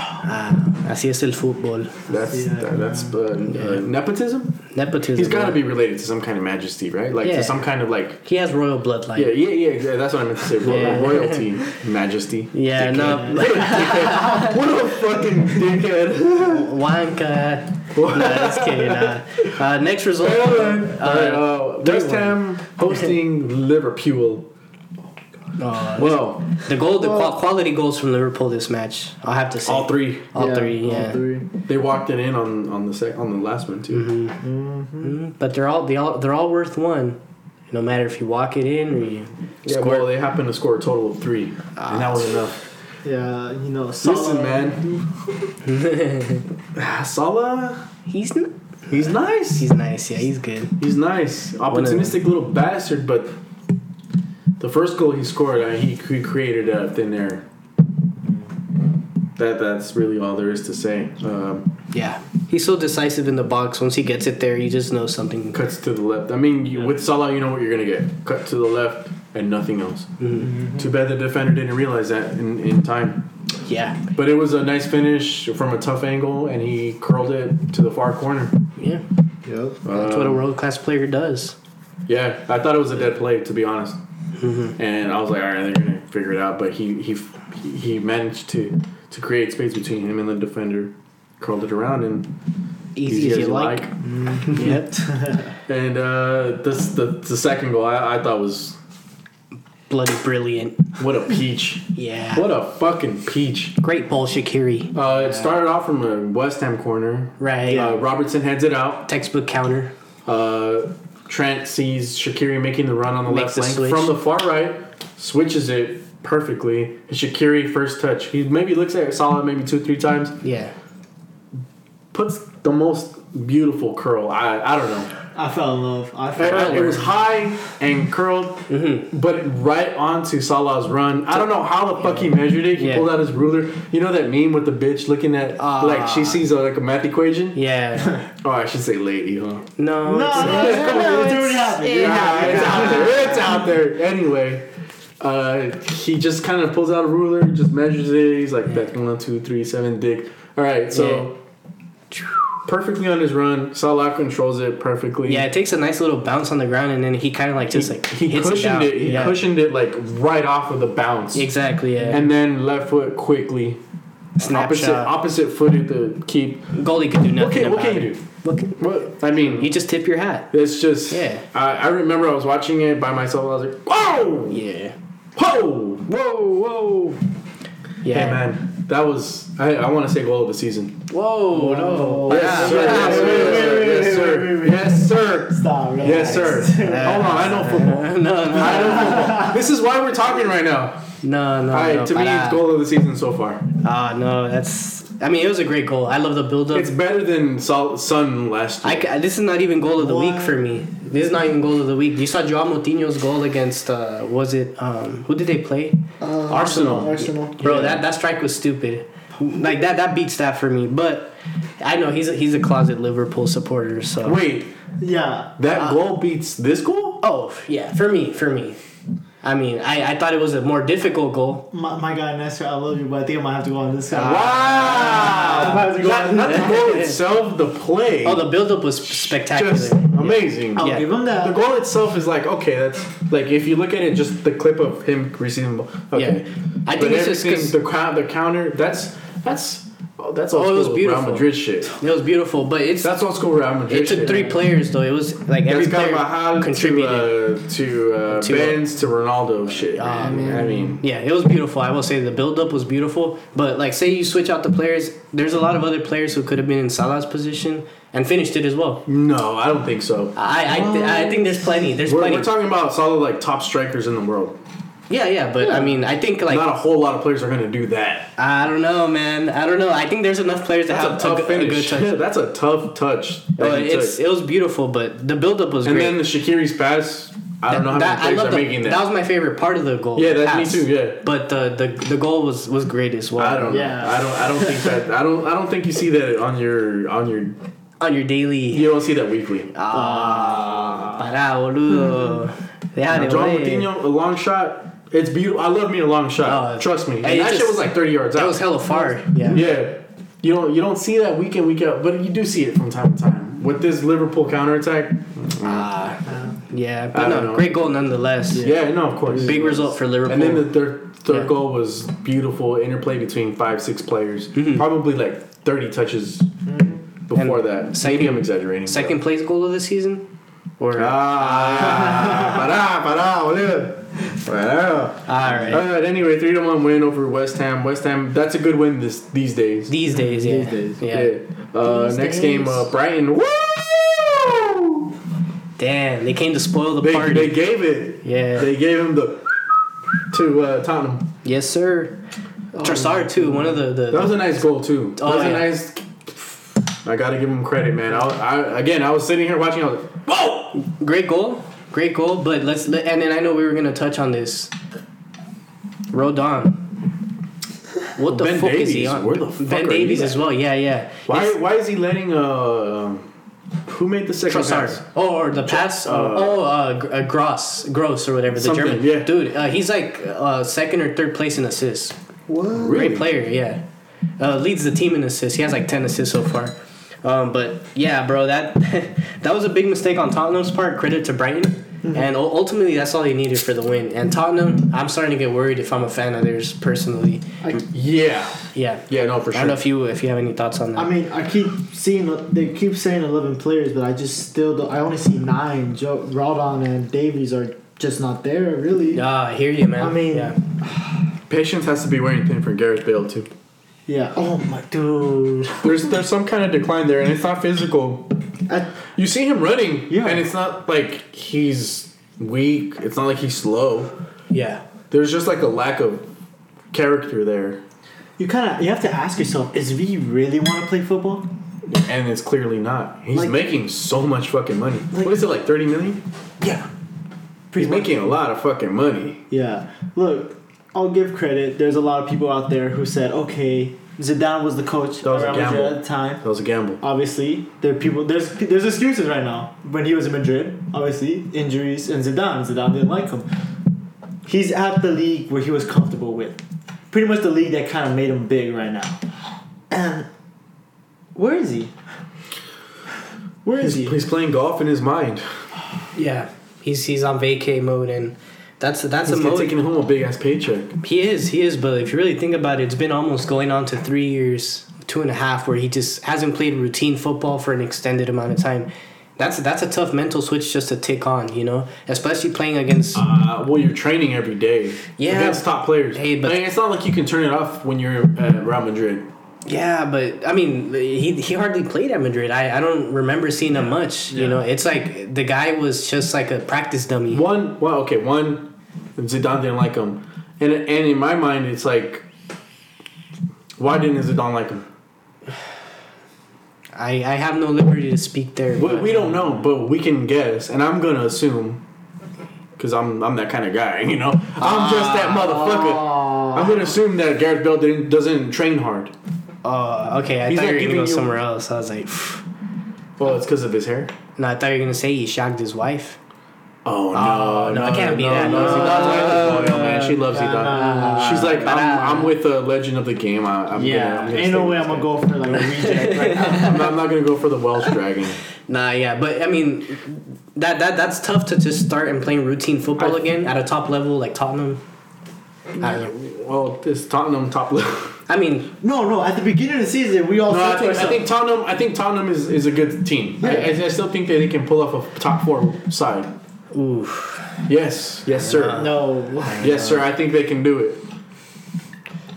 Ah, así es el fútbol. That's Yeah. that, that's uh, uh, nepotism. Nepotism. He's got to yeah. be related to some kind of majesty, right? Like Yeah. to some kind of like. He has royal bloodline. Yeah, yeah, yeah. yeah, That's what I meant to say. Ro- Yeah. Royalty, majesty. Yeah, no. What a fucking dickhead. Wanka. No, just kidding. Uh, uh, next result. Uh, uh, West Ham hosting Liverpool. Uh, Well, the goal, the qual- quality goals from Liverpool this match, I'll have to say. all three. All Yeah, three, all yeah. three. They walked it in on on the sec- on the last one too. Mm-hmm. But they're all they all they're all worth one, no matter if you walk it in or you Yeah, score. well, they happened to score a total of three, and that was enough. Yeah, you know. Listen, Salah- man, Salah, he's n- he's nice. he's nice. Yeah, he's good. He's nice, opportunistic little bastard. But the first goal he scored, uh, he, he created out of thin air. That that's really all there is to say. Um, Yeah, he's so decisive in the box. Once he gets it there, you just know something. cuts to the left. I mean, you, with Salah, you know what you're gonna get. Cut to the left and nothing else. Too bad the defender didn't realize that in, in time. Yeah, But it was a nice finish from a tough angle, and he curled it to the far corner. yeah. Yep. That's what a Um, world class player does. Yeah, I thought it was a dead play to be honest, and I was like, all right, they're gonna figure it out. But he he he managed to to create space between him and the defender, curled it around, and Easy, as you like. yep. And uh, this the the second goal I, I thought was Bloody brilliant. what a peach, Yeah. what a fucking peach. Great ball, Shaqiri. Uh, it started off from a West Ham corner. Right. Uh, Robertson heads it out. Textbook counter. Uh, Trent sees Shaqiri making the run on the Makes left flank from the far right, switches it perfectly. And Shaqiri first touch. He maybe looks at Salah maybe two three times. Yeah. Puts the most beautiful curl. I I don't know. I fell in love. I Uh, fell. It was high and curled, Mm-hmm. but right onto Salah's run. I don't know how the fuck he measured it. He Yeah. pulled out his ruler. You know that meme with the bitch looking at Ah. like she sees a, like a math equation. Yeah. Oh, I should say lady, huh? No. No, it's no, it's No, already it's- happened. it Yeah, happened. it's out there. It's out there. Anyway, uh, he just kind of pulls out a ruler, just measures it. He's like, that's one, two, three, seven, dick. All right, so perfectly on his run. Salah controls it perfectly. Yeah, it takes a nice little bounce on the ground, and then he kind of like he, just like he hits cushioned it. it. He yeah. cushioned it like right off of the bounce, Exactly. Yeah. and then left foot quickly, opposite Snapshot. opposite footed to keep. Goalie could do nothing What can, what can you do? What can, What I mean, you just tip your hat. it's just. Yeah. I, I remember I was watching it by myself. I was like, whoa. Yeah. Whoa! Whoa! Whoa! Yeah. Hey man, that was I, I want to say goal of the season. Whoa. No. Yes, sir. Yeah. Yes, sir. Yes, sir. Stop. relax. Yes, sir. Hold on, I know football. no, no, I know football. This is why we're talking right now. no, no. All right, no, to me, it's goal of the season so far. Ah, no, that's. I mean, it was a great goal. I love the build up. It's better than Sol- Sun last I, year. ca- this is not even goal of the week for me. This is not even goal of the week. You saw Joao Moutinho's goal against uh, was it um, who did they play? Uh, Arsenal. Arsenal. Bro, that, that strike was stupid. Like that that beats that for me. But I know he's a, he's a closet Liverpool supporter. So Wait, Yeah. that Uh, goal beats this goal? oh yeah, for me for me. I mean, I, I thought it was a more difficult goal. My, my guy Nestor, I love you, but I think I might have to go on this guy. Wow! I to go Not, on not the goal itself, the play. Oh, the build-up was spectacular. just amazing. I'll yeah. give him that. The goal itself is like okay, that's like if you look at it, just the clip of him receiving the ball. Okay, Yeah. I But think it's just the the counter. That's that's oh, that's old Oh, it was beautiful. Real Madrid shit. It was beautiful, but it's That's old school Real Madrid. it took three man. players though. It was like every That's player Carvajal contributed. to uh, to, uh, To- Benz to Ronaldo shit. Ah, man. I mean, Yeah, it was beautiful. I will say the build up was beautiful. But like, say you switch out the players, there's a lot of other players who could have been in Salah's position and finished it as well. no, I don't think so. I I, th- I think there's plenty. There's We're, plenty. we're talking about solid like top strikers in the world. Yeah, yeah, but I mean, I think like Not a whole lot of players are gonna do that. I don't know, man. I don't know. I think there's enough players that That's have a tough a, good- a finish. good touch. That's a tough touch. that Uh, it's took. it was beautiful, but the buildup was and great. then the Shaqiri's pass. I don't know how That- many players love are the- making that. That was my favorite part of the goal. Yeah, the that's me too, yeah. But the, the the goal was was great as well. I don't. Yeah. I don't. I don't think that. I don't. I don't think you see that on your on your. On your daily. You don't see that weekly. Ah, pará, boludo. Deja de John joder. Coutinho, a long shot. It's beautiful. I love me a long shot. Oh, Trust me. And hey, that it's shit was like thirty yards out. That was hella far. Yeah. Yeah. You don't. You don't see that week in week out, but you do see it from time to time with this Liverpool counterattack. Ah, yeah, I but don't no, know. great goal nonetheless. Yeah. No, of course. Big result for Liverpool. And then the third third Yeah. goal was beautiful interplay between five six players. Mm-hmm. Probably like thirty touches before that. second- Maybe I'm exaggerating. but- second place goal of the season, or Ah, pará, pará, boludo. Wow. All right. All right. Anyway, three to one win over West Ham. West Ham. That's a good win this these days. These days, yeah. These days. Yeah. Uh, These next days. game, uh, Brighton. Woo! Damn, they came to spoil the They, party. they gave it. yeah. They gave him the to uh, Tottenham. yes, sir. Trossard too. One of the the. That was a nice goal too. That Oh, was a nice. I gotta give him credit, man. I, I again, I was sitting here watching. I was like, whoa! Great goal, great goal. But let's let- and then I know we were gonna touch on this. Rodon. What the Ben fuck is he on? where the fuck ben Davies as well. Yeah, yeah. Why? It's Why is he letting uh? Who made the second Trossard. pass? Oh, or the pass. uh, oh, uh, uh, Gross, Gross or whatever. The German. yeah. Dude, uh, he's like uh, second or third place in assists. What? Really? Great player, yeah. Uh, leads the team in assists. He has like ten assists so far. Um, but yeah, bro, that that was a big mistake on Tottenham's part. Credit to Brighton, and u- ultimately that's all he needed for the win. And Tottenham, I'm starting to get worried if I'm a fan of theirs personally. Yeah. Yeah, Yeah. No, for sure. I don't know if you if you have any thoughts on that. I mean, I keep seeing they keep saying eleven players, but I just still don't, I only see nine. Joe Rodon and Davies are just not there, really. Ah, I hear you, man. I mean- yeah. Patience has to be wearing thin for Gareth Bale too. Yeah. Oh my dude. There's there's some kind of decline there, and it's not physical. I, You see him running, Yeah. and it's not like he's weak. It's not like he's slow. yeah. There's just like a lack of character there, you kind of you have to ask yourself: Is he really want to play football? and it's clearly not. He's Like- making so much fucking money. Like- what is it like thirty million? Yeah. He's making a lot of fucking money. Yeah. Look, I'll give credit. There's a lot of people out there who said, okay, Zidane was the coach That was a at Madrid gamble. at the time. That was a gamble. Obviously, there are people. There's there's excuses right now. When he was in Madrid, obviously injuries and Zidane. Zidane didn't like him. He's at the league where he was comfortable with. Pretty much the league that kind of made him big right now. And where is he? Where is He's, he? he's playing golf in his mind. Yeah. He's he's on vacay mode and that's that's He's a mode. taking home a big ass paycheck. He is, he is, but if you really think about it, it's been almost going on to three years, two and a half, where he just hasn't played routine football for an extended amount of time. That's that's a tough mental switch just to tick on, you know, especially playing against. Uh, well, you're training every day Yeah. against top players. Hey, but- I mean, it's not like you can turn it off when you're at Real Madrid. Yeah, but I mean, he he hardly played at Madrid. I, I don't remember seeing him much. You know, it's like the guy was just like a practice dummy. One, well, okay, one, Zidane didn't like him, and and in my mind, it's like, why didn't Zidane like him? I, I have no liberty to speak there. We, we don't um, know, but we can guess, and I'm gonna assume, because I'm I'm that kind of guy, you know. I'm just that motherfucker. I'm gonna oh. assume that Gareth Bale didn't, doesn't train hard. Oh, okay. I He's thought you were gonna go you- somewhere else. I was like, Well, it's because of his hair. no, I thought you were gonna say he shagged his wife. Oh ah, no! Oh, no, it can't be that. No, No, Zidane's wife is no, loyal, man. She loves Nah, Zidane. nah, She's like, I'm, I'm with the legend of the game. I, I'm Yeah, gonna, I'm gonna ain't no way I'm gonna go for like a reject right I'm not, I'm not gonna go for the Welsh dragon. Nah, yeah, but I mean, that that that's tough to just start and playing routine football I- again at a top level like Tottenham. I. Well, this Tottenham top level. I mean, No, no. At the beginning of the season, we all No, said I to think, I think Tottenham. I think Tottenham is, is a good team. I, I, I still think that they can pull off a top four side. Ooh, Yes, yes, sir. no. Yes, sir. I think they can do it.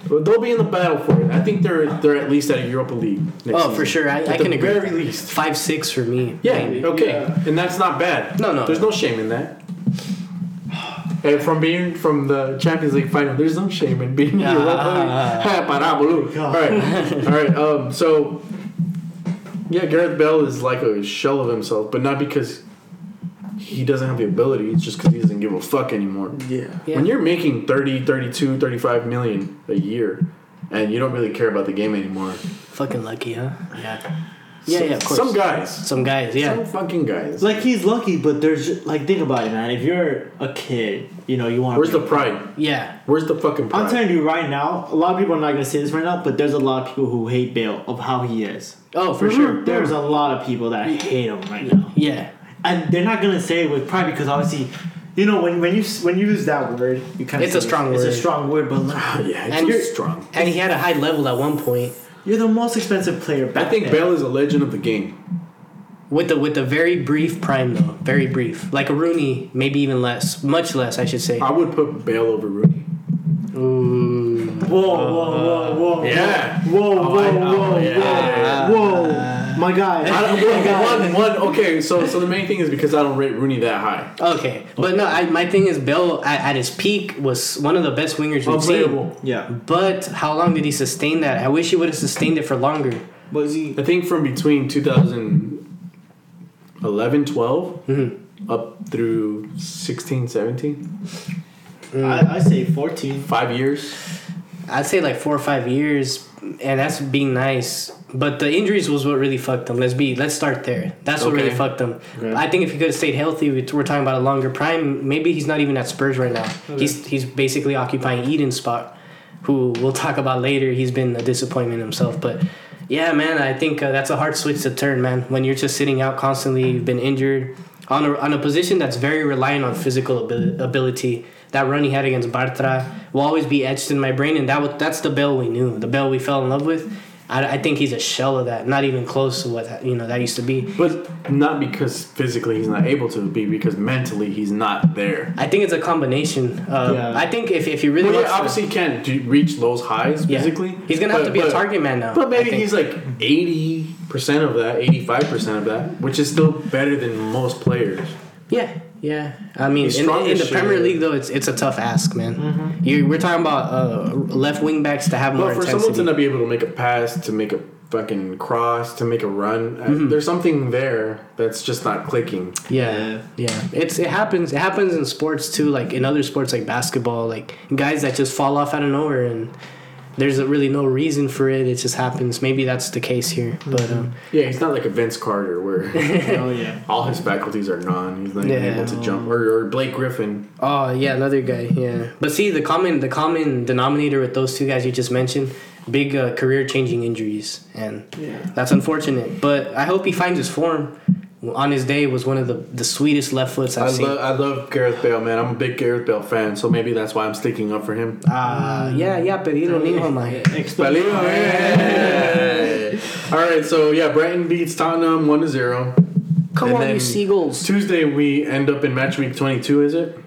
But they'll be in the battle for it. I think they're they're at least at a Europa League. Next oh season. for sure, I, At I the can agree. Very least. Five six for me. Yeah. maybe. Okay. Yeah. And that's not bad. No, no. There's no shame in that. And from being from the Champions League final, there's no shame in being in Ah. Europa League. Ha, pará, All right, all right. Um, so yeah, Gareth Bale is like a shell of himself, but not because he doesn't have the ability. It's just because he doesn't give a fuck anymore. Yeah. Yeah. When you're making 30, 32, 35 million a year, and you don't really care about the game anymore, Fucking lucky, huh? Yeah. Yeah, yeah, of course. Some guys, Some guys, yeah. some fucking guys. Like he's lucky, but there's like think about it, man. If you're a kid, you know you want. Where's the pride? Yeah. Where's the fucking pride? I'm telling you right now, a lot of people are not gonna say this right now, but there's a lot of people who hate Bale of how he is. Oh, for mhm. sure. There's a lot of people that hate him right now, Yeah. And they're not gonna say it with pride because obviously, you know when when you when you use that word, you kind of It's a strong It's a strong word, but look, yeah, it's And so you're- strong. And he had a high level at one point. you're the most expensive player. Back I think then. Bale is a legend of the game. with the with the very brief prime though, very brief, like a Rooney, maybe even less, much less, I should say. I would put Bale over Rooney. Ooh. Whoa, whoa, whoa, whoa. Yeah. Whoa, whoa, Oh, I- oh, whoa, yeah. whoa, whoa. My guy. I don't, My guy. one, one, okay, so so the main thing is because I don't rate Rooney that high. Okay, but no, I, my thing is Bell at, at his peak was one of the best wingers we've seen. Unplayable. Yeah. But how long did he sustain that? I wish he would have sustained it for longer. Was he? I think from between 2011, 12 Mm-hmm. up through 16, 17, I, I say 14. five years. I'd say like four or five years, and that's being nice. But the injuries was what really fucked them. Let's be. Let's start there. That's what really fucked them. Okay. I think if he could have stayed healthy, we- we're talking about a longer prime. Maybe he's not even at Spurs right now. He's he's basically occupying Eden's spot, who we'll talk about later. He's been a disappointment himself, but. Yeah, man, I think uh, that's a hard switch to turn, man. When you're just sitting out constantly, you've been injured on a, on a position that's very reliant on physical abil- ability. That run he had against Bartra will always be etched in my brain, and that was, that's the Bell we knew, the Bell we fell in love with. I, I think he's a shell of that, not even close to what that, you know that used to be. But not because physically he's not able to be, because mentally he's not there. I think it's a combination. Uh, Yeah. I think if, if he really Well, yeah, obviously can't reach those highs Yeah. physically. he's gonna have but- to be a target man now. But maybe he's like 80% of that, 85% of that, which is still better than most players. Yeah, yeah. I mean, in, in the. Premier League though, it's it's a tough ask, man. You, we're talking about uh, left wing backs to have more But for intensity. someone to not be able to make a pass, to make a fucking cross, to make a run, uh, Mm-hmm. there's something there that's just not clicking. Yeah, yeah. It's it happens. It happens in sports too. Like in other sports, like basketball, like guys that just fall off out of nowhere, and there's a really no reason for it. It just happens. Maybe that's the case here, but um, Yeah, he's not like a Vince Carter where oh, yeah. all his faculties are gone. He's not even Yeah. able to jump. Or, or Blake Griffin. oh yeah, another guy. Yeah, but see the common the common denominator with those two guys you just mentioned, big uh, career changing injuries, and Yeah. that's unfortunate. But I hope he finds his form. On his day was one of the, the sweetest left foots I've I seen. love, I love Gareth Bale, man. I'm a big Gareth Bale fan, so maybe that's why I'm sticking up for him. Ah, yeah, yeah, pedido mijo, man. Palillo, hey. All right, so yeah, Brighton beats Tottenham one to zero. Come And on, you seagulls. Tuesday we end up in match week 22. Is it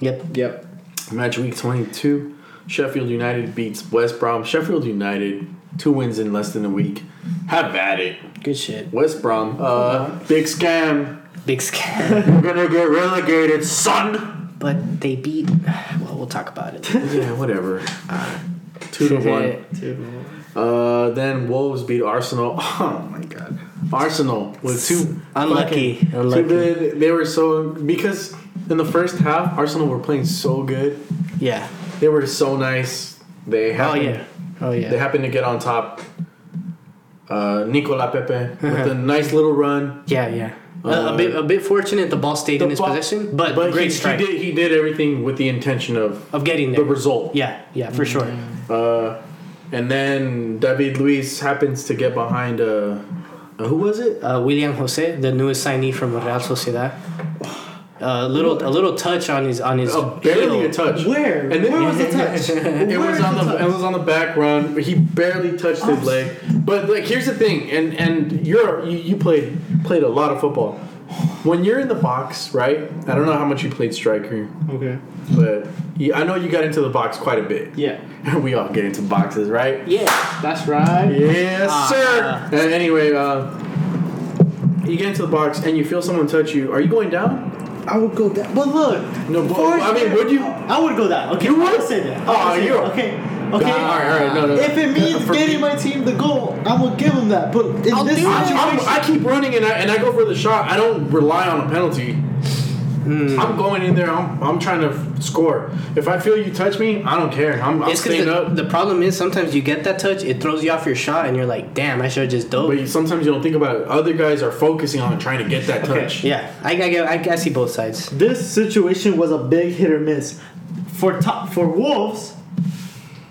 Yep. Yep. match week 22? Sheffield United beats West Brom. Sheffield United two wins in less than a week. Have at it, Good shit. West Brom. Uh, big scam. Big scam. We're gonna get relegated, son. but they beat. Well, we'll talk about it. Yeah, whatever. Two to one. two to one. Uh, then Wolves beat Arsenal. Oh my god, Arsenal with two Unlucky. fucking- Unlucky. Too good. They were so because in the first half Arsenal were playing so good. Yeah. They were so nice. They Oh yeah. Oh yeah. They happened to get on top. Uh, Nicola Pepe with a nice little run. yeah, yeah. a, Uh, a bit, a bit fortunate. The ball stayed in his ball- possession, but, but great he, strike he did he did everything with the intention of of getting the result. Yeah, yeah, for sure. Uh, and then David Luiz happens to get behind. Uh, uh, who was it? Uh, Willian José, the newest signee from Real Sociedad. A little, a little touch on his on his Oh, barely heel. a touch. Where? And then- Where was the touch? It was on the it was on the back run. He barely touched his leg. But like, here's the thing, and and you're you, you played played a lot of football. When you're in the box, right? I don't know how much you played striker, Okay. but you, I know you got into the box quite a bit. Yeah. we all get into boxes, right? Yeah, That's right. Yes, Ah. sir. And anyway, uh, you get into the box and you feel someone touch you. Are you going down? I would go that. But look. No, but- before I mean, would you? I would go that. Okay. You would? I say that. Oh, I would you're- that. Okay. Okay. all right, all right, no, no. If it means getting my team the goal, I'm gonna give them that. But in I'll this do it. I'm, situation, I'm, I keep running and I, and I go for the shot. I don't rely on a penalty. Hmm. I'm going in there. I'm, I'm trying to f- score. If I feel you touch me, I don't care. I'm, I'm it's staying the, up. the problem is sometimes you get that touch, it throws you off your shot, and you're like, damn, I should have just dove. But you- sometimes you don't think about it. Other guys are focusing on trying to get that touch. Yeah, I, I, get- I, I see both sides. this situation was a big hit or miss. For top for Wolves,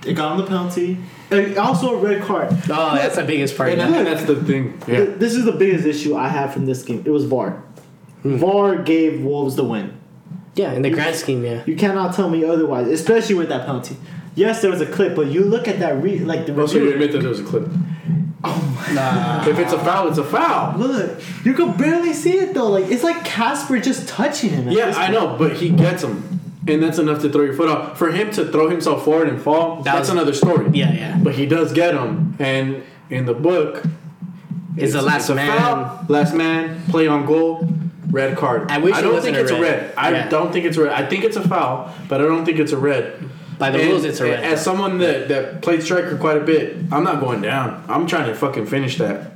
It got on the penalty. and also a red card. Oh, that's the biggest part. And, that's the thing. Yeah. This is the biggest issue I have from this game. It was VAR. Hmm. VAR gave Wolves the win. Yeah, in the grand scheme, yeah. You cannot tell me otherwise, especially with that penalty. Yes, there was a clip, but you look at that re like the Also, you admit that there was a clip. Oh my Nah. If it's a foul, it's a foul. Look, you can barely see it though. Like it's like Casper just touching him. at Yeah, I know, but he gets him, and that's enough to throw your foot off. For him to throw himself forward and fall, That that's was- another story. Yeah, yeah. But he does get him, and in the book, Is the last man- foul, last man, play on goal, red card. I wish it don't wasn't think it's a red. red. I Yeah. don't think it's a red. I think it's a foul, but I don't think it's a red. By the And rules, it's a red. As someone that, that played striker quite a bit, I'm not going down. I'm trying to fucking finish that.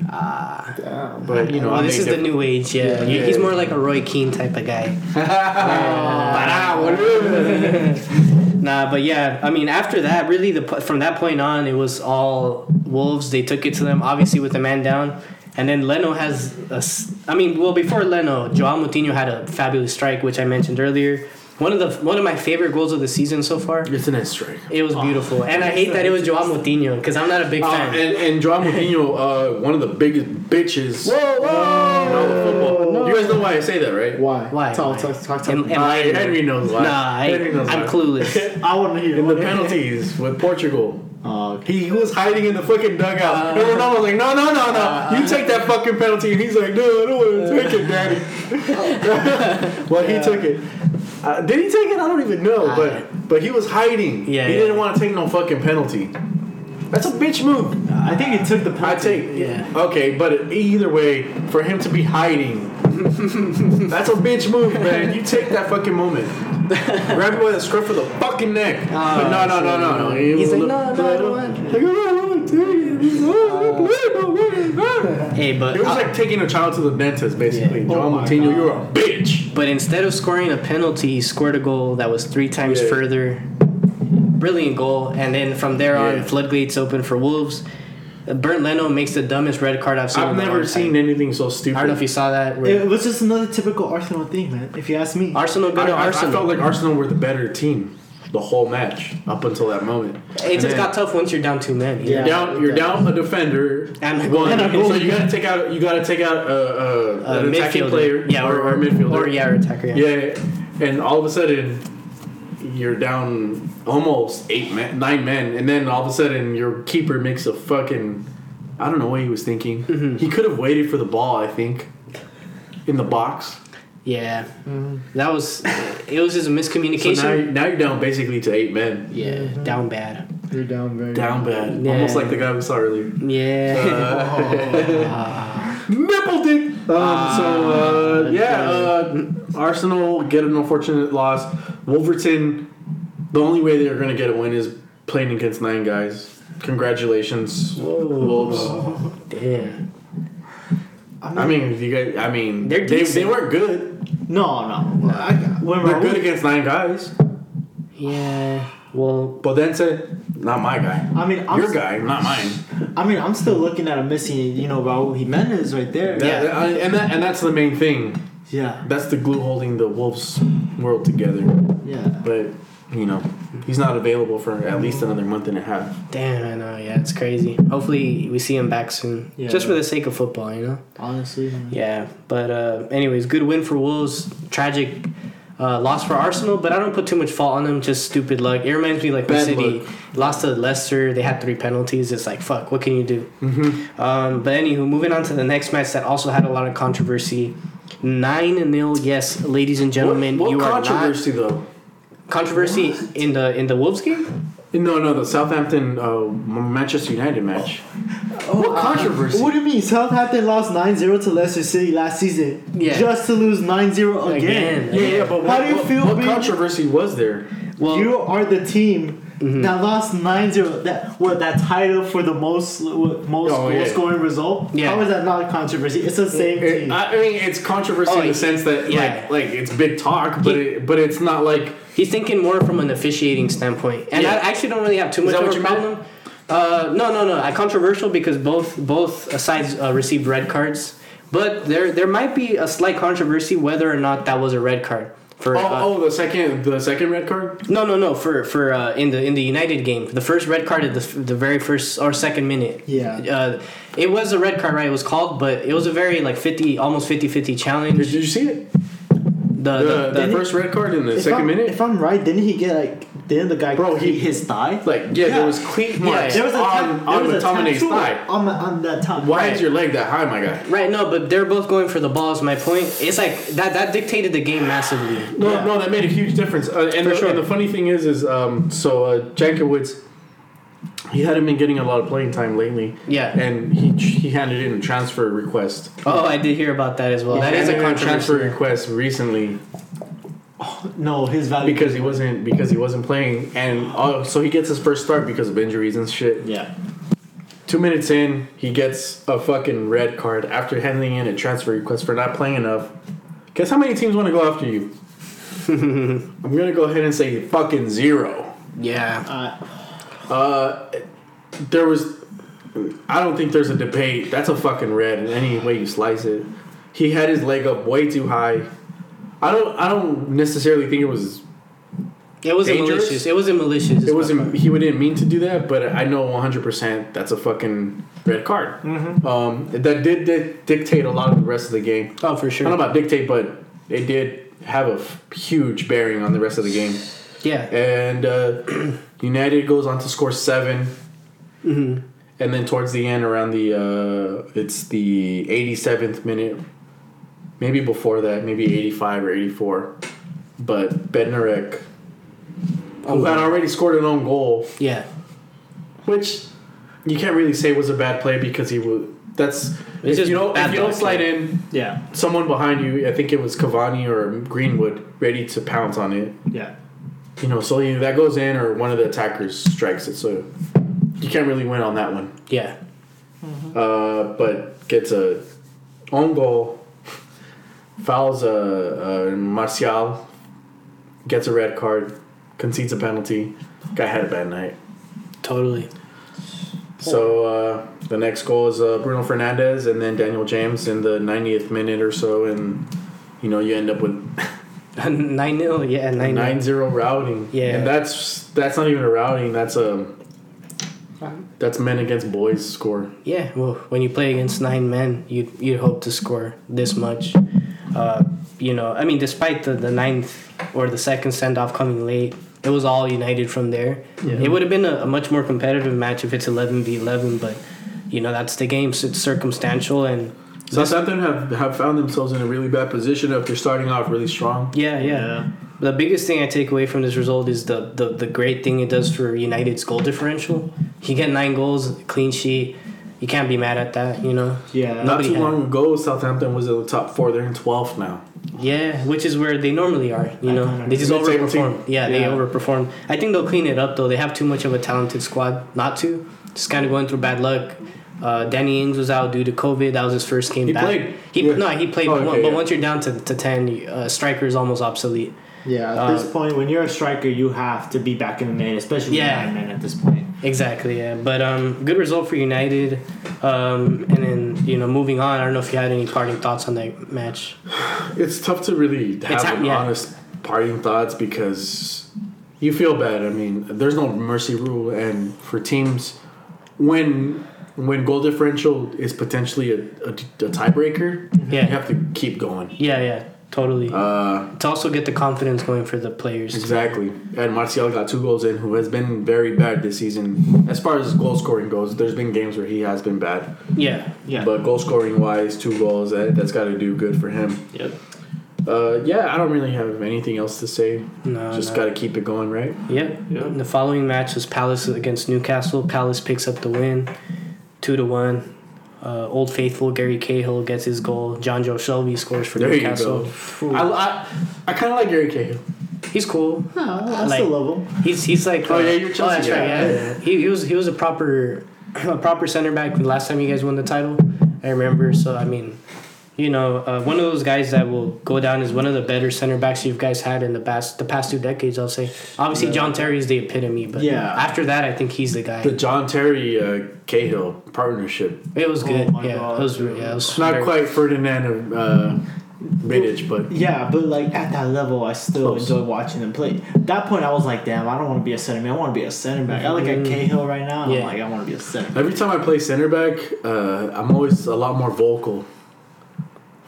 Damn. But you know, well, this may is the new age. Yeah, Yeah, yeah, he's more like a Roy Keane type of guy. Nah, but yeah, I mean, after that, really, the from that point on, it was all Wolves. They took it to them, obviously with the man down, and then Leno has. A, s- I mean, well, before Leno, Joao Moutinho had a fabulous strike, which I mentioned earlier. One of the one of my favorite goals of the season so far. It's an S strike. It was beautiful, and I hate that it was Joao Moutinho because I'm not a big Uh, fan. and and Joao Moutinho, uh, one of the biggest bitches. whoa, whoa! in all of football. You guys know why I say that, right? Why? Why? Talk, Why? talk, talk, talk. And- and- Uh, Enlighten. Henry knows why. Nah, I, Henry knows I'm why. clueless. I want to hear In the penalties with Portugal. Oh, okay. He was hiding in the fucking dugout. Uh. and Ronaldo was like, no, no, no, no. Uh, you uh. take that fucking penalty. And he's like, no, I don't want to take it, daddy. well, he took it. Uh, did he take it? I don't even know. But but he was hiding. Yeah, He yeah. didn't want to take no fucking penalty. That's a bitch move. I think he took the penalty. I take Yeah. Okay, but either way, for him to be hiding, that's a bitch move, man. You take that fucking moment. Grab him by the scruff of the fucking neck. Ah, but no, no, no, no, no. He He's like, a- no, no, I don't want Like, I don't want to. Oh, oh. Hey, but It was like taking a child to the dentist, basically. Yeah. John Oh my Moutinho, God. you're a bitch. But instead of scoring a penalty, he scored a goal that was three times Yeah. further. Brilliant goal. And then from there Yeah. on, floodgates open for Wolves. Bernd Leno makes the dumbest red card I've seen. I've in never seen time. anything so stupid. I don't know if you saw that. where It was just another typical Arsenal thing, man. If you ask me. Arsenal go I, to I- I Arsenal. felt like Arsenal were the better team the whole match up until that moment. it And just then- got tough once you're down two men. Yeah. You're down. You're down a defender And a one. goalkeeper. so you gotta take out. You gotta take out a, a, A an attacking player. Yeah, or, or, a midfielder. Or, yeah, or attacker. Yeah. Yeah, and all of a sudden you're down almost eight men, nine men, and then all of a sudden your keeper makes a fucking. I don't know what he was thinking. Mm-hmm. He could have waited for the ball. I think in the box. Yeah. That was. It was just a So miscommunication. now, now you're down basically to eight men. yeah, down bad. You're down very Down bad. Yeah. Almost like the guy we saw earlier. Yeah. Nipple dick. Um, so uh, yeah, uh, Arsenal get an unfortunate loss. Wolverton, the only way they're gonna get a win is playing against nine guys. Congratulations, Wolves. Damn. I mean, if you guys, I mean, They're they, they weren't good. No, no. I, when They're Raul- good against nine guys. Yeah. Well, Bodense, not my guy. I mean, I'm Your s- guy, not mine. I mean, I'm still looking at a missing, you know, Raul Jimenez right there. That- Yeah. that- and that and that's the main thing. Yeah. That's the glue holding the Wolves world together. Yeah. But you know, he's not available for at least another month and a half. damn, I know. Yeah, it's crazy. Hopefully, we see him back soon. Yeah. Just for the sake of football, you know. Honestly. man. Yeah, but uh, anyways, good win for Wolves. Tragic uh, loss for Arsenal, but I don't put too much fault on them. Just stupid luck. It reminds me like when Bad City luck. lost to Leicester. They had three penalties. It's like fuck. What can you do? Mm-hmm. Um, but anywho, moving on to the next match that also had a lot of controversy. Nine 0 Yes, ladies and gentlemen, what, what you are controversy though? Not controversy in the in the Wolves game. No, no, the Southampton uh, Manchester United match. what controversy? What do you mean? Southampton lost 9-0 to Leicester City last season. Yeah. Just to lose 9-0 again. Again. yeah, yeah, but How what, do you what- feel What being- controversy was there? Well, you are the team Mm-hmm. that lost 9-0. That what that title for the most what, most Oh, goal yeah. scoring result. Yeah. How is that not a controversy? It's the same It- team. I I mean, it's controversy Oh, in the sense that yeah. like like it's big talk, but He- it, but it's not like He's thinking more from an officiating standpoint, and Yeah. I actually don't really have too much that of a you meant? problem. Uh, no, no, no. I controversial because both both sides uh, received red cards, but there there might be a slight controversy whether or not that was a red card for. oh, uh, oh the second the second red card. No, no, no. For for uh, in the in the United game, the first red card at the the very first or second minute. Yeah. Uh, it was a red card, right? It was called, but it was a very like fifty, almost 50-50 challenge. Did you see it? The, The, the, the Did he- first red card in the if second I'm, minute. If I'm right, didn't he get like Didn't the guy Bro, he- his thigh? Like yeah, Yeah. there was cleat marks there was a on, ta- there on was a McTominay's thigh. on the, on that top. Why Right. is your leg that high, my guy? Right, no, but they're both going for the balls. My point, it's like that that dictated the game massively. No, Yeah. no, that made a huge difference. Uh, and, For the, sure. and the funny thing is, is um, so uh, Jankewitz, he hadn't been getting a lot of playing time lately. Yeah. And he he handed in a transfer request. Oh, I did hear about that as well. That is a Handed transfer request recently No, his value because he wasn't because he wasn't playing, and uh, so he gets his first start because of injuries and shit. Yeah. Two minutes in, he gets a fucking red card after handing in a transfer request for not playing enough. Guess how many teams want to go after you? I'm gonna go ahead and say fucking zero. Yeah. Uh, Uh, there was. I don't think there's a debate. That's a fucking red in any way you slice it. He had his leg up way too high. I don't. I don't necessarily think it was. It wasn't Dangerous? malicious. It wasn't malicious. It wasn't. He didn't mean to do that, but I know 100 percent that's a fucking red card. Um, that did, did dictate a lot of the rest of the game. Oh, for sure. I don't know about dictate, but it did have a f- huge bearing on the rest of the game. Yeah. And uh, United goes on to score 7 Mm-hmm. and then towards the end, around the uh, it's the 87th minute, maybe before that, maybe 85 or 84. But Bednarek, who had already scored an own goal, Yeah. which you can't really say was a bad play because he was. That's It's if you don't if you don't slide yeah. in yeah. someone behind you. I think it was Cavani or Greenwood ready to pounce on it. Yeah. You know, so either that goes in or one of the attackers strikes it. So you can't really win on that one. Yeah. Uh, but gets a own goal, fouls uh, uh, Martial, gets a red card, concedes a penalty. Guy had a bad night. Totally. So uh, the next goal is uh, Bruno Fernandes and then Daniel James in the 90th minute or so, and you know you end up with nine 0 Yeah, nine 9 0 0 routing. Yeah. And that's that's not even a routing, that's a that's men against boys score. Yeah. Well, when you play against nine men, you you hope to score this much. Uh, you know, I mean, despite the the ninth or the second send off coming late, it was all United from there. It would have been a, a much more competitive match if it's eleven v eleven, but you know that's the game. So it's circumstantial and. Southampton have, have found themselves in a really bad position after starting off really strong. Yeah, yeah. The biggest thing I take away from this result is the, the, the great thing it does for United's goal differential. You get nine goals, clean sheet. You can't be mad at that, you know. Yeah. Not too had- long ago, Southampton was in the top four. They're in 12th now. Yeah, which is where they normally are. You know, they just overperform. team. Yeah, they overperform. I think they'll clean it up though. They have too much of a talented squad not to. Just kind of going through bad luck. Uh, Danny Ings was out due to COVID. That was his first game He back. played. He Yeah. no, he played. Oh, but, okay, but yeah. once you're down to, to ten, uh, striker is almost obsolete. Yeah. At Uh, this point, when you're a striker, you have to be back in the main, especially Yeah. with nine men at this point. Exactly, yeah. But um, good result for United. Um, and then you know, moving on. I don't know if you had any parting thoughts on that match. It's tough to really have ha- an yeah. honest parting thoughts because you feel bad. I mean, there's no mercy rule, and for teams, when when goal differential is potentially a, a, a tiebreaker, Yeah. you have to keep going. Yeah, yeah, totally. Uh, to also get the confidence going for the players. exactly. And Martial got two goals in, who has been very bad this season. As far as goal scoring goes, there's been games where he has been bad. Yeah, Yeah. But goal scoring wise, two goals, that, that's got to do good for him. Yep. Uh, yeah, I don't really have anything else to say. no, Just no. got to keep it going, right? Yep. The following match was Palace against Newcastle. Palace picks up the win, two to one. Uh, Old faithful Gary Cahill gets his goal. Jonjo Shelvey scores for There you Newcastle. go. I, I, I kind of like Gary Cahill. He's cool. No, I Like- still love him. He's he's like Oh, uh, yeah, you're Chelsea that's guy. right. Yeah, yeah. He, he was he was a proper a proper center back the last time you guys won the title. I remember. So I mean, you know, uh, one of those guys that will go down as one of the better center backs you guys had in the past the past two decades. I'll say. Obviously, John Terry is the epitome, but Yeah. after that, I think he's the guy. The John Terry uh, Cahill partnership. it was good. my yeah, God. it was. Yeah, it was Not very- quite Ferdinand of uh, Vidic, but Yeah, but like at that level, I still Close. enjoy watching them play. At that point, I was like, damn, I don't want to be a center man. I want to be a center back. I look at Cahill right now. and Yeah. I'm like, I want to be a center. every time I play center back, uh, I'm always a lot more vocal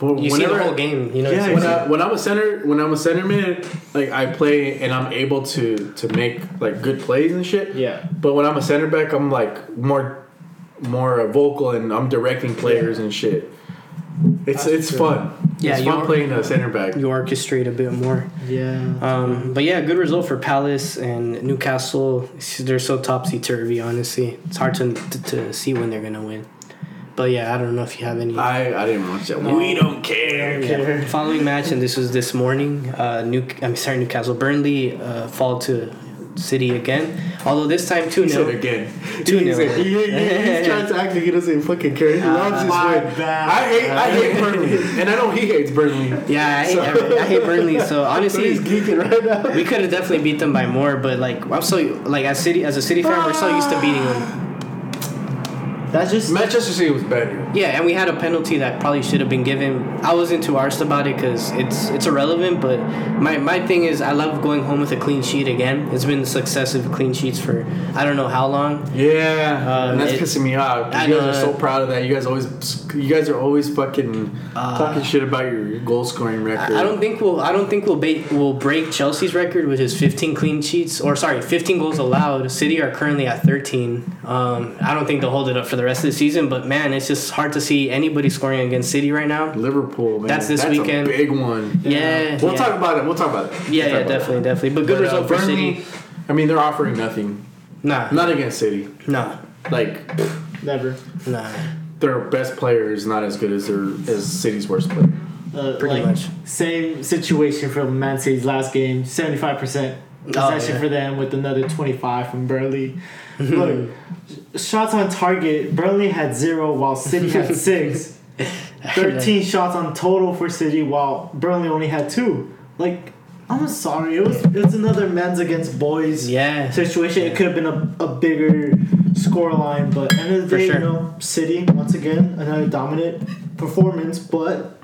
But You see the whole game. You know. Yeah, when, I, when I'm a center, when I'm a center mid, like I play and I'm able to to make like good plays and shit. Yeah. But when I'm a center back, I'm like more more vocal and I'm directing players and shit. It's it's fun. Yeah, it's you fun are- playing a center back. you orchestrate a bit more. Yeah. Um, but yeah, good result for Palace and Newcastle. They're so topsy turvy. Honestly, it's hard to, to to see when they're gonna win. But yeah, I don't know if you have any. I, I didn't watch that. No. We don't care. Yeah. Following match, and this was this morning. Uh, New, I'm sorry, Newcastle. Burnley uh, fall to City again. Although this time two He said 0 again. 2-0. He, he, he, he's trying to act like he doesn't fucking care. He loves his my win. bad. I hate I hate Burnley, and I know he hates Burnley. Yeah, I hate, every- I hate Burnley. So So honestly, he's geeking right now. we could have definitely beat them by more. But like, I'm so like as city as a City fan, we're so used to beating them. That's just Manchester City was better. Yeah, and we had a penalty that probably should have been given. I wasn't too arsed about it because it's it's irrelevant. But my, my thing is, I love going home with a clean sheet again. It's been successive clean sheets for I don't know how long. Yeah, Um, and that's it- pissing me off. I You guys are so proud of that. You guys always, you guys are always fucking Uh, talking shit about your goal scoring record. I I don't think we'll I don't think we'll ba- we'll break Chelsea's record, which is 15 clean sheets or sorry, 15 goals allowed. City are currently at 13. Um, I don't think they'll hold it up for the rest of the season. But man, it's just hard to see anybody scoring against City right now. Liverpool, man. That's this That's weekend. A big one. Yeah, We'll yeah. talk about it. We'll talk about it. Yeah, We'll yeah, talk definitely, it. definitely. But good But, uh, result for Burnley, City. I mean, they're offering nothing. Nah, Not against City. nah, Like never. nah. their best player is not as good as their as City's worst player. Uh, Pretty like, much. Same situation from Man City's last game. Seventy five percent possession oh, yeah. for them with another twenty five from Burnley. Look, shots on target. Burnley had zero while City had six. Thirteen shots on total for City while Burnley only had two. Like, I'm sorry, it was it's another men's against boys Yeah. situation. It could have been a, a bigger score line, but end of the day, sure. you know, City once again another dominant performance. But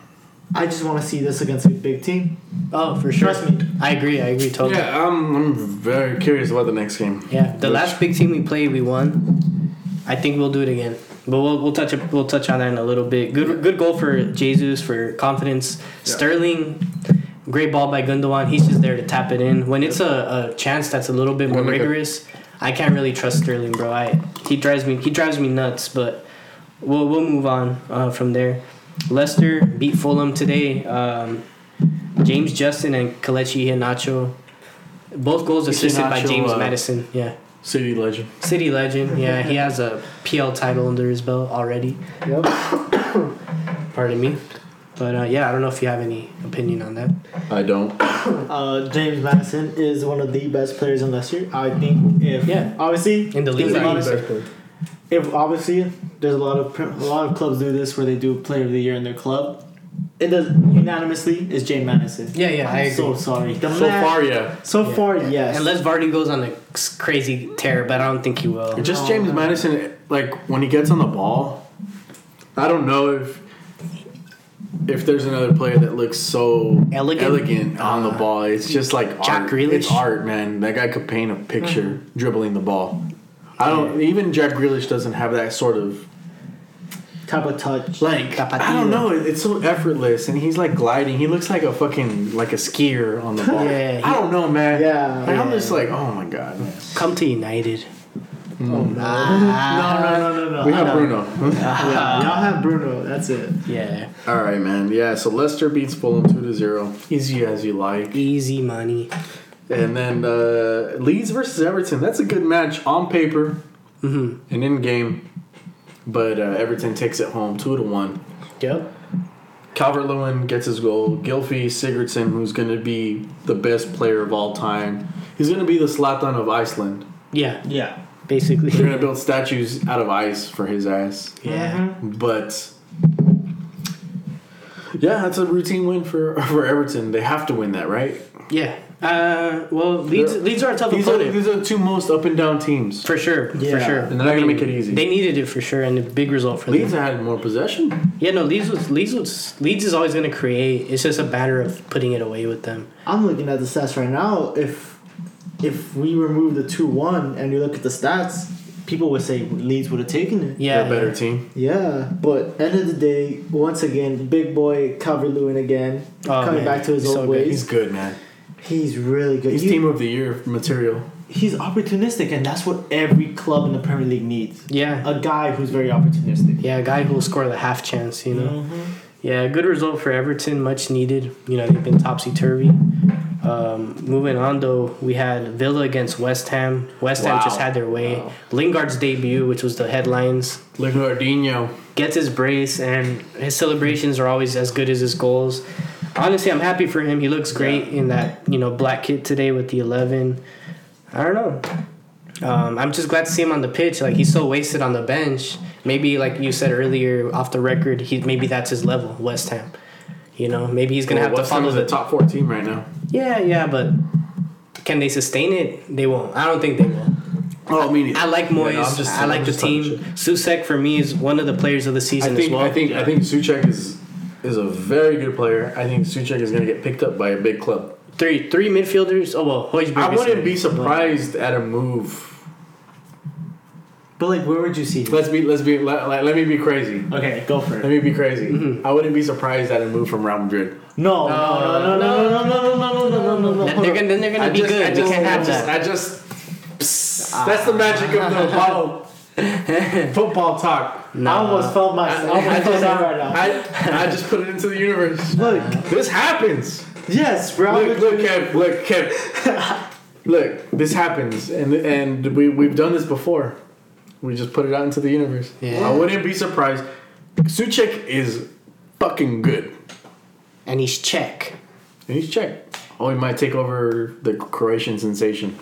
I just want to see this against a big team. Oh, for sure. Trust me. I agree. I agree totally. Yeah. Yeah, I'm, I'm very curious about the next game. Yeah, the Which- last big team we played, we won. I think we'll do it again. But we'll, we'll touch we'll touch on that in a little bit. Good good goal for Jesus for confidence. Sterling, great ball by Gundogan. He's just there to tap it in. When it's a, a chance that's a little bit more Gonna make a- rigorous, I can't really trust Sterling, bro. I he drives me he drives me nuts. But we'll we'll move on uh, from there. Leicester beat Fulham today. Um, James Justin and Kelechi Iheanacho. Both goals assisted by James uh, Maddison. Yeah. City legend. City legend. Yeah, he has a PL title under his belt already. Yep. Pardon me. But uh, yeah, I don't know if you have any opinion on that. I don't. Uh, James Maddison is one of the best players in Leicester. I think if Yeah. obviously In the league, if obviously there's a lot of a lot of clubs do this where they do player of the year in their club. It does unanimously is James Maddison. Yeah, yeah, I'm I agree. so sorry. The So man- far, yeah. so Yeah. far, yes. Unless Vardy goes on a crazy tear, but I don't think he will. Just Oh, James man. Maddison, like when he gets on the ball, I don't know if if there's another player that looks so Elegant? elegant on the Uh, ball. It's just like Jack art. Grealish? It's art, man. That guy could paint a picture dribbling the ball. I don't. Even Jack Grealish doesn't have that sort of type of touch. like. I don't know. It's so effortless, and he's like gliding. He looks like a fucking like a skier on the ball. Yeah, I don't know, man. Yeah. Like, I'm just like, oh my god. Come to United. Mm. Oh, no. No, no, no, no, no. We have Bruno. Yeah, y'all have Bruno. That's it. Yeah, All right, man. Yeah, so Leicester beats Fulham two to zero, easy as you like. easy money. And then uh, Leeds versus Everton. That's a good match on paper Mm-hmm. and in game, but uh, Everton takes it home two to one. Yep. Calvert Lewin gets his goal. Gylfi Sigurdsson, who's going to be the best player of all time, he's going to be the Zlatan of Iceland. Yeah, Yeah. basically. They're going to build statues out of ice for his ass. Yeah. But yeah, that's a routine win for for Everton. They have to win that, right? Yeah. Uh, well, Leeds, They're- Leeds are a tough These are, opponent. these are the two most up and down teams. For sure, Yeah. for sure. And they're not gonna make it easy. They needed it for sure, and a big result for Leeds them. had more possession. Yeah, no, Leeds was Leeds was Leeds is always gonna create. It's just a matter of putting it away with them. I'm looking at the stats right now. If if we remove the two one and you look at the stats, people would say Leeds would have taken it. Yeah, They're a better yeah. team. Yeah, but end of the day, once again, big boy Calvert Lewin again, Oh, coming man. back to his He's old so good. He's good, man. He's really good. He's He- team of the year material. he's opportunistic, and that's what every club in the Premier League needs. Yeah. A guy who's very opportunistic. Yeah, a guy who will score the half chance, you know. Mhm. Yeah, good result for Everton, much needed. You know, they've been topsy turvy. Um, moving on though, we had Villa against West Ham. West Ham just had their way. Wow. Lingard's debut, which was the headlines, Lingardinho. gets his brace, and his celebrations are always as good as his goals. Honestly, I'm happy for him. He looks great in that you know black kit today with the 11. I don't know. Um, I'm just glad to see him on the pitch. Like he's so wasted on the bench. Maybe like you said earlier off the record, he maybe that's his level. West Ham. You know, maybe he's gonna Well, have to West Ham follow is the top four team right now. Yeah, yeah, but can they sustain it? They won't. I don't think they will. Oh, I mean, I like Yeah, Moyes. no, I'm just- I I'm like the team. Soucek for me is one of the players of the I season think as well. I think I think Soucek is is a very good player. I think Soucek is going to get picked up by a big club. three three midfielders. Oh well, Højbjerg. I wouldn't be surprised at a move. But like, where would you see him? Let's be let's be let, let, let me be crazy. Okay, go for it. Let me be crazy. Mm-hmm. I wouldn't be surprised at a move from Real Madrid. No, no, no, no, no, no, no, no, no, no, no, no, no. they're gonna then they're gonna I be just, good. I just, we can't I have just, that. I just. Psst, that's the magic of the Apollo football talk. I almost felt my. I I, I just, right now. I, I just put it into the universe. Look, This happens. yes, bro. Look, look, Kev, look, Kev. look, this happens, and and we we've done this before. We just put it out into the universe. Yeah. I wouldn't be surprised. Soucek is fucking good, and he's Czech. and he's Czech. Oh, he might take over the Croatian sensation.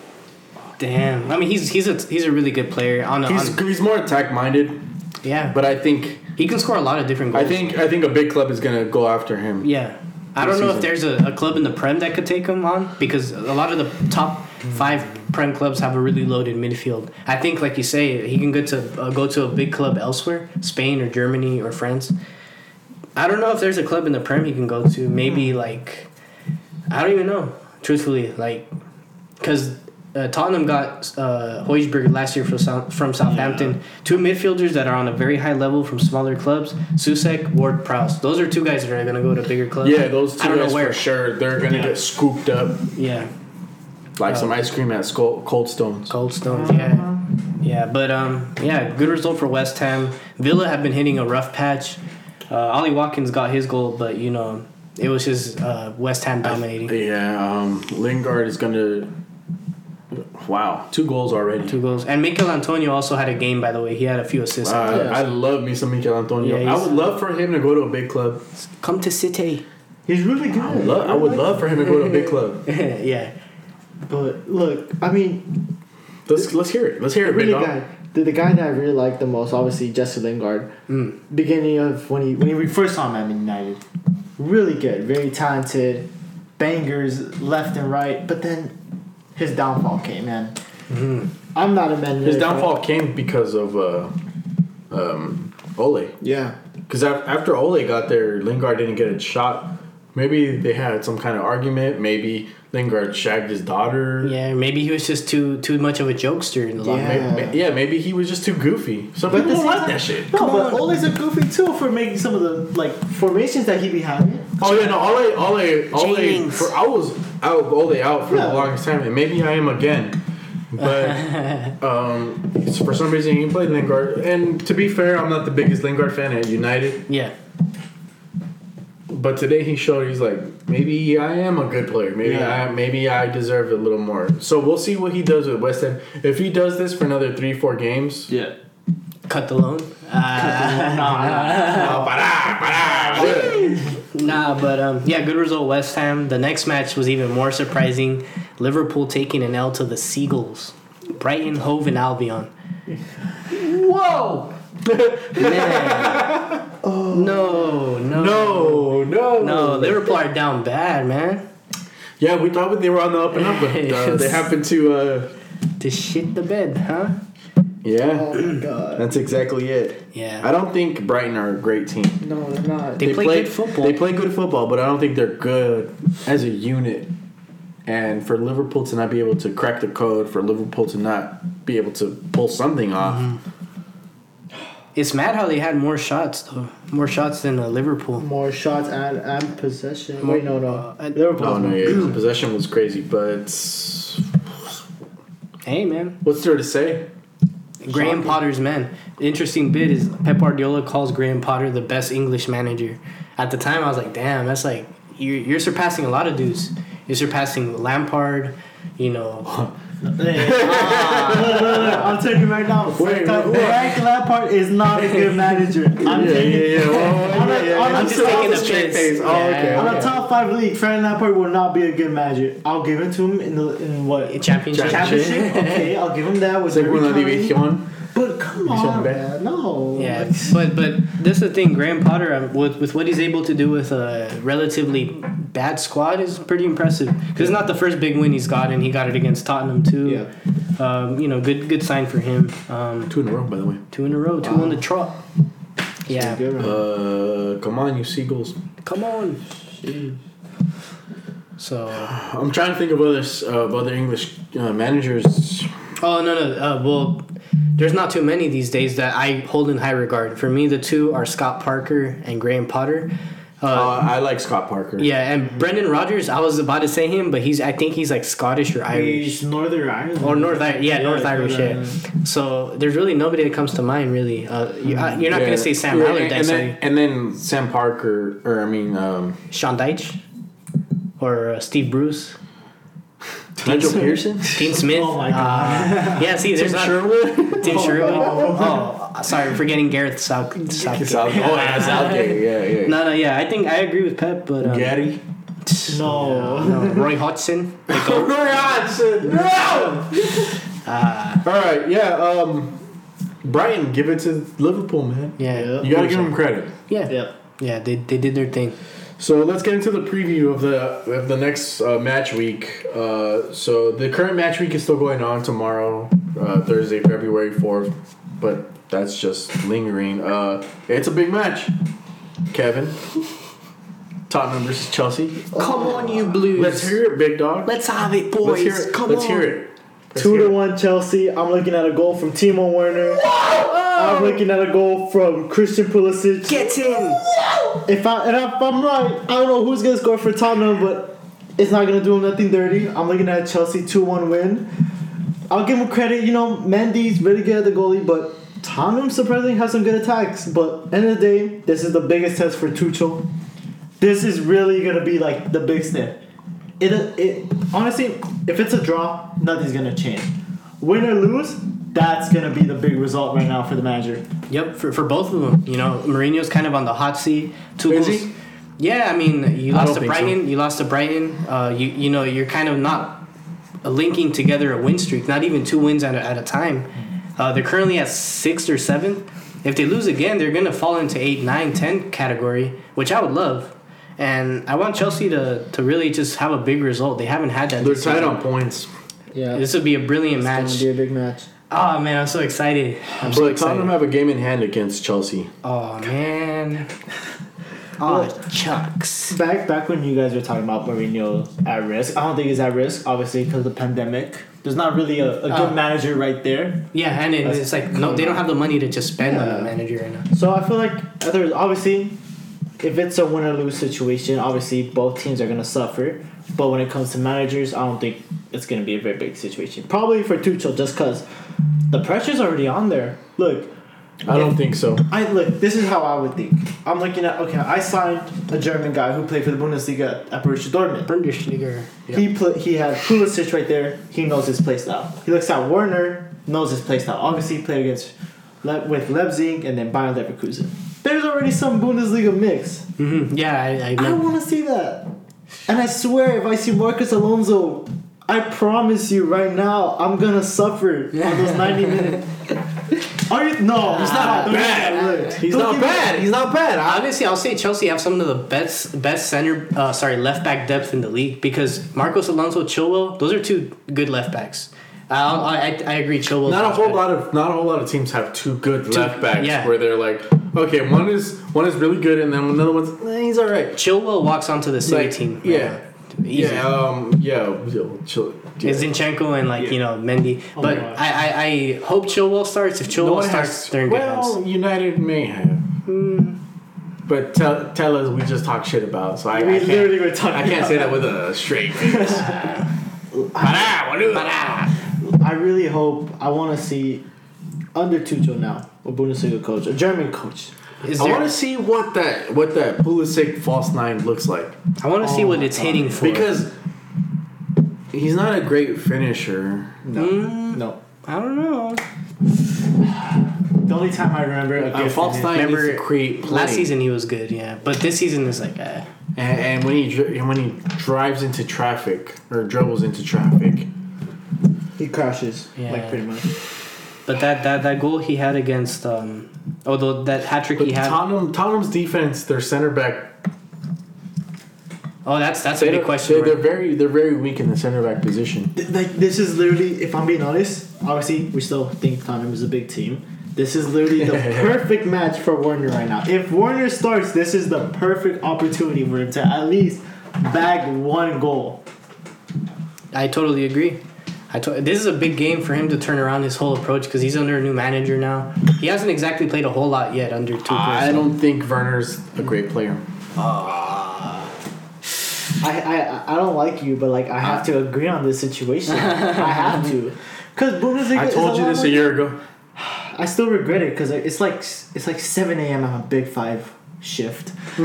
Damn. I mean, he's he's a he's a really good player. On, He's on he's more attack minded, yeah, but I think he can score a lot of different goals. I think I think a big club is gonna go after him. Yeah. I don't know if there's a, a club in the Prem that could take him on because a lot of the top five Prem clubs have a really loaded midfield. I think, like you say, he can go to uh, go to a big club elsewhere, Spain or Germany or France. I don't know if there's a club in the Prem he can go to. Maybe like, I don't even know. Truthfully, like, because uh, Tottenham got uh, Højbjerg last year from South, from Southampton. Two midfielders that are on a very high level from smaller clubs. Soucek, Ward Prowse. Those are two guys that are going to go to bigger clubs. Yeah, those two I don't guys know where. for sure. They're gonna Yeah. get scooped up Yeah, like Uh, some ice cream at Skull, Cold Stones. Cold Stones. Yeah, yeah, but um, yeah, good result for West Ham. Villa have been hitting a rough patch. Uh, Ollie Watkins got his goal, but you know it was just uh, West Ham dominating. Yeah, um, Lingard is gonna. Wow, two goals already. Two goals, and Michail Antonio also had a game. By the way, he had a few assists. Uh, Yeah. I love me some Michail Antonio. Yeah, I would love for him to go to a big club. Come to City. He's really good. I would love, I would love for him to go to a big club. yeah, But look, I mean, Let's let's hear it. Let's hear it, big really dog. guy. The, the guy that I really like the most, obviously Jesse Lingard. Mm. Beginning of when he when he first saw him at United, really good, very talented, bangers left and right. But then his downfall came, man. I'm not a Man United. His fan. downfall came because of uh, um, Ole. Yeah. Because after Ole got there, Lingard didn't get a shot. Maybe they had some kind of argument. Maybe Lingard shagged his daughter. yeah. Maybe he was just too too much of a jokester in the locker. Yeah. room. Maybe, yeah, maybe he was just too goofy. Some But people don't like that shit. No, Come but on. Ole's a goofy too for making some of the like formations that he be having. Oh yeah, no, Ole, Ole, Ole. For, I was out Ole out for Yeah. the longest time, and maybe I am again. But um, it's- for some reason he played Lingard, and to be fair, I'm not the biggest Lingard fan at United. Yeah, But today he showed he's like maybe I am a good player. Maybe Yeah. I maybe I deserve a little more. So we'll see what he does with West Ham. If he does this for another three four games, Yeah. cut the loan. oh, para, para, yeah. Nah, but um, yeah, good result, West Ham. The next match was even more surprising. Liverpool taking an L to the Seagulls. Brighton, Hove, and Albion. Whoa. Man. Oh. No, no, no, no, no. Liverpool are down bad, man. Yeah, we thought they were on the up and up, but uh, they happened to. Uh, To shit the bed, huh? Yeah, Oh my god. that's exactly it. Yeah. I don't think Brighton are a great team. No, they're not. They play good football. They play good football, but I don't think they're good as a unit. And for Liverpool to not be able to crack the code, for Liverpool to not be able to pull something off. It's mad how they had more shots though, more shots than uh, Liverpool. More shots and, and possession. More- Wait, no, no. uh, and- Liverpool. No, no, yeah, possession was crazy, but Hey man, what's there to say? Graham. Potter's men. The interesting bit is Pep Guardiola calls Graham Potter the best English manager. At the time, I was like, damn, that's like you're, you're surpassing a lot of dudes. You're surpassing Lampard. You know, Hey, ah, I'm telling you right now. Wait, Frank what? Lampard is not a good manager. I'm yeah, telling you. yeah, yeah. Well, On a- yeah, yeah, on yeah. I'm just so taking on the the straight piss. face. Oh, okay, Yeah. On a top five league, Frank Lampard will not be a good manager. I'll give it to him in the in what Championship. championship. okay, I'll give him that with Segunda división. But come on, B. man, no. Yeah, but but this is the thing. Graham Potter, um, with with what he's able to do with a relatively bad squad, is pretty impressive. Because it's not the first big win he's gotten. He got it against Tottenham too. Yeah. Um, you know, good good sign for him. Um, Two in a row, by the way. two in a row, two on the trot. Yeah, Good, man. Uh, come on, you seagulls. come on. So, I'm trying to think of other uh, of other English uh, managers. oh no no, uh, well, there's not too many these days that I hold in high regard. For me, the two are Scott Parker and Graham Potter. Uh, I like Scott Parker. Yeah, and Brendan Rodgers, I was about to say him, but he's I think he's like Scottish or Irish. He's Northern Ireland. Or North Irish, yeah, North Yeah, Irish, Northern yeah. So there's really nobody that comes to mind, really. Uh, you, uh, you're not Yeah. gonna say Sam Yeah, Allardyce, and, are then, and then Sam Parker, or I mean, um, Sean Dyche, or uh, Steve Bruce, Nigel Pearson, Dean Smith. Oh my Uh, yeah, see, there's Tim not Sherwood. Tim Sherwood. Oh, sorry, I'm forgetting Gareth South. Southgate. South, oh yeah, Southgate. Yeah, yeah. No, no, yeah, I think I agree with Pep, but um, Gaddy. No. no, Roy Hodgson. Roy Hodgson. No. Uh, All right. Yeah. Um, Brighton, give it to Liverpool, man. yeah, You gotta give them credit. yeah, Yep. yeah. They, they did their thing. So let's get into the preview of the of the next uh, match week. Uh, so the current match week is still going on tomorrow, uh, Thursday, February fourth, but that's just lingering. Uh, it's a big match, Kevin. Tottenham versus Chelsea. Come on, you Blues. Let's hear it, big dog. Let's have it, boys. Let's hear it. Come Let's on. hear it. Let's Two hear to it. one Chelsea. I'm looking at a goal from Timo Werner. I'm looking at a goal from Christian Pulisic. Get in. If I and if I'm right, I don't know who's gonna score for Tottenham, but it's not gonna do him nothing dirty. I'm looking at a Chelsea two one win. I'll give him credit. You know, Mendy's really good at the goalie, but Tottenham surprisingly has some good attacks. But end of the day, this is the biggest test for Tuchel. This is really gonna be like the big step. It it honestly, if it's a draw, nothing's gonna change. Win or lose, that's gonna be the big result right now for the manager. Yep, for, for both of them. You know, Mourinho's kind of on the hot seat. Tuchel's, Is he? Yeah, I mean, you I lost don't to think so. Brighton. You lost to Brighton. Uh, you you know, you're kind of not linking together a win streak. Not even two wins at a, at a time. Uh, they're currently at sixth or seventh. If they lose again, they're gonna fall into eight, nine, ten category, which I would love. And I want Chelsea to, to really just have a big result. They haven't had that. They're tied on points. Yeah, This would be a brilliant match. Be a big match. Oh man, I'm so excited. I'm so But excited. Tottenham have a game in hand against Chelsea. Oh man. Oh, oh chucks. Back back when you guys were talking about Mourinho at risk, I don't think he's at risk. Obviously, because of the pandemic, there's not really a, a good Oh. manager right there. Yeah, and it, That's- it's like no, they don't have the money to just spend on Yeah. a manager right now. So I feel like there's obviously, if it's a win or lose situation, obviously both teams are gonna suffer. But when it comes to managers, I don't think it's gonna be a very big situation. Probably for Tuchel, just cause the pressure's already on there. Look, I don't think so. I look. This is how I would think. I'm looking at okay. I signed a German guy who played for the Bundesliga at Borussia Dortmund. Bundesliga. He pl- he had Pulisic right there. He knows his play style. He looks at Werner, knows his play style. Obviously, he played against Le- with Leipzig and then Bayern Leverkusen. There's already some Bundesliga mix. hmm Yeah, I, I, I want to see that. And I swear, if I see Marcos Alonso, I promise you right now, I'm gonna suffer on those 90 minutes. Are you? No, he's not Don't bad. He's Don't not give me bad. He's not bad. Obviously, I'll say Chelsea have some of the best best center, uh, sorry, left back depth in the league because Marcos Alonso, Chilwell, those are two good left backs. I I, I, I agree, Chilwell. Not a whole lot of not a whole lot of teams have two good Two- left backs yeah. where they're like, okay, one is one is really good and then another one's eh, he's all right. Chilwell walks onto the city Like, team. yeah. Easy. Yeah, um, yeah, yo, chill. yeah. It's Zinchenko and like Yeah. you know Mendy, Oh but. I, I I hope Chilwell starts. If Chilwell No starts, has- they're in good well. United may have. But tell, tell us we just talk shit about, so I, We I can't, literally were talking I can't say that about- with a straight face. I really hope I want to see under Tuchel now, a Bundesliga coach, a German coach. Is I there, want to see what that what that Pulisic false nine looks like I want to see Oh what it's God. hitting for because he's not a great finisher. No, Mm. no. I don't know. The only time I remember a A good false finish- nine Remember, needs to create play. Last season he was good, yeah, but this season is like, uh, and, and when he dri- when he drives into traffic or dribbles into traffic, he crashes, Yeah. like pretty much. But that that that goal he had against, um, although that hat trick he had, Tottenham Tottenham's defense, their center back, oh that's that's a they big question. They're, they're very they're very weak in the center back position. Th- Like this is literally, if I'm being honest, obviously we still think Tottenham is a big team. This is literally the perfect match for Werner right now. If Werner starts, this is the perfect opportunity for him to at least bag one goal. I totally agree. I to- this is a big game for him to turn around his whole approach because he's under a new manager now. He hasn't exactly played a whole lot yet under Tuchel. I don't think Werner's a great player. Ah. I, I I don't like you, but like I have to agree on this situation. I have to, because Bundesliga. I is told a you this more- a year ago. I still regret it because it's like it's like seven a.m. on a big five shift.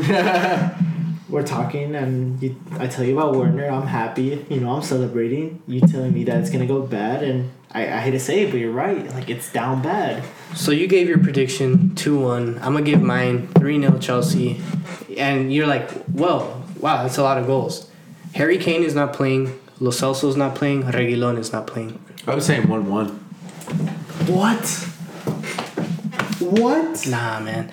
We're talking, and you, I tell you about Werner. I'm happy. You know, I'm celebrating. You telling me that it's gonna go bad, and I, I hate to say it, but you're right. Like it's down bad. So you gave your prediction two one. I'm gonna give mine three 0 Chelsea, and you're like, well, wow, that's a lot of goals. Harry Kane is not playing. Lo Celso's not playing. Reguilon is not playing. I was saying one one. What? What? Nah, man,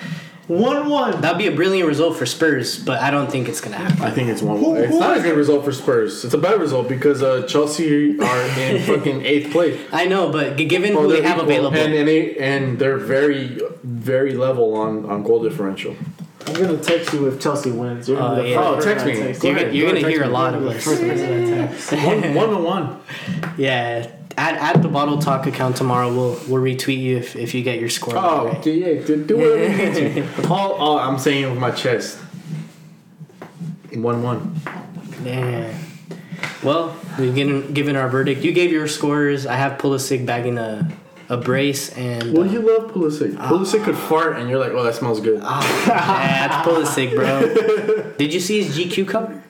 One one. that'd be a brilliant result for Spurs, but I don't think it's gonna happen. I think it's one one. it's not a is- good result for Spurs. It's a bad result because uh, Chelsea are in fucking eighth place. I know, but given Oh, who they have equal. available, and and, they, and they're very very level on on goal differential. I'm gonna text you if Chelsea wins. You're gonna Oh, yeah. Oh, text me. text. you're, Go gonna- ahead, you're go gonna ahead, hear a lot of You're us. first person I text. one, one to one. Yeah, at, at the bottle talk account tomorrow, we'll we'll retweet you if, if you get your score. Oh, right. yeah, do, do whatever you need to. Paul, oh, I'm saying it with my chest. In One one. Yeah. Well, we've given, given our verdict. You gave your scores. I have Pulisic bagging a, a brace and. Well, uh, you love Pulisic. Pulisic could fart, and you're like, oh, that smells good. yeah, that's Pulisic, bro. Did you see his GQ cover?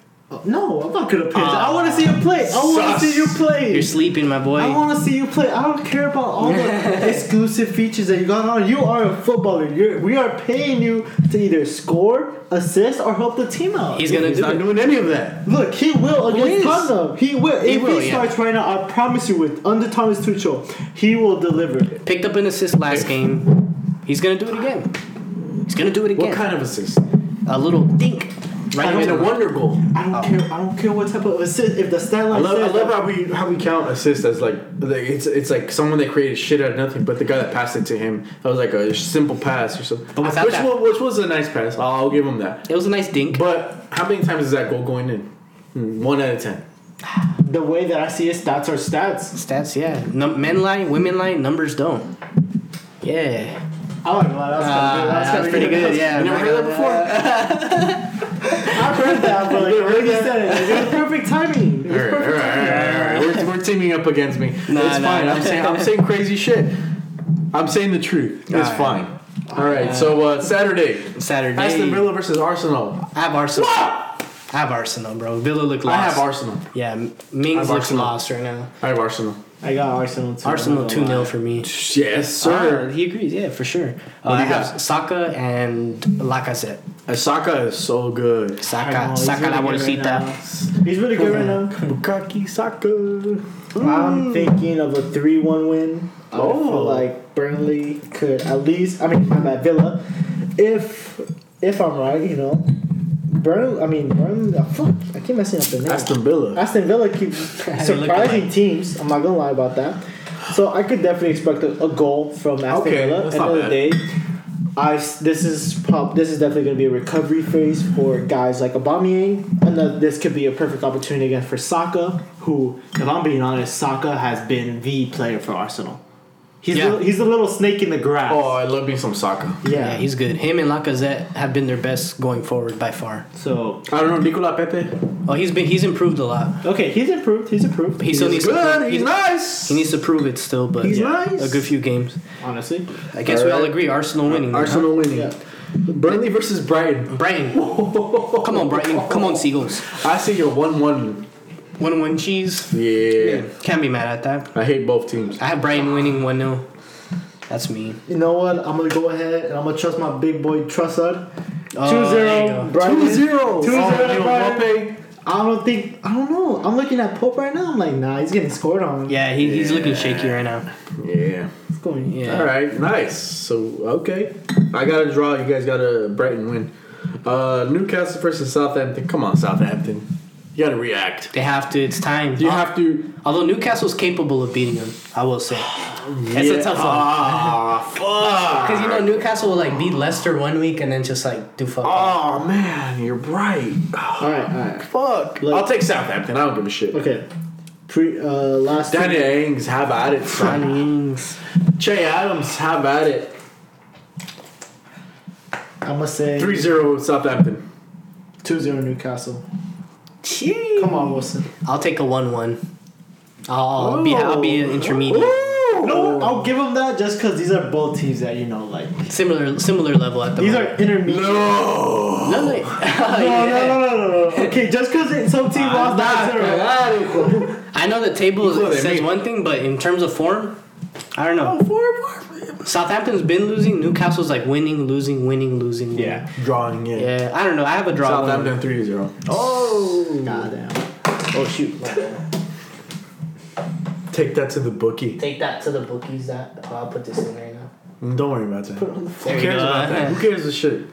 No, I'm not gonna pitch. I want to ah, see you play. I want to see you play. You're sleeping, my boy. I want to see you play. I don't care about all the exclusive features that you got on. You are a footballer. You're, we are paying you to either score, assist, or help the team out. He's gonna He's do not it. doing any of that. Look, he will against Tottenham. He will. He if will, he yeah. starts right now, I promise you, with under Thomas Tuchel, he will deliver. Picked up an assist last game. He's gonna do it again. He's gonna do it again. What kind of assist? A little dink. Right I into a wonder goal. I don't care. I don't care what type of assist. If the stat I line love, I love how we how we count assists as like like, it's it's like someone that created shit out of nothing, but the guy that passed it to him that was like a simple pass or something. But without which that- was, which was a nice pass. I'll, I'll give him that. It was a nice dink. But how many times is that goal going in? Hmm, One out of ten. the way that I see it, stats are stats. Stats, yeah. Num- men lie, women lie, numbers don't. Yeah. I like that. That's, Ah, kinda that was pretty good. That's- Yeah. You never heard that before? I've heard that, but like when you said it, it was perfect timing. It All was right, all perfect right, all right, all right. We're, we're teaming up against me. Nah, it's nah, fine. nah. I'm saying I'm saying crazy shit. I'm saying the truth. It's All right. fine. All right. So uh, Saturday, Saturday. Aston Villa versus Arsenal. I have Arsenal. I have Arsenal, bro. Villa look lost. I have Arsenal. Yeah, Mings have looks Arsenal. lost right now. I have Arsenal. I got Arsenal too. Arsenal 2 not 0 for me. Yes, Ah, sir. he agrees, yeah, for sure. Uh, do I you have got? Saka and Lacazette. Asaka is so good. lie. I know, Saka, Saka really la good right bolsita. He's really good right now. Bukayo Saka. I'm thinking of a 3 1 win. I Oh. feel like Burnley could at least, I mean, my bad, Villa. If if I'm right, you know, Burn, I mean, Burnley, oh, fuck, I keep messing up the name. Aston Villa. Aston Villa keeps They look surprising alike. teams. I'm not gonna lie about that. So I could definitely expect a, a goal from Aston Okay, Villa. that's End of the day, I s- this is prob- this is definitely going to be a recovery phase for guys like Aubameyang, and that this could be a perfect opportunity again for Saka, who, if I'm being honest, Saka has been the player for Arsenal. He's Yeah. the, he's the little snake in the grass. Oh, I love me some soccer. Yeah, he's good. Him and Lacazette have been their best going forward by far. so I don't know, Nicola Pepe. Oh, he's been he's improved a lot. okay, he's improved. He's improved. He still needs to good. prove, He's nice. He needs to prove it still, but He's yeah, nice. a good few games. honestly. I guess we all agree Arsenal winning. then, Arsenal winning. Yeah. Burnley versus Brighton. huh? Brighton. Come on, Brighton. Come on, Seagulls. I see a one-one. One one one cheese. Yeah. Can't be mad at that. I hate both teams. I have Brighton winning one 0 That's me. You know what? I'm gonna go ahead and I'm gonna trust my big boy Trossard. 2 there you 0. Brighton. 2-0. 2-0 Oh, Brighton. I don't think I don't know. I'm looking at Pope right now. I'm like, nah, he's getting scored on. Yeah, he, he's looking shaky right now. Yeah. It's going. Yeah. All right. Nice. So okay, I got a draw. You guys got a Brighton win. Uh, Newcastle versus Southampton. Come on, Southampton. You got to react. They have to. It's time. You have to. Although Newcastle's capable of beating them, I will say. It's Yeah. a tough one. Ah, fuck. Because you know Newcastle will like beat Leicester one week and then just like do fuck. Oh man, you're right. All right, all right. Fuck. Look. I'll take Southampton. I don't give a shit. Okay. Pre uh last Danny Ings, have at it, son. Signings. Che Adams, have at it. I'm gonna say 3-0 Southampton. 2-0 Newcastle. Come Come on, Wilson. I'll take a one-one. I'll, I'll be I'll be an intermediate, No, I'll give him that just because these are both teams that you know like. similar similar level at the These are intermediate. No. No, no, No, no, no, no, no, no. Okay, just because some team lost that zero. I know the table says mí. one thing, but in terms of form, I don't know. Oh, Southampton's been losing. Newcastle's like winning, losing, winning, losing. winning. Yeah. Drawing in. Yeah, I don't know. I have a draw. Southampton 3-0. Oh. Goddamn. Oh shoot. Take that to the bookie. Take that to the bookies. That oh, I'll put this in right now. Don't worry about that. There Who cares go. about that? Who cares the shit?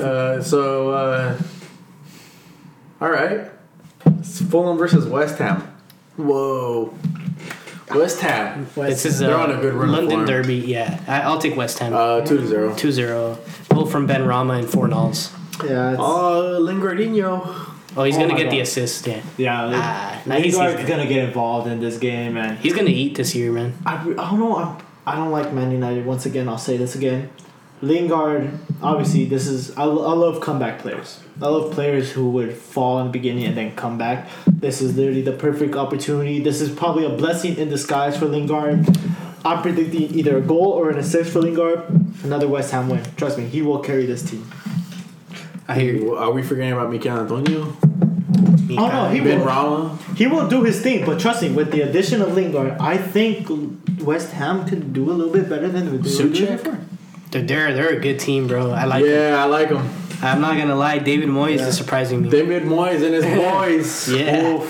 uh, so, uh, all right. It's Fulham versus West Ham. Whoa. West Ham. This is They're a on a good run London form. Derby. Yeah, I, I'll take West Ham. Uh, 2 0. 2-0. Goal from Benrahma and Fornals. Yeah. It's, Oh, Lingardinho. Oh, he's Oh gonna my get the assist. Yeah, Yeah, like, Ah, nah, he's- Lingard's he's- gonna get involved in this game, and he's gonna eat this year, man. I, I don't know. I'm, I don't like Man United. Once again, I'll say this again. Lingard, obviously, this is I, I love comeback players. I love players who would fall in the beginning and then come back. This is literally the perfect opportunity. This is probably a blessing in disguise for Lingard. I'm predicting either a goal or an assist for Lingard. Another West Ham win. Trust me, he will carry this team. I hear you. Are we forgetting about Michail Antonio? Oh no, he Ben will. Rama? He will do his thing, but trust me, with the addition of Lingard, I think West Ham can do a little bit better than they were doing before. They're, they're they're a good team, bro. I like. them. Yeah, I like him. I'm not gonna lie. David Moyes Yeah. is surprising me. David Moyes and his boys. Yeah.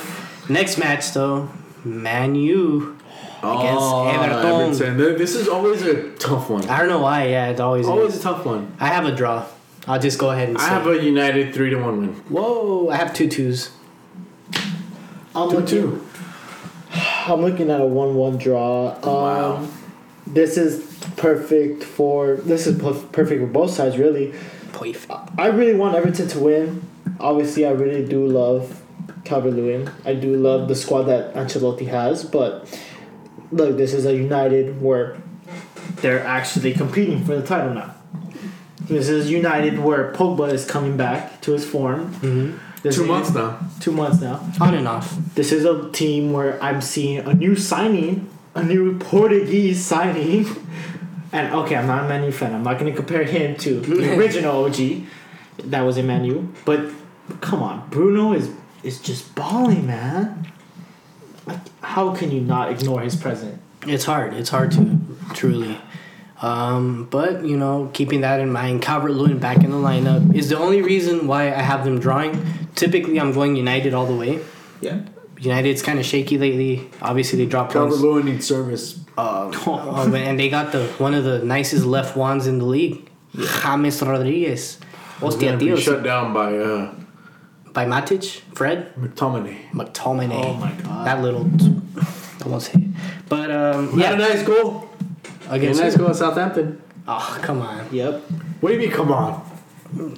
Next match though, Man U. Oh, Everton. Everton. This is always a tough one. I don't know why. Yeah, it's always. Always is. a tough one. I have a draw. I'll just go ahead and I say. have a United 3 to 1 win. Whoa! I have two twos. I'm 2 looking, 2. I'm looking at a one-one draw. Um, Wow. This is perfect for this is perfect for both sides, really. Poif. I really want Everton to win. Obviously, I really do love Calvert Lewin. I do love the squad that Ancelotti has, but look, this is a United where they're actually competing for the title now. This is United where Pogba is coming back to his form. Mm-hmm. This Two is- months now. Two months now. On and off. This is a team where I'm seeing a new signing, a new Portuguese signing. And okay, I'm not a Manu fan. I'm not going to compare him to the original OG. That was a Manu. But come on, Bruno is is just balling, man. Like, how can you not ignore his presence? It's hard. It's hard to truly. Um, but you know, keeping that in mind, Calvert Lewin back in the lineup is the only reason why I have them drawing. Typically, I'm going United all the way. Yeah. United's kind of shaky lately. Obviously, they dropped Calvert points. Lewin needs service. Um, oh, and they got the one of the nicest left ones in the league, James Rodriguez. He's Hostia, gonna be tío. shut down by uh, By Matic, Fred, McTominay. McTominay. Oh my god. That little, almost hit. But um, Yeah, a yeah, nice goal. Yeah, against nice who? goal at Southampton. Oh come on. Yep. What do you mean? Come on.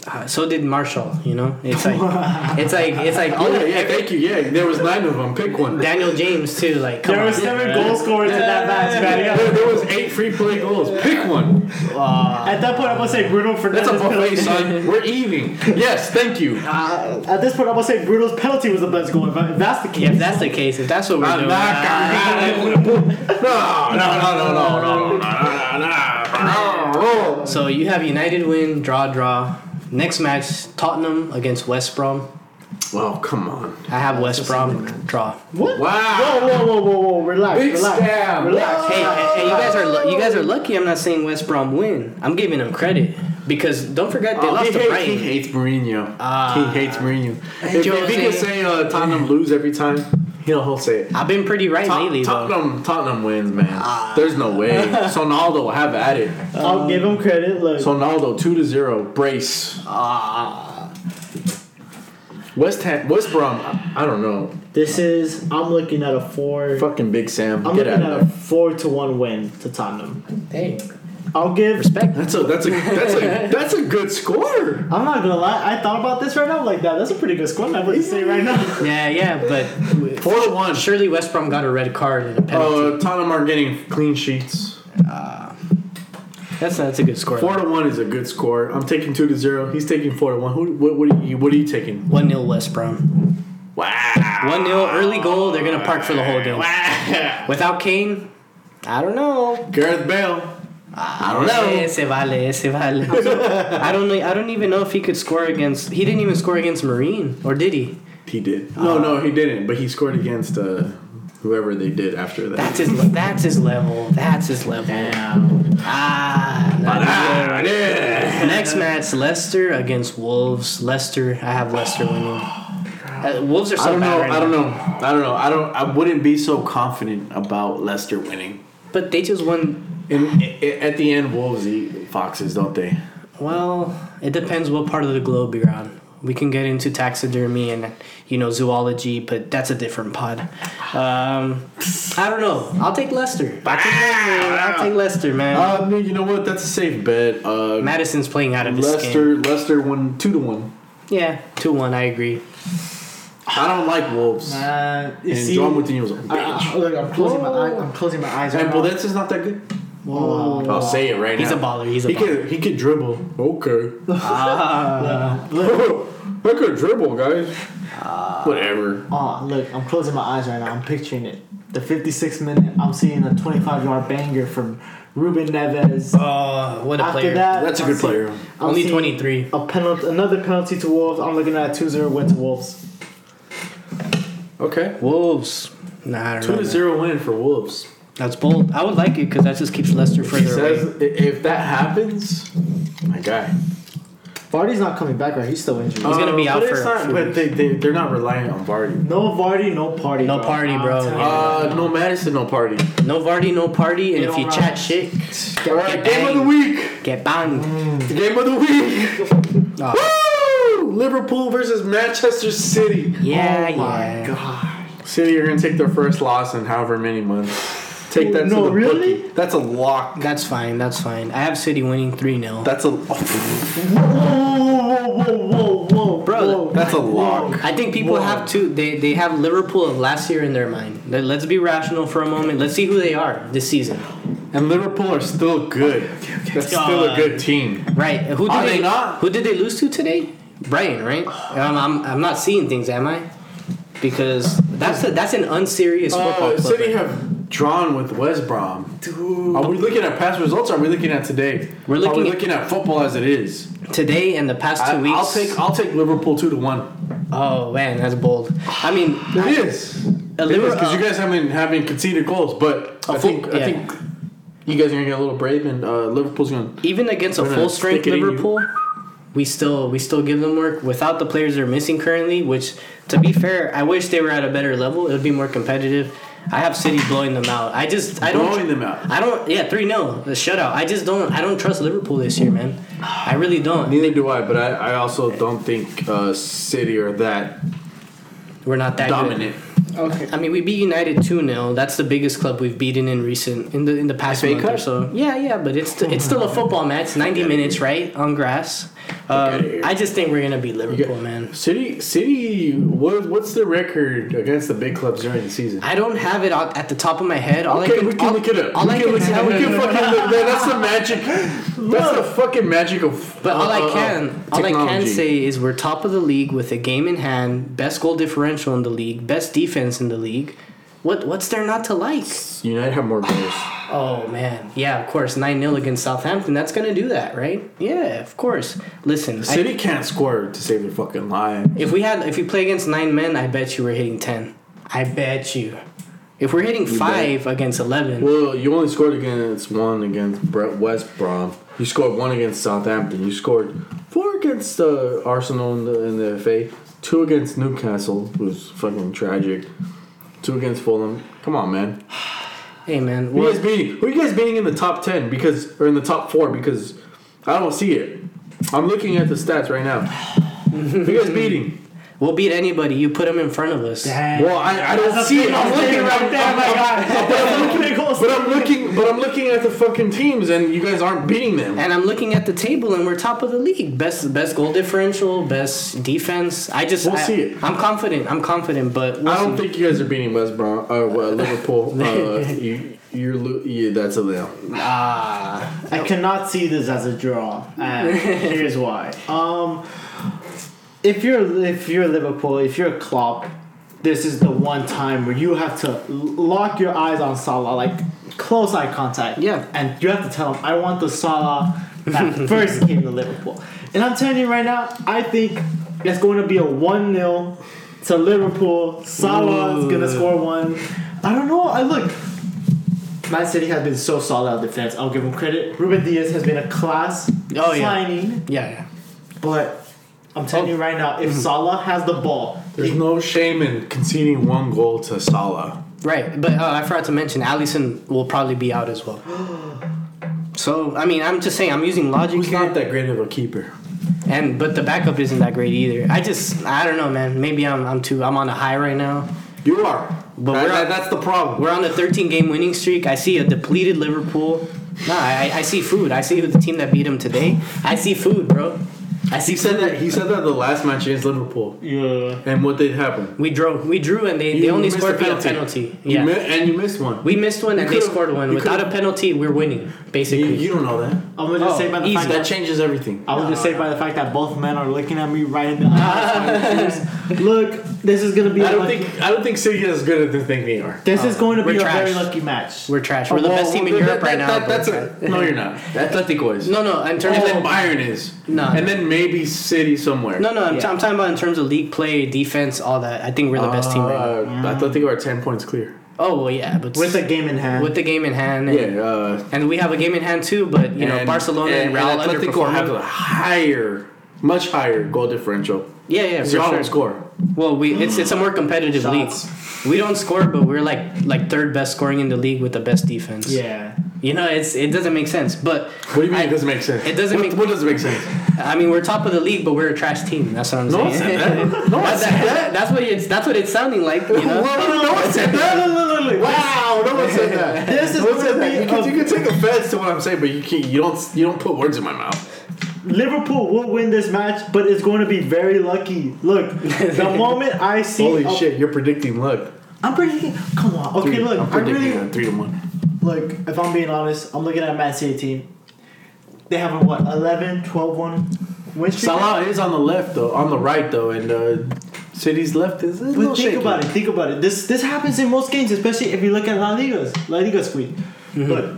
Uh, so did Martial. You know, it's like it's like it's like. Oh yeah, yeah. Thank you. Yeah, there was nine of them. Pick one. Daniel James too. Like there were seven yeah. goal scorers yeah, in that match, man. Yeah, there, there, was eight free play goals. Pick one. Uh, at that point, I'm gonna say Bruno for That's a buffet, son. We're eating. Yes, thank you. Uh, at this point, I'm gonna say Bruno's penalty was the best goal. If, I, if that's the case. If that's the case, if that's what we're I'm doing. Not, uh, no, no, no, no, no, no so you have United win, draw, draw. Next match, Tottenham against West Brom. Well, come on. I have West Brom draw. what? Wow. Whoa, whoa, whoa, whoa, whoa! Relax, Big relax, stab. relax. Hey, hey, hey, you guys are lu- you guys are lucky. I'm not saying West Brom win. I'm giving them credit because don't forget they Oh, lost he, to hates, Brighton. he hates Mourinho. Ah. he hates Mourinho. If, if he Jose. can say uh, Tottenham lose every time, he'll, he'll say it. I've been pretty right Tot- lately though. Tottenham, Tottenham wins, man. Ah. There's no way. Sonaldo, have at it. I'll um, give him credit. Look, Sonaldo, two to zero. Brace. Ah. West Ham, West Brom. I, I don't know. this is. I'm looking at a four. Fucking Big Sam. I'm Get looking out at of a four to one win to Tottenham. Hey, I'll give. respect. That's a that's a that's a that's a good score. I'm not gonna lie. I thought about this right now. Like that. That's a pretty good score. I'm gonna say right now. Yeah, yeah, but Four to one. surely West Brom got a red card and a penalty. Uh, Tottenham are getting clean sheets. that's that's a good score. Four to one is a good score. I'm taking two to zero. He's taking four to one. Who? What? What are you? What are you taking? One 0 West Brom. Wow. One 0 early goal. They're gonna park for the whole game. Wow. Without Kane, I don't know. Gareth Bale. I don't know. Ese vale, ese vale. I don't know. I don't even know if he could score against. He didn't even score against Marine, or did he? He did. No, no, he didn't. But he scored against uh, whoever they did after that. That's his. That's his level. That's his level. Ah. not Ah, good. yeah. Next match, Leicester against Wolves. Leicester, I have Leicester winning. Uh, Wolves are so I don't bad know. right I don't now. know. I don't know. I don't. I wouldn't be so confident about Leicester winning. But they just won. In, i at the end, Wolves eat foxes, don't they? Well, it depends what part of the globe you're on. We can get into taxidermy and you know zoology, but that's a different pod. Um, I don't know. I'll take Leicester. I'll take Leicester, I'll take Leicester man. Uh, no, you know what? That's a safe bet. Uh, Maddison's playing out of his Leicester. skin. Leicester won two to one. Yeah, two one. I agree. I don't like Wolves. Uh, and see, João Moutinho was a I, bitch. I, look, I'm closing my eyes. I'm closing my eyes. and right now. Podence's not that good. Whoa. I'll say it right now. He's now. a baller. He's a He baller. could he could dribble. Okay. Ah. I could dribble, guys. Whatever. Oh, look, I'm closing my eyes right now. I'm picturing it. The 56 minute, I'm seeing a 25 yard banger from Ruben Neves. Oh, what a After player. that, That's a I'm good seeing- player. I'm Only seeing 23. A penalty, another penalty to Wolves. I'm looking at a 2-0 win to Wolves. Okay. Wolves. Nah, I don't Two know. to man. zero win for Wolves. That's bold. I would like it because that just keeps Leicester further away. says i- if that happens, my guy. Vardy's not coming back, right? He's still injured. He's gonna be Uh, out but for it's not, a But they, they they're not relying on Vardy. no Vardy, no party. No bro. party, bro. telling you. Uh, no Maddison, no party. No Vardy, no party, and Get if you on chat right. shit, All right, get game of the week. Get banged. Game of the week. Oh, Woo! Liverpool versus Manchester City. yeah, oh my yeah. god. City are gonna take their first loss in however many months. Take that No, to the really? bookie. That's a lock. That's fine. That's fine. I have City winning 3 0. That's a Whoa, whoa, whoa, whoa, whoa, Bro, whoa. that's a lock. I think people Whoa. have to. They, they have Liverpool of last year in their mind. Let- Let's be rational for a moment. Let's see who they are this season. And Liverpool are still good. That's still a good team. Right? Who did Are they, they not? Who did they lose to today? Brighton, right? Um, I'm, I'm not seeing things, am I? Because that's a, that's an unserious football Uh, club. City right? have drawn with West Brom. Are we looking at past results? Or are we looking at today? We're Are looking we at- looking at football as it is? today and the past two I, weeks. I'll take I'll take Liverpool two to one. Oh man, that's bold. I mean, It is. a It is Liver- because you guys haven't haven't conceded goals, but A I full- think yeah. I think you guys are gonna get a little brave, and uh, Liverpool's gonna. even against a full strength stick it in you. Liverpool, we still we still give them work without the players they're missing currently. Which, to be fair, I wish they were at a better level. It would be more competitive. I have City blowing them out. I just I don't Blowing them out. I don't yeah three 0 the shutout. I just don't I don't trust Liverpool this year, man. I really don't. Neither do I, but I, I also don't think uh, City are that We're not that dominant. good. Okay. I mean, we beat United two 0 That's the biggest club we've beaten in recent in the in the past FA month or so. Yeah, yeah, but it's it's still a football match, ninety minutes, right, on grass. Um. I just think we're gonna beat Liverpool, got- man. City, City. What, what's the record against the big clubs during the season? I don't have it at the top of my head. All okay, I can, we can all, look it up. All we I can can. We can fucking look. Man, that's the magic. That's the fucking magic of. But all uh, I uh, can, all I can say is we're top of the league with a game in hand, best goal differential in the league, best defense in the league. What what's there not to like? United have more goals. Oh man, yeah, of course, nine 0 against Southampton. That's gonna do that, right? Yeah, of course. Listen, I- City can't score to save their fucking life. if we had, if we play against nine men, I bet you we're hitting ten. I bet you. If we're hitting five against eleven, Well, you only scored against one against Brett West Brom. You scored one against Southampton. You scored four against uh, Arsenal in the, in the FA. Two against Newcastle, who's fucking tragic. Two against Fulham. Come on, man. hey man, Who you what, guys beating? Who you guys beating in the top ten? Because or in the top four? Because I don't see it. I'm looking at the stats right now. Who you guys beating? we'll beat anybody. You put them in front of us. Well, I, I don't see it. I'm looking right there, my guy. But I'm looking, but I'm looking, but I'm looking at the fucking teams, and you guys aren't beating them. And I'm looking at the table, and we're top of the league. Best best goal differential, best defense. I just We'll I, see it. I'm confident. I'm confident, but we'll I don't see. think you guys are beating West Brom or uh, Liverpool. Uh, you, you're lo- yeah, that's a little. Ah, I cannot see this as a draw, and here's why. Um, if you're if you're Liverpool, if you're Klopp, this is the one time where you have to lock your eyes on Salah, like close eye contact. Yeah. and you have to tell him, "I want the Salah that first came to Liverpool." And I'm telling you right now, I think it's going to be a one 0 to Liverpool. Salah is gonna score one. I don't know. I look. Man City has been so solid on defense. I'll give him credit. Ruben Dias has been a class Oh, yeah. signing, yeah, yeah. but I'm telling Oh. you right now, if mm-hmm. Salah has the ball, There's no shame in conceding one goal to Salah. Right, but uh, I forgot to mention, Alisson will probably be out as well. So I mean, I'm just saying, I'm using logic Who's here, not that great of a keeper? and but the backup isn't that great either. I just, I don't know, man. Maybe I'm, I'm too, I'm on a high right now. You are, But That- on- that's the problem. We're on a 13 game winning streak. I see a depleted Liverpool. Nah, I, I see food. I see the team that beat him today. I see food, bro. I see He said that. He said that the last match against Liverpool, yeah. and what did happen? We drew. We drew, and they, they only scored a via penalty. penalty. You Yeah. mi- and you missed one. we missed one, and they scored one. Without a penalty, we're winning, You, basically. you don't know that. I'm gonna just Oh, say by the easy. fact That that changes everything. I will just say by the fact that both men are looking at me right in the eyes. Look, this is gonna be. I a don't lucky- think. I don't think City is as good as they think they are. this is going to be We're a very lucky match. We're trash. We're the Well, best team in that- Europe that- right now. that- but that's a, no, you're not. Atletico is. No, no. In terms And of then Bayern is. No. And then maybe City somewhere. no, no. I'm, Yeah. I'm talking about in terms of league play, defense, all that. I think we're the best team right now. Uh, Atletico are ten points clear. Oh well, yeah, but With a game in hand. with the game in hand, and, Yeah. Uh, and we have a game in hand too. But you know, Barcelona and, Real Atletico have a higher, much higher goal differential. Yeah, yeah, So for y'all sure. score. Well, we it's it's a more competitive Shots. league. We don't score, but we're like like third best scoring in the league with the best defense. yeah. You know, it's it doesn't make sense. But What do you mean I- it doesn't make sense? it doesn't what, make- What doesn't make sense? I mean, we're top of the league, but we're a trash team. That's what I'm No saying. one said that. No one That's, said that. that's what it's that's what it's sounding like. You know? no one said that. Wow, no one said that. This is no one gonna said that. You can, you can take offense to what I'm saying, but you can't. You don't. You don't put words in my mouth. Liverpool will win this match, but it's going to be very lucky. Look, the moment I see. Holy a- shit! You're predicting luck. I'm predicting. Come on. Okay, Three- look. I'm predicting really. three to one. Look, if I'm being honest, I'm looking at Man City team. They have a what, 11, 12 1 win streak? Salah is on the left though, on the right though, and uh, City's left is a little But think shaky. about it. Think about it. This this happens in most games, especially if you look at La Liga's La Liga squeak. But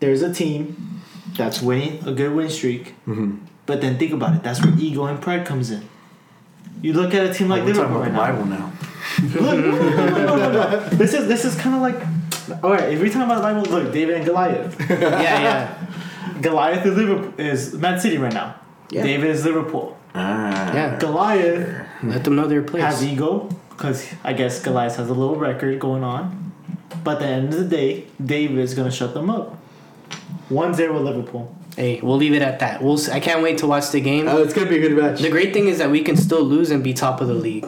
there's a team that's winning a good win streak. But then think about it. That's where ego and pride comes in. You look at a team like We're talking Liverpool about right the now. Bible now. Look, no, no, no, no, no, no. This is this is kind of like. All right, if we talk about the Bible, look, David and Goliath. yeah, yeah. Goliath is Liverpool is Man City right now. Yeah. David is Liverpool. Ah. Yeah. Goliath Let them know their place. has ego because I guess Goliath has a little record going on. But at the end of the day, David is gonna shut them up. 1-0 Liverpool. Hey, we'll leave it at that. We'll. s- I can't wait to watch the game. Oh, it's gonna be a good match. The great thing is that we can still lose and be top of the league.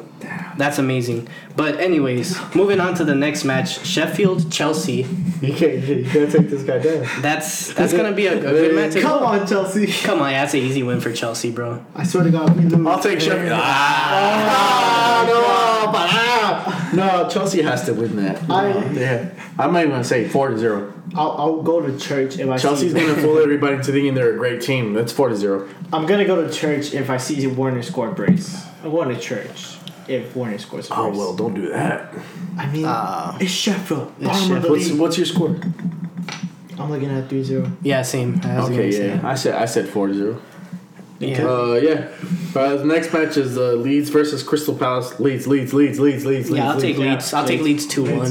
That's amazing. But anyways, moving on to the next match, Sheffield Chelsea. You can't, you can't take this guy down. That's that's gonna be a, a good match. Come on, Chelsea. Come on, that's an easy win for Chelsea, bro. I swear to God, we lose. I'll take Sheffield. Ah, no, but no, Chelsea has to win that. I- yeah, I might even say four to zero. I'll, I'll go to church if I Chelsea's see. gonna fool everybody into thinking they're a great team. That's four to zero. I'm gonna go to church if I see Werner score a brace. I'm going to church if Werner scores a brace. Oh well, don't do that. I mean, Ah. it's Sheffield. It's Bottom of the What's what's your score? I'm looking at 3-0. Yeah, same. I Okay, gonna say. yeah, I said I said four to zero. Yeah. Uh, yeah. Uh, the next match is uh, Leeds versus Crystal Palace. Leeds, Leeds, Leeds, Leeds, Leeds. Yeah, I'll Leeds, take Leeds. Leeds. I'll take Leeds two one.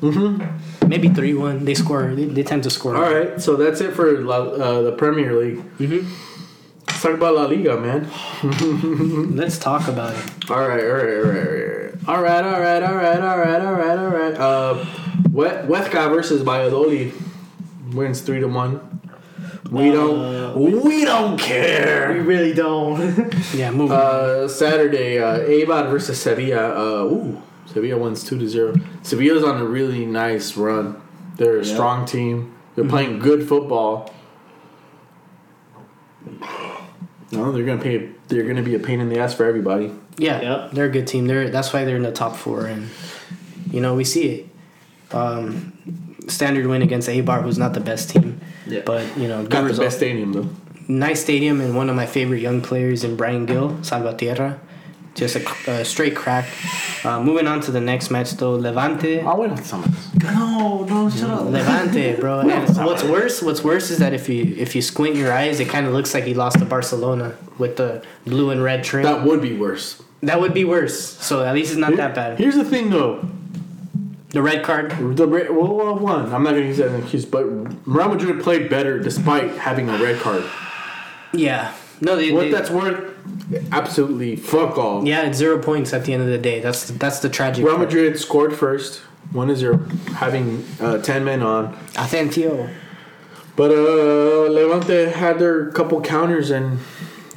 Mm-hmm. Maybe three one. They score. They, they tend to score. All right, so that's it for La, uh, the Premier League. Mhm. Let's talk about La Liga, man. Let's talk about it. All right, all right, all right, all right, all right, all right, all right, all right, all right. Uh, Wet Huesca versus Valladolid wins three to one. We don't, we don't care. We really don't. Yeah, move. on. Uh, Saturday, uh, Eibar versus Sevilla. Uh, ooh, Sevilla wins two to zero. Sevilla's on a really nice run. They're a strong team. They're playing good football. No, they're gonna pay. They're gonna be a pain in the ass for everybody. Yeah, Yep. they're a good team. They're that's why they're in the top four, and you know we see it. Um, standard win against Eibar, who's not the best team, Yeah. but you know, good Got the result. best stadium though. Nice stadium, and one of my favorite young players in Bryan Gil, Salvatierra. Just a, a straight crack. Uh, moving on to the next match, though, Levante. I went on some. no, no, shut up. Levante, bro. And what's worse? What's worse is that if you if you squint your eyes, it kind of looks like he lost to Barcelona with the blue and red trim. That would be worse. That would be worse. So at least it's not that bad. Here's the thing though. The red card. The re- well, well, one. I'm not gonna use that as an excuse, but Real Madrid played better despite having a red card. Yeah. No, they, What they- that's worth? Absolutely fuck all. Yeah, it's zero points at the end of the day. That's that's the tragic. Real part. Madrid scored first, one to zero, having uh, ten men on. Asensio But uh, Levante had their couple counters, and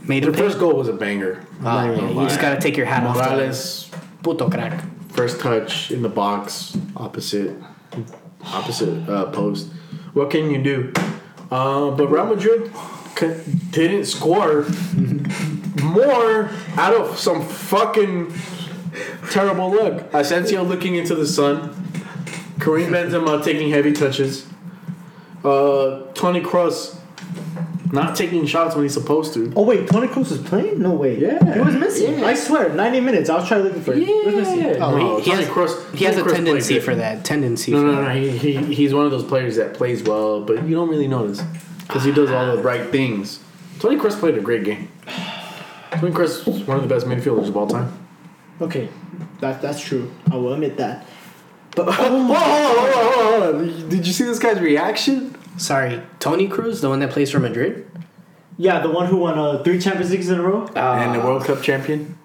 made their first goal was a banger. Ah, not gonna you just gotta take your hat off. to him. Morales Puto crack. First touch in the box, opposite, opposite uh, post. What can you do? Uh, but Real Madrid c- didn't score more out of some fucking terrible look. Asensio looking into the sun. Karim Benzema taking heavy touches. Uh, Toni Kroos not taking shots when he's supposed to. Oh wait, Toni Kroos was playing? No way. Yeah. he was missing. Yeah. I swear, 90 minutes. I was trying looking for it. He was missing. Oh, No, he, he Tony has, Kroos- he has a Kroos tendency for that. Tendency. No, for no, that. no. He, he, he's one of those players that plays well, but you don't really notice because he does all the right things. Toni Kroos played a great game. Toni Kroos is one of the best midfielders of all time. Okay, that that's true. I will admit that. But Whoa, hold on, hold on, hold on, hold on. Did you see this guy's reaction? Sorry, Toni Kroos, the one that plays for Madrid. yeah, the one who won uh, three Champions Leagues in a row. and the World Cup champion.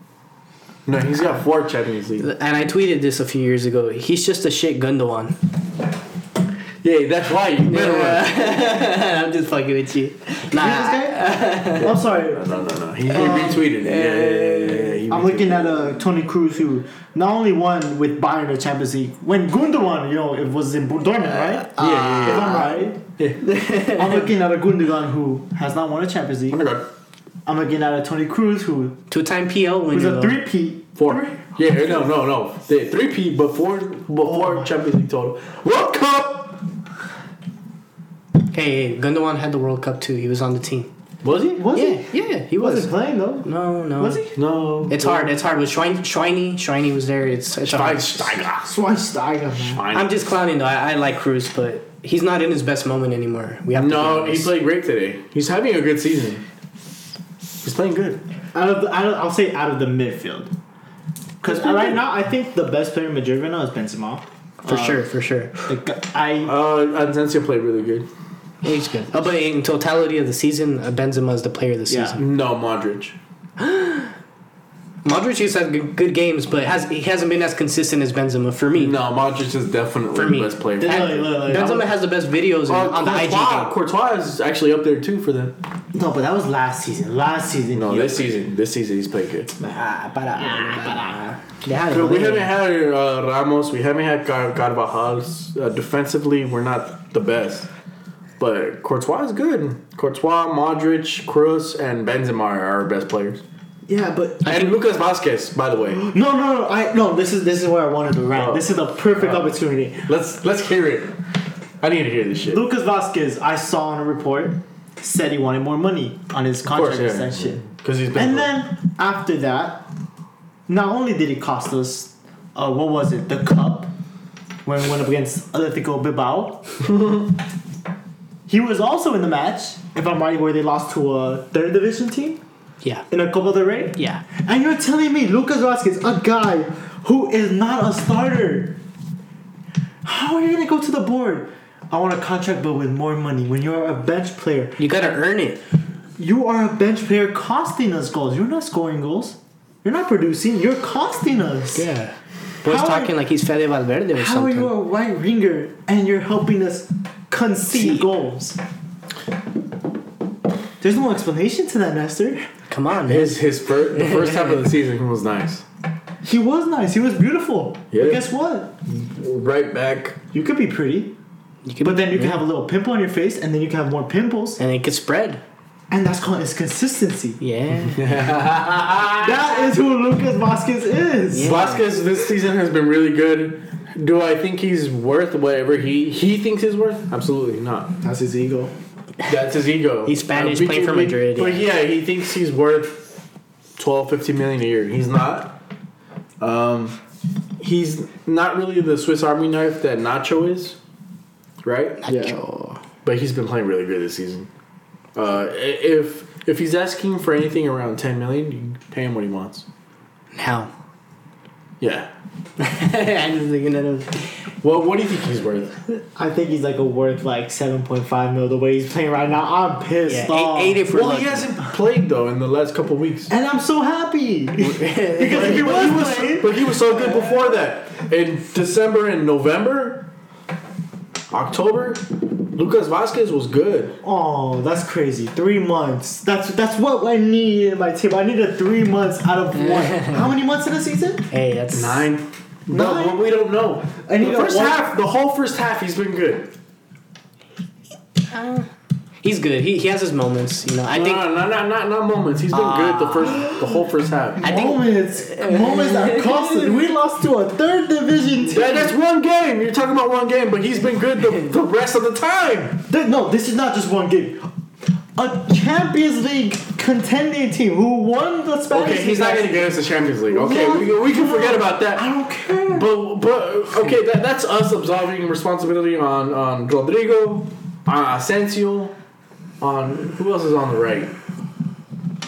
No, he's got four Champions League. And I tweeted this a few years ago. He's just a shit Gundogan. Yeah, that's why you better run. I'm just fucking with you. Who's Nah, this? I'm sorry. No, no, no. He, he retweeted it. Yeah, yeah, yeah, yeah, he I'm looking it. at uh, Toni Kroos, who not only won with Bayern the Champions League, when Gundogan, you know, it was in Dortmund, right? Yeah, yeah, If yeah. I'm right. Yeah. I'm looking at a Gundogan who has not won a Champions League. Oh my god. I'm looking at a Toni Kroos who two-time PL winner. who's a three P. Four. Yeah, no, no, no. The three P before before Champions League total. World Cup. Hey, hey, Gundogan had the World Cup too. He was on the team. Was he? Was yeah, he? yeah, he He was. wasn't playing though. No, no. Was he? No. It's hard. It's hard with Schwein, Schweini. Schweini was there. It's, it's hard. Schweinsteiger. Schweinsteiger, man. I'm just clowning though. I, I like Kroos, but he's not in his best moment anymore. We have No, be he played great today. He's having a good season. He's playing good. Out of the, out of, I'll say out of the midfield. Because right now, I think the best player in Madrid right now is Benzema. for Uh, sure, for sure. The gu- I Uh, Asensio played really good. He's good. Oh, but in totality of the season, uh, Benzema is the player of the Yeah. season. No, Modric. Modric has had good, good games, but has he hasn't been as consistent as Benzema for me. No, Modric is definitely For the me. best player. Look, And look, look, Benzema I'm- has the best videos Uh, on, on the IG Courtois, game. Courtois is actually up there too for them. No, but that was last season. Last season. No, he- this season, this season he's played good. Ah, para, para. Deja But we haven't had uh, Ramos. We haven't had Car- Carvajal. Uh, defensively, we're not the best. But Courtois is good. Courtois, Modric, Kroos, and Benzema are our best players. Yeah, but And Lucas Vázquez, by the way. no, no, no. I no. This is this is where I wanted to rant. Oh. This is the perfect Oh. opportunity. Let's let's hear it. I need to hear this shit. Lucas Vázquez, I saw on a report, said he wanted more money on his Of course, contract yeah. extension. Because he's been. And then after that, not only did he cost us, uh, what was it, the cup, when we went up against Atletico Bilbao. he was also in the match, if I'm right, where they lost to a third division team Yeah, in a Copa del Rey. yeah. And you're telling me Lucas Vázquez, a guy who is not a starter, how are you gonna go to the board? I want a contract, but with more money. When you're a bench player, You gotta earn it. you are a bench player costing us goals. You're not scoring goals. You're not producing. You're costing us. Yeah. Boy's How are- talking like he's Fede Valverde or something. How are you a right winger and you're helping us concede goals? There's no explanation to that, Nestor. Come on, man. his his first the first half of the season was nice. He was nice. He was beautiful. Yeah. But guess what? Right back. You could be pretty, You could, but then you can have a little pimple on your face, and then you can have more pimples, and it could spread. and that's called his consistency. Yeah. That is who Lucas Vázquez is. Yeah. Vázquez this season has been really good. Do I think he's worth whatever he he thinks he's worth? Absolutely not. That's his ego. That's his ego. He's Spanish, Uh, playing for but- Madrid, But yeah. yeah, he thinks he's worth 12, 15 million a year. He's not. Um, he's not really the Swiss Army knife that Nacho is, right? Nacho. But he's been playing really good this season. Uh, if if he's asking for anything around 10 million, you can pay him what he wants. How? Yeah. I'm just thinking of Well, what do you think he's worth? I think he's like a worth like seven point five mil the way he's playing right now. I'm pissed yeah, off. eight, eight if we're Well, he hasn't played though in the last couple weeks. and I'm so happy because if he But was, he was, playing, but he was so good before that. In December and November, October, Lucas Vázquez was good. oh, that's crazy. Three months. That's that's what I need in my team. I need a three months out of one. How many months in a season? Hey, that's Nine. Nine? But we don't know. I need the first one- half, the whole first half, he's been good. Um, He's good. He, he has his moments. You know, I no, think no, no, not, not, not moments. He's been good the first, ah. the whole first half. I think moments, moments that cost us. We lost to a third division team. That, that's one game. You're talking about one game, but he's been good the, the rest of the time. Th- no, this is not just one game. A Champions League contending team who won the Spanish. Okay, he's not going to get us the Champions League. Okay, we, we can forget about that. I don't care. But but okay, that, that's us absolving responsibility on on Rodrigo, on Asensio, on who else is on the right?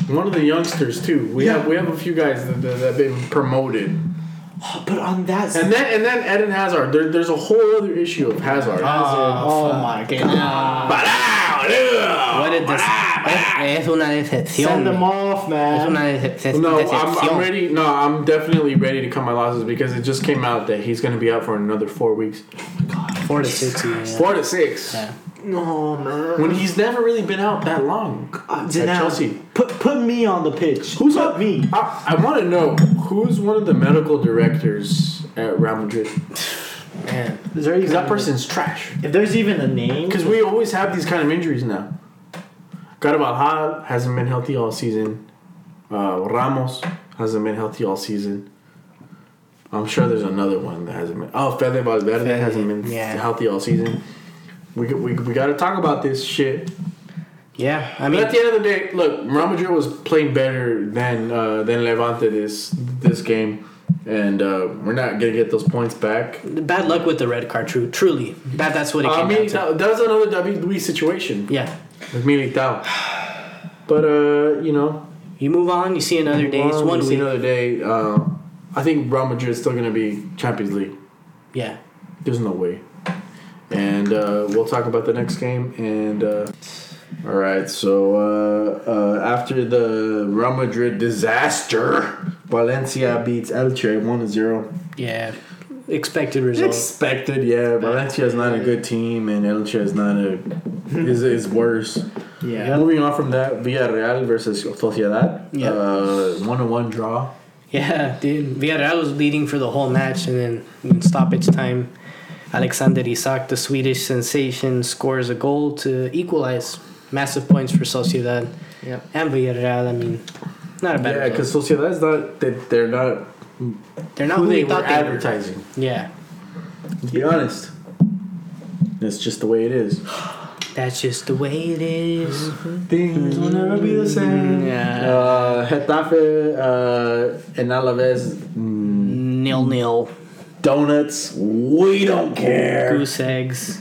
One of the youngsters too. We Yeah. have we have a few guys that, that, that have been promoted, oh, But on that and then and then Eden Hazard. There, there's a whole other issue of Hazard. Ah, oh my god. Parao, ah. what a des- es, eh, eh, es una decepción. Send them off, Es man. una decep- No, I'm. I'm ready. No, I'm definitely ready to cut my losses because it just came out that he's going to be out for another four weeks, Four to six. Yeah. four to six. Yeah. No, man. When he's never really been out that long Uh, at Janelle, Chelsea. Put put me on the pitch. Who's put up? me? I, I want to know who's one of the medical directors at Real Madrid. Man. Is there even that person's trash. If there's even a name, Because we always have these kind of injuries now. Carvajal hasn't been healthy all season. Uh, Ramos hasn't been healthy all season. I'm sure there's another one that hasn't been. Oh, Fede Valverde Fede, hasn't been yeah. healthy all season. We, we, we got to talk about this shit. Yeah, I But mean, at the end of the day, look, Real Madrid was playing better than uh, than Levante this this game, and uh, we're not gonna get those points back. bad luck with the red card. True, truly. That that's what it I came mean, down to. that, was another WWE situation Yeah, with Militao. But uh, you know, you move on. You see another day. It's well, one week. another day. Uh, I think Real Madrid is still gonna be Champions League. Yeah. There's no way. And uh, we'll talk about the next game. And uh, all right, so uh, uh, after the Real Madrid disaster, Valencia beats Elche 1 0. Yeah, expected result. Expected, yeah. Valencia is not a good team, and Elche is not a. is, is worse. Yeah. Moving on from that, Villarreal versus Sociedad. Yeah. Uh, one on one draw. Yeah, dude. Villarreal was leading for the whole match, and then in stoppage time, Alexander Isak, the Swedish sensation, scores a goal to equalize. Massive points for Sociedad Yeah. and Villarreal. I mean, not a bad. Yeah, result. because Sociedad's not. They, they're not they're not who who they we were thought they were. advertising. Yeah, To be honest, that's just the way it is. that's just the way it is. Things will never be the same. Yeah. Uh, Getafe uh, and Alaves. Mm, Nil nil. Donuts. We don't care. Goose eggs.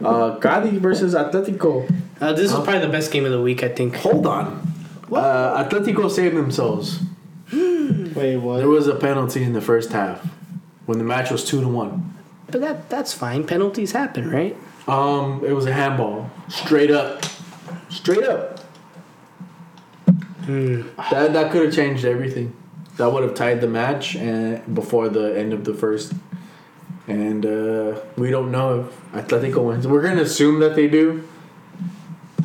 Uh, Cadiz versus Atletico. Uh, this is probably the best game of the week, I think. Hold on. Uh, Atletico saved themselves. Wait, what? There was a penalty in the first half when the match was two to one. But that that's fine. Penalties happen, right? Um, it was a handball, straight up, straight up. That that could have changed everything. That would have tied the match and before the end of the first. And uh, we don't know if Atletico wins. We're gonna assume that they do.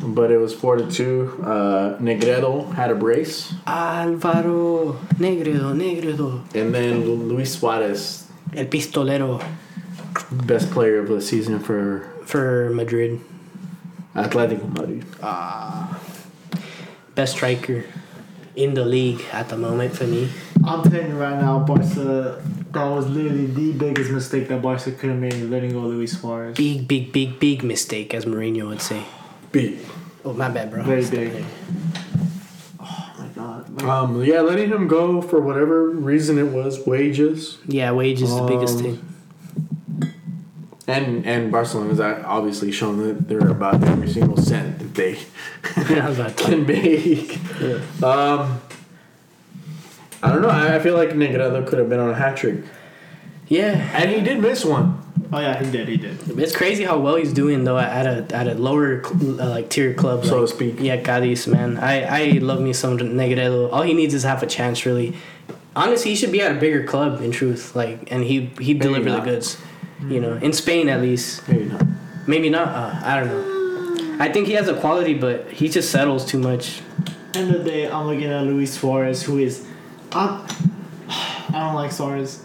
But it was four to two. Uh, Negredo had a brace, Alvaro Negredo, Negredo. and then Luis Suarez, El Pistolero best player of the season for for Madrid. Atletico Madrid. Ah. Best striker in the league at the moment for me. I'm telling you right now, Barca. That was literally the biggest mistake that Barca could have made, letting go Luis Suarez. Big, big, big, big mistake, as Mourinho would say. Big. Oh, my bad, bro. Very big. Oh my god. Like, Um, yeah, letting him go for whatever reason it was, wages, Yeah, wages is the biggest Um, thing. And and Barcelona's obviously shown that they're about every single cent that they I was about to- can make. Um, I don't know. I I feel like Negredo could have been on a hat trick, yeah, and he did miss one. oh yeah, he did. He did. it's crazy how well he's doing though at a at a lower cl- uh, like tier club, So to speak. Yeah, Cadiz, man. I I love me some Negredo. All he needs is half a chance, really. Honestly, he should be at a bigger club. In truth, like, and he he would deliver the goods. You know, in Spain at least. Maybe not. Maybe not. Uh, I don't know. I think he has a quality, but he just settles too much. End of the day, I'm looking at Luis Suarez, who is, I'm, I don't like Suarez.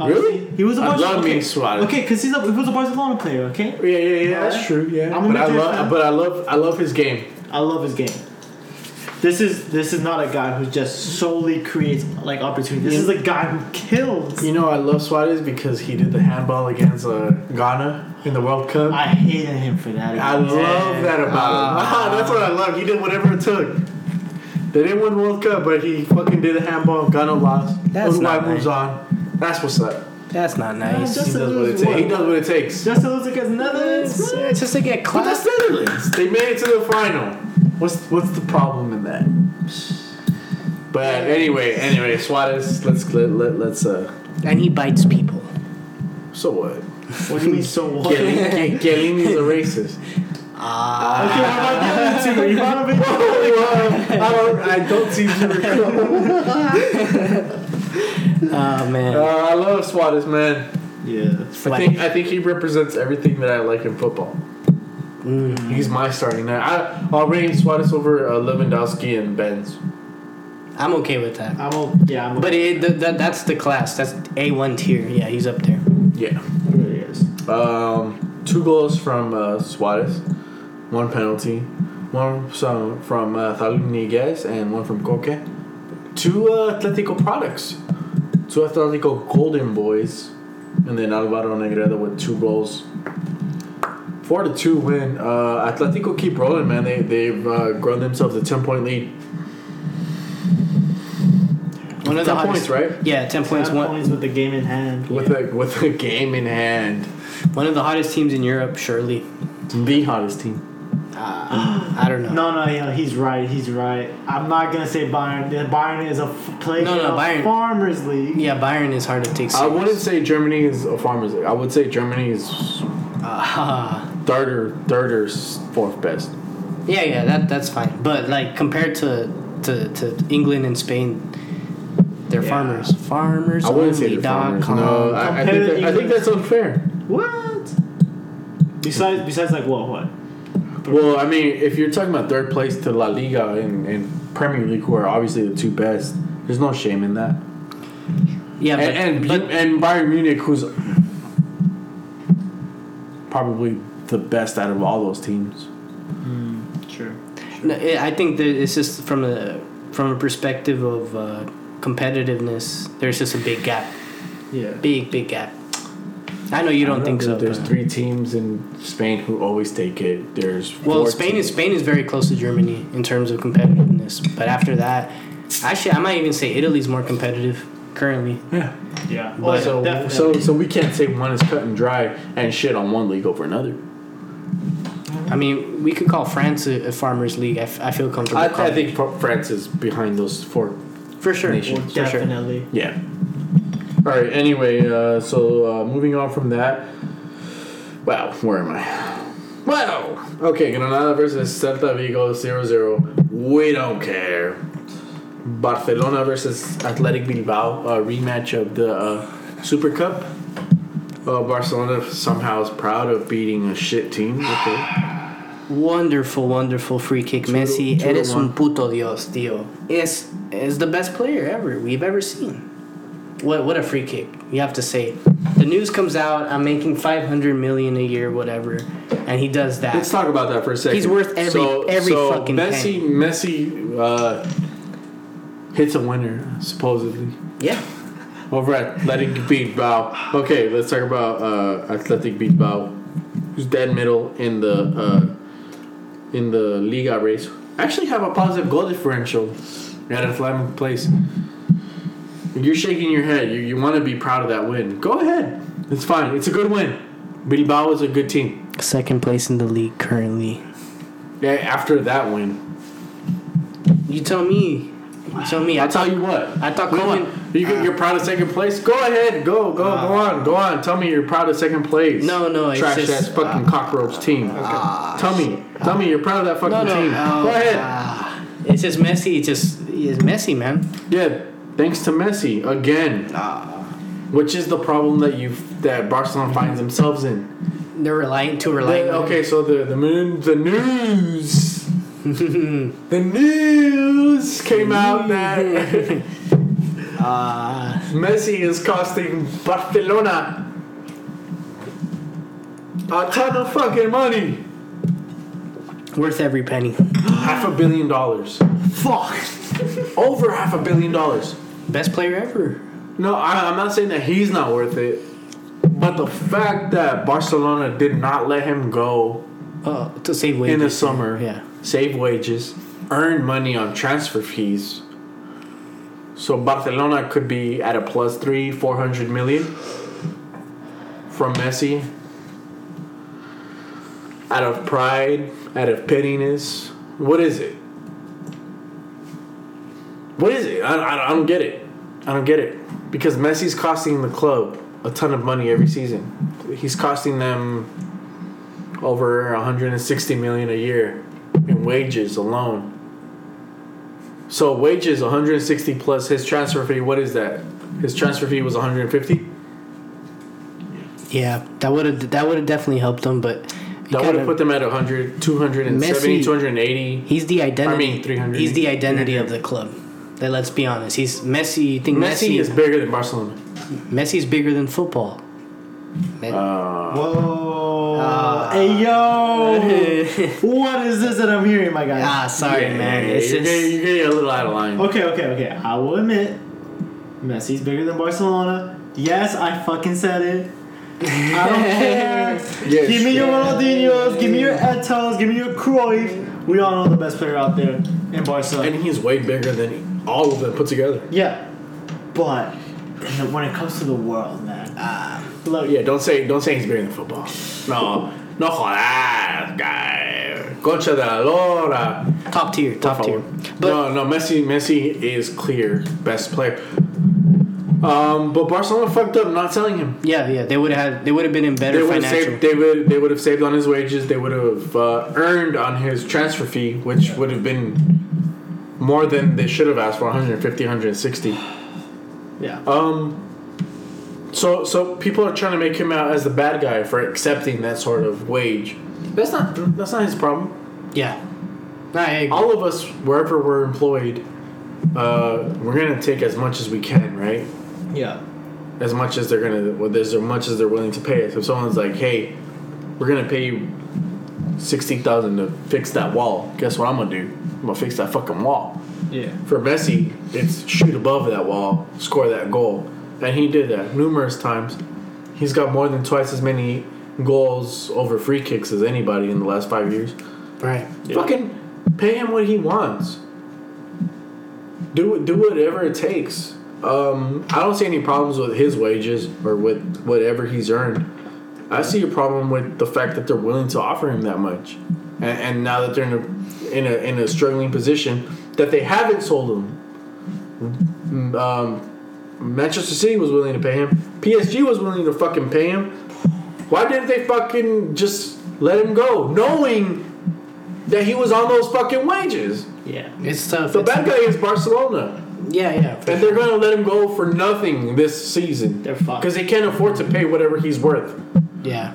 Really? He was a I Barcelona. love me okay. Suarez. Okay, because he's a he was a Barcelona player. Okay, Yeah, yeah, yeah. Alright. That's true. Yeah, I'm but I love, fan. but I love, I love his game. I love his game. This is this is not a guy who just solely creates like opportunity. This is a guy who kills. You know, I love Suarez because he did the handball against uh, Ghana in the World Cup. I hated him for that. I love that about him. Ah, that's what I love. He did whatever it took. They didn't win World Cup, but he fucking did a handball. Ghana lost. That's Uruguay not moves nice. on. That's what's up. That's not nice. just He does what it lose takes. He what? does what it takes. Just to lose against Netherlands. It's, it's just to get But class. that's Netherlands. They made it to the final. What's what's the problem in that? But anyway, anyway, Suarez. Let's let, let let's uh. And he bites people. So what? What do you mean so what? Chiellini Chiellini's a racist. Okay, what about the other two? Ivanovic. I don't. I don't seem to recall. Oh man. Uh, I love Suarez, man. Yeah. I think I think he represents everything that I like in football. He's my starting nine. I, I'll rate Suarez over uh, Lewandowski and Benz. I'm okay with that. I'm o- yeah. I'm But it, th- th- that's the class. That's A1 tier. Yeah, he's up there. Yeah. it really is. Um, two goals from uh, Suarez, one penalty, one some from uh, Saúl Ñíguez and one from Coque. Two uh, Atletico products, two Atletico Golden Boys, and then Alvaro Negredo with two goals. Four to two win. Uh, Atletico keep rolling, man. They they've uh, grown themselves a ten point lead. One of the Ten hottest, points, right? Yeah, ten points. Five One, points with the game in hand. With a with a game in hand, one of the hottest teams in Europe, surely. the hottest team. Uh, I don't know. No, no, yeah, he's right. He's right. I'm not gonna say Bayern. The Bayern is a f- play No, no, a Bayern- farmers league. Yeah, Bayern is hard to take I wouldn't say Germany is a farmer's league. I would say Germany is Ah, third or third or fourth best. yeah, yeah, that that's fine. But like compared to to, to England and Spain, They're Yeah. farmers. Farmers I wouldn't say only. the dot farmers. com. No, I, I think that, I think that's unfair. What? Besides, besides, like what? What? Well, I mean, if you're talking about third place to La Liga and, and Premier League, who are obviously the two best, there's no shame in that. Yeah, but, and and, but and Bayern Munich, who's probably the best out of all those teams. Sure. No, I I think that it's just from a from a perspective of uh, competitiveness. There's just a big gap, Yeah. big big gap. I know you don't, think so. There's but- three teams in Spain who always take it. There's Well, four Spain teams. is Spain is very close to Germany in terms of competitiveness. But after that, actually, I might even say Italy's more competitive currently. yeah. Yeah. Yeah, so, definitely. so so we can't say one is cut and dry and shit on one league over another. I mean, we could call France a, a farmers league. I, f- I feel comfortable. I, I think it. France is behind those four. for sure, Nation. Well, for sure. definitely. Yeah. All right. Anyway, uh, so uh, moving on from that. Wow, where am I? Well, okay, Granada versus Celta Vigo 0-0. We don't care. Barcelona versus Athletic Bilbao, a rematch of the uh, Super Cup. Uh, Barcelona somehow is proud of beating a shit team. Okay. Wonderful, wonderful free kick. To- Messi, to eres un puto dios, tío. Is is the best player ever we've ever seen. What what a free kick! You have to say. The news comes out. I'm making 500 million a year, whatever, and he does that. Let's talk about that for a second. He's worth every- every so fucking Messi, Messi uh, hits a winner supposedly yeah. over at Athletic Bilbao. Okay, let's talk about uh, Athletic Bilbao, who's dead middle in the uh, in the Liga race. Actually, have a positive goal differential at Athletic place. You're shaking your head. You, you want to be proud of that win. Go ahead. It's fine. It's a good win. Bilbao is a good team. Second place in the league currently. Yeah, after that win. You tell me. You tell me. I I'll tell thought you what. I thought Come Koeman. on. You, you're proud of second place? Go ahead. Go, go, go on. Go on. Tell me you're proud of second place. No, no, it's Trash just, ass fucking cockroach team. tell me. Tell me you're proud of that fucking No, no. team. oh, go ahead. ah. it's just Messi. It's just it's Messi, man. yeah. Thanks to Messi again. Ah. Which is the problem that you that Barcelona finds themselves in. They're relying too reliant. The- okay, so the the moon the news the news came out that Ah. Messi is costing Barcelona a ton of fucking money. worth every penny. Half a billion dollars. Fuck. Over half a billion dollars. Best player ever. No, I, I'm not saying that he's not worth it. But the fact that Barcelona did not let him go Uh, to save wages in the summer, Yeah. save wages, earn money on transfer fees. So Barcelona could be at a plus three, four hundred million from Messi. Out of pride, out of pettiness. What is it? What is it? I, I, I don't get it. I don't get it. Because Messi's costing the club a ton of money every season. He's costing them over 160 million a year in wages alone. So wages 160 plus his transfer fee. What is that? His transfer fee was 150. Yeah, that would have that would have definitely helped them, but That would have put them at 100, 270, Messi- 280. He's the identity. I mean, 300. He's the identity of the club. Like, let's be honest. He's Messi. You think Messi, Messi, is bigger than Barcelona. Messi Messi's bigger than football. Me- Uh, Whoa. Ah. hey yo. what is this that I'm hearing, my guy? ah, sorry, yeah, man. It's you're, just getting, you're getting a little out of line. Okay, okay, okay. I will admit, Messi's bigger than Barcelona. Yes, I fucking said it. I don't care. Yes. Give me your Ronaldinho's, give me your Eto'os, give me your Cruyff. We all know the best player out there in Barcelona. And he's way bigger than all of them put together. yeah, but when it comes to the world, man, ah, look, Yeah, don't say don't say he's bigger than football. No, no jodas, guy. Concha de la Lora. top tier, top tier. But no, no, Messi, Messi is clear best player. Um, but Barcelona fucked up not selling him. yeah, yeah, they would have. They would have been in They better would financial. saved. They would. They would have saved on his wages. They would have uh, earned on his transfer fee, which would have been more than they should have asked for 150, 160. Yeah. Um. So so people are trying to make him out as the bad guy for accepting that sort of wage. That's not that's not his problem. Yeah. I agree. All of us, wherever we're employed, uh, we're gonna take as much as we can, right? Yeah. As much as they're gonna, well, as much as they're willing to pay us. If someone's like, "Hey, we're gonna pay you sixty thousand to fix that wall," guess what I'm gonna do? I'm gonna fix that fucking wall. Yeah. For Messi, it's shoot above that wall, score that goal. And he did that numerous times. He's got more than twice as many goals over free kicks as anybody in the last five years. right. Fucking pay him what he wants. Do do whatever it takes. Um, I don't see any problems with his wages or with whatever he's earned. I see a problem with the fact that they're willing to offer him that much, and, and now that they're in a in a in a struggling position that they haven't sold him. Um, Manchester City was willing to pay him. PSG was willing to fucking pay him. Why didn't they fucking just let him go, knowing that he was on those fucking wages? Yeah. It's tough. The It's- bad guy is Barcelona, Yeah, yeah. for and they're gonna let him go for nothing this season They're fucked. because they can't afford to pay whatever he's worth. Yeah.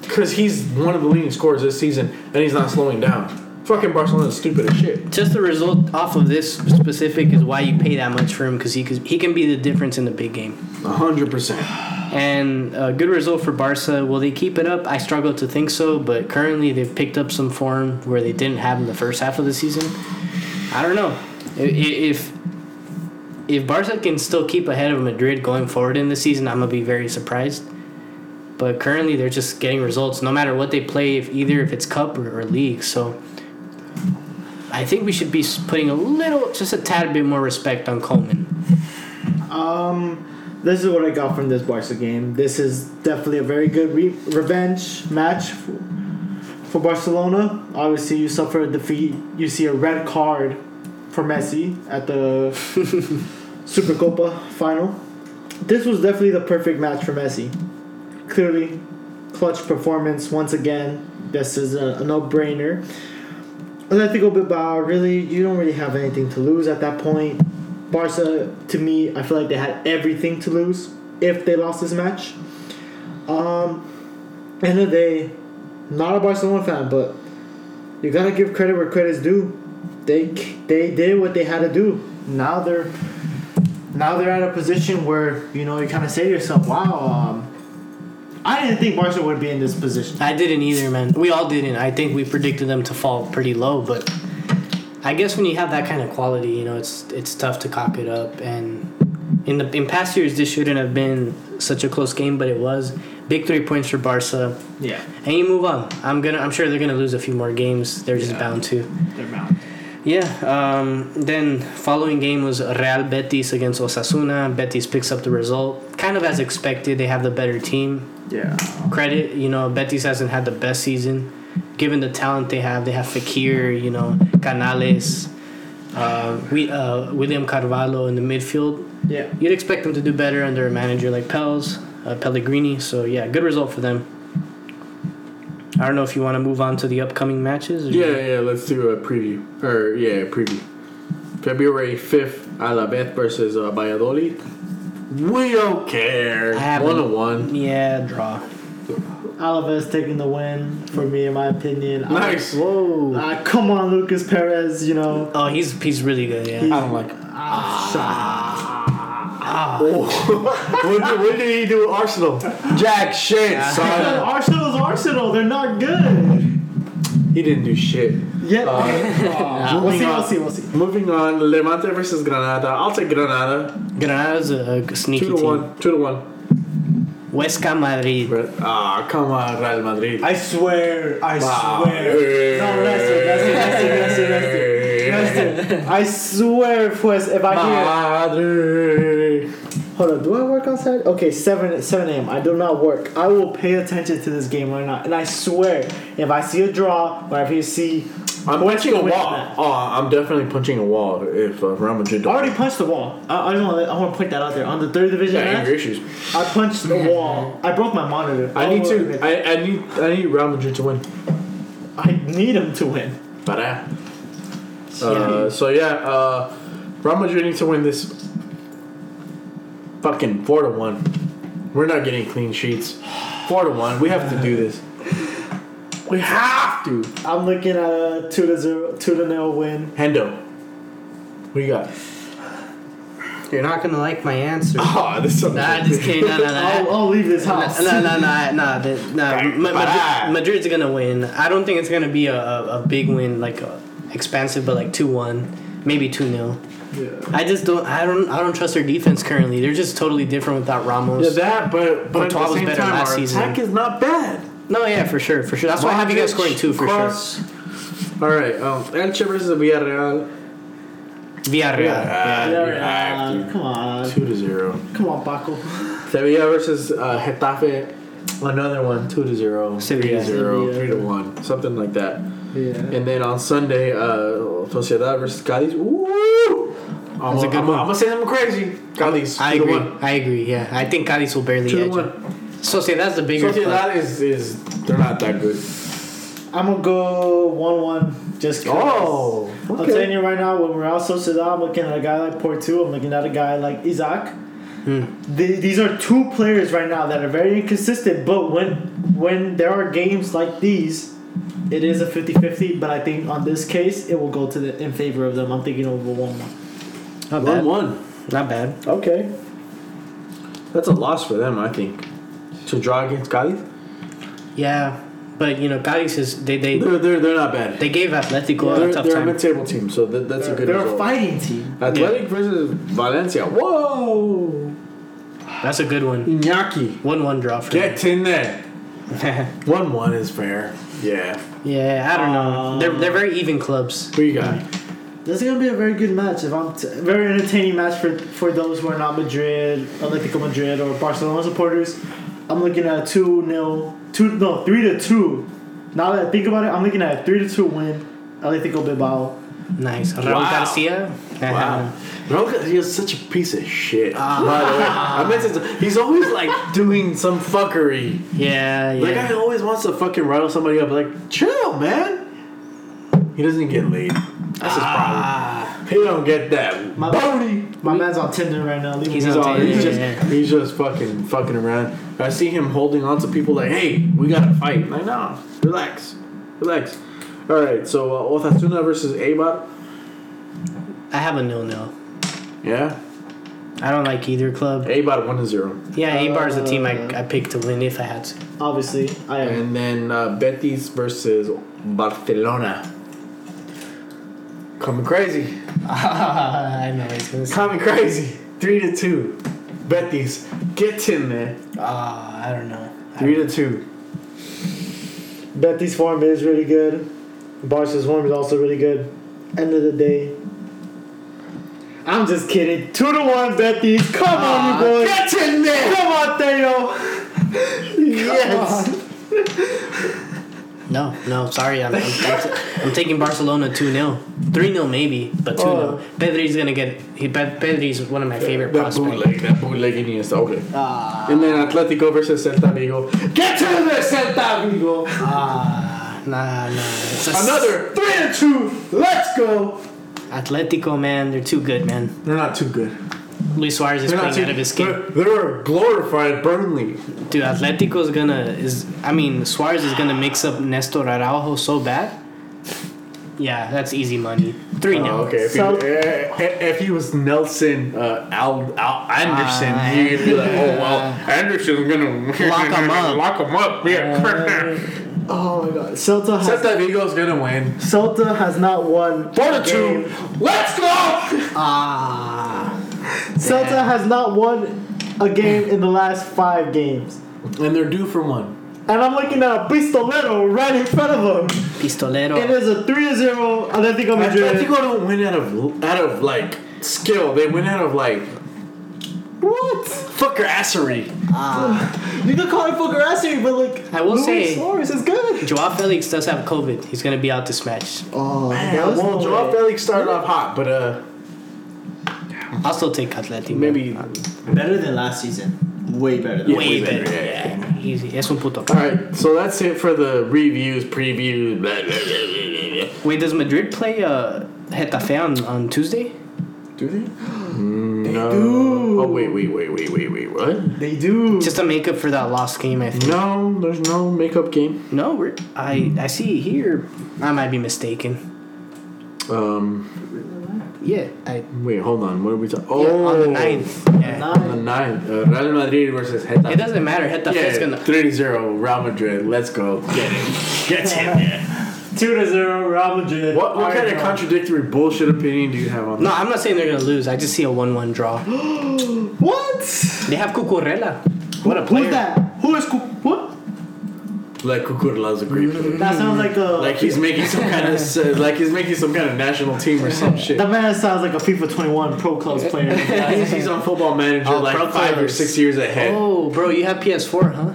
Because he's one of the leading scorers this season, and he's not slowing down. Fucking Barcelona's stupid as shit. Just the result off of this specific is why you pay that much for him because he could, he can be the difference in the big game. A hundred percent. And a good result for Barca. Will they keep it up? I struggle to think so, but currently they've picked up some form where they didn't have in the first half of the season. I don't know if if Barca can still keep ahead of Madrid going forward in the season. I'm gonna be very surprised. But currently they're just getting results no matter what they play, if either if it's cup or, or league. So I think we should be putting a little, just a tad bit more respect on Koeman. Um, this is what I got from this Barca game. This is definitely a very good re- revenge match for, for Barcelona. Obviously, you suffer a defeat. You see a red card for Messi at the Supercopa final. This was definitely the perfect match for Messi. Clearly, clutch performance once again. This is a, a no-brainer. Atletico Bilbao, really, you don't really have anything to lose at that point. Barca, to me, I feel like they had everything to lose if they lost this match. Um, end of the day, not a Barcelona fan, but you gotta give credit where credit's due. They they did what they had to do. Now they're now they're at a position where you know you kind of say to yourself, "Wow, um, I didn't think Barca would be in this position." I didn't either, man. We all didn't. I think we predicted them to fall pretty low, but I guess when you have that kind of quality, you know, it's it's tough to cock it up. And in the in past years, this shouldn't have been such a close game, but it was. Big three points for Barca, Yeah, and you move on. I'm gonna. I'm sure they're gonna lose a few more games. They're just Yeah. bound to. they're bound. Yeah. Um, then following game was Real Betis against Osasuna. Betis picks up the result, kind of as expected. They have the better team Yeah, credit. You know, Betis hasn't had the best season. Given the talent they have, they have Fekir, you know, Canales, uh, we, uh, William Carvalho in the midfield. yeah. You'd expect them to do better under a manager like Pels, uh, Pellegrini. So yeah, good result for them. I don't know if you want to move on to the upcoming matches. or- Yeah, yeah. Let's do a preview. Or yeah, preview. February fifth, Alavés versus uh, Valladolid. We don't care. I One on one. Yeah, draw. Alaves taking the win for me, in my opinion. I- Nice. Whoa. Uh, come on, Lucas Perez. You know. Oh, he's he's really good. Yeah. I don't like. Ah. What, did, what did he do with Arsenal? Jack shit, son. Arsenal's Arsenal. They're not good. He didn't do shit. Yeah. Uh, we'll moving see. on. We'll see. We'll see. Moving on, Levante versus Granada. I'll take Granada. Granada's a, a sneaky Two to team. one. Two to one. Huesca Madrid. But, ah, come on, Real Madrid. I swear. I Wow. swear. No, Lester. Lester. Lester. Lester. Lester. Lester. I swear, pues, if I hear. Hold on, do I work outside? Okay, 7 7 a.m. I do not work. I will pay attention to this game right now. And I swear, if I see a draw or if you see. I'm Huesca punching a wall. Oh, I'm definitely punching a wall if uh, Real Madrid I already punched the wall. I, I just want to. I want to point that out there on the third division Yeah, anger match. issues. I punched the wall. I broke my monitor. I need to. I, I need. I need Real Madrid to win. I need him to win. Para. Uh, so yeah, uh, Real Madrid need to win this. Fucking four to one. We're not getting clean sheets. Four to one. We have to do this. We have to. I'm looking at a two to zero, two to nil win. Hendo. What you got? You're not gonna like my answer. Oh, this is Nah, just kidding. No, no, no. I'll, I'll leave this house. No, no, no, no, no. no. Ma- Madrid, Madrid's gonna win. I don't think it's gonna be a, a, a big win, like uh expansive, but like two one, maybe two 0 Yeah. I just don't. I don't. I don't trust their defense currently. They're just totally different without Ramos. Yeah, that, but but at Courtois the was better time, last our season. attack is not bad. No, yeah, for sure, for sure. That's why I have you guys scoring two for Cross. All right, um, Elche versus Villarreal. sure. Villarreal. Yeah, Yeah, you come on, Two to zero. come on, Paco. Sevilla versus uh, Getafe. Another one, two to zero. Sevilla. Three to zero. Sevilla. Three to one. Something like that. Yeah. And then on Sunday, uh, Sociedad versus Cadiz. Woo! I'm That's a gonna- good I'm, one. I'm gonna say something crazy. Cadiz. I two to agree. one. I agree. Yeah, I think Cadiz will barely Two to edge. one. it. So say that's the bigger. club. Sociedad is is they're not that good. I'm gonna go one-one. Just 'cause. Oh, okay. I'm telling you right now, when we're out Sociedad, I'm looking at a guy like Portu. I'm looking at a guy like Isak. Hmm. The- these are two players right now that are very inconsistent. But when when there are games like these, it is a 50-50. But I think on this case, it will go to the in favor of them. I'm thinking over one-one. Not One bad. one. Not bad. Okay. That's a loss for them, I think. To draw against Cadiz. Yeah, but you know, Cadiz is they they They're they're, they're not bad. they gave Atletico they're a tough time. they're a time. mid-table team, so that, that's They're, a good they're a result. fighting team. Athletic versus Valencia. Whoa! That's a good one. Iñaki, One one draw for get in there. them. One one is fair. Yeah. yeah, I don't know. Um, they're they're very even clubs. Who you got? This is gonna be a very good match. If I'm t- very entertaining match for for those who are not Madrid, Atletico Madrid, or Barcelona supporters. I'm looking at a two 0 two no three to two. Now that I think about it, I'm looking at a three to two win. Atletico Bilbao. Nice. Raul Wow. Garcia. Wow. Roca, he is such a piece of shit. Ah. By the way, I meant to. He's always like doing some fuckery. Yeah, That guy yeah. always wants to fucking rattle somebody up. Like, chill, man. He doesn't get laid. That's his problem. Ah, He don't get that My- booty. My man's on Tinder right now. Leave He's He's, on all, Tinder, he's just yeah. he's just fucking fucking around. I see him holding on to people like, hey, we gotta fight. Like, no, relax, relax. All right, so uh, Osasuna versus Eibar. I have a nil nil. Yeah, I don't like either club. Eibar one to zero, Yeah, Eibar is the team I, Uh, I picked to win if I had to. Obviously, I am. and then uh, Betis versus Barcelona. Coming crazy, I know he's gonna say. coming crazy. Three to two. Betis, get in there. Ah, I don't know. I Three to two. Betis form is really good. Barca's form is also really good. End of the day. I'm just kidding. Two to one, Betis. Come on, you boys. Get in there. Come on, Theo. yes. No, no, sorry. I'm, I'm, I'm, I'm taking Barcelona 2 0. 3 0 maybe, but 2 0. Oh. Pedri's going to get. He, Pe- Pedri's one of my favorite That prospects. bootleg, that bootleg Iniesta. Okay. Ah, And then Atletico versus Celta Vigo. Get to the Celta Vigo. ah, nah, nah. Another three to two. Let's go. Atletico, man, they're too good, man. They're not too good. Luis Suarez is They're not playing too. out of his skin. They're, they're a glorified Burnley. Dude, Atletico's gonna is. I mean, Suarez is gonna mix up Nestor Araujo so bad. Yeah, that's easy money. Three 0 Oh, okay. If, So- he, eh, eh, if he was Nelson uh, Al, Al Anderson, Ah. he'd be like, oh well, Anderson's gonna lock him up. Lock him up. Yeah. Oh my god. Celta has, Celta Vigo's gonna win. Celta has not won. Four to a two. game. Let's go. Ah, Celta has not won a game in the last five games. And they're due for one. And I'm looking at a pistolero right in front of them. Pistolero. It is a 3 0 Atletico Madrid. Atletico don't win out of out of like skill. They win out of like what fucker assery. You can call it fuckerassery, but like, I will Luis say- Suarez is good. Joao Felix does have COVID. He's gonna be out this match. Oh, Yeah, well, Joao Felix started off hot, but uh, I'll still take Atleti. man. maybe. Better than last season. Way better than way way better. better, Yeah, easy. Es un puto. All right, so that's it for the reviews, previews. Blah, blah, blah, blah, blah. Wait, does Madrid play uh, Getafe on, on Tuesday? Do they? No. do. Oh wait, wait, wait, wait, wait, wait. What? They do. Just a makeup for that lost game, I think. No, there's no makeup game. No, we're, I I see here. I might be mistaken. Um, Yeah, I wait, hold on. What are we talking? yeah, Oh, on the ninth. Yeah. On the ninth, uh, Real Madrid versus Getafe. It doesn't matter. Hit the Yeah, gonna. 3-0 Real Madrid. Let's go. Get it. Get it. Two to zero, Real Madrid. What, what kind of contradictory bullshit opinion do you have on that? No, I'm not saying they're gonna lose. I just see a one-one draw. What? They have Cucurella. What a player. Who's that? Who is Cu- what? that? Like Cucurla's a great player. That sounds like a. Like he's making some kind of like he's making some kind of national team or some shit. That man sounds like a FIFA 21 Pro Clubs player. he's, he's on Football Manager Oh, like pro five or players. six years ahead. Oh, bro, you have PS4, huh?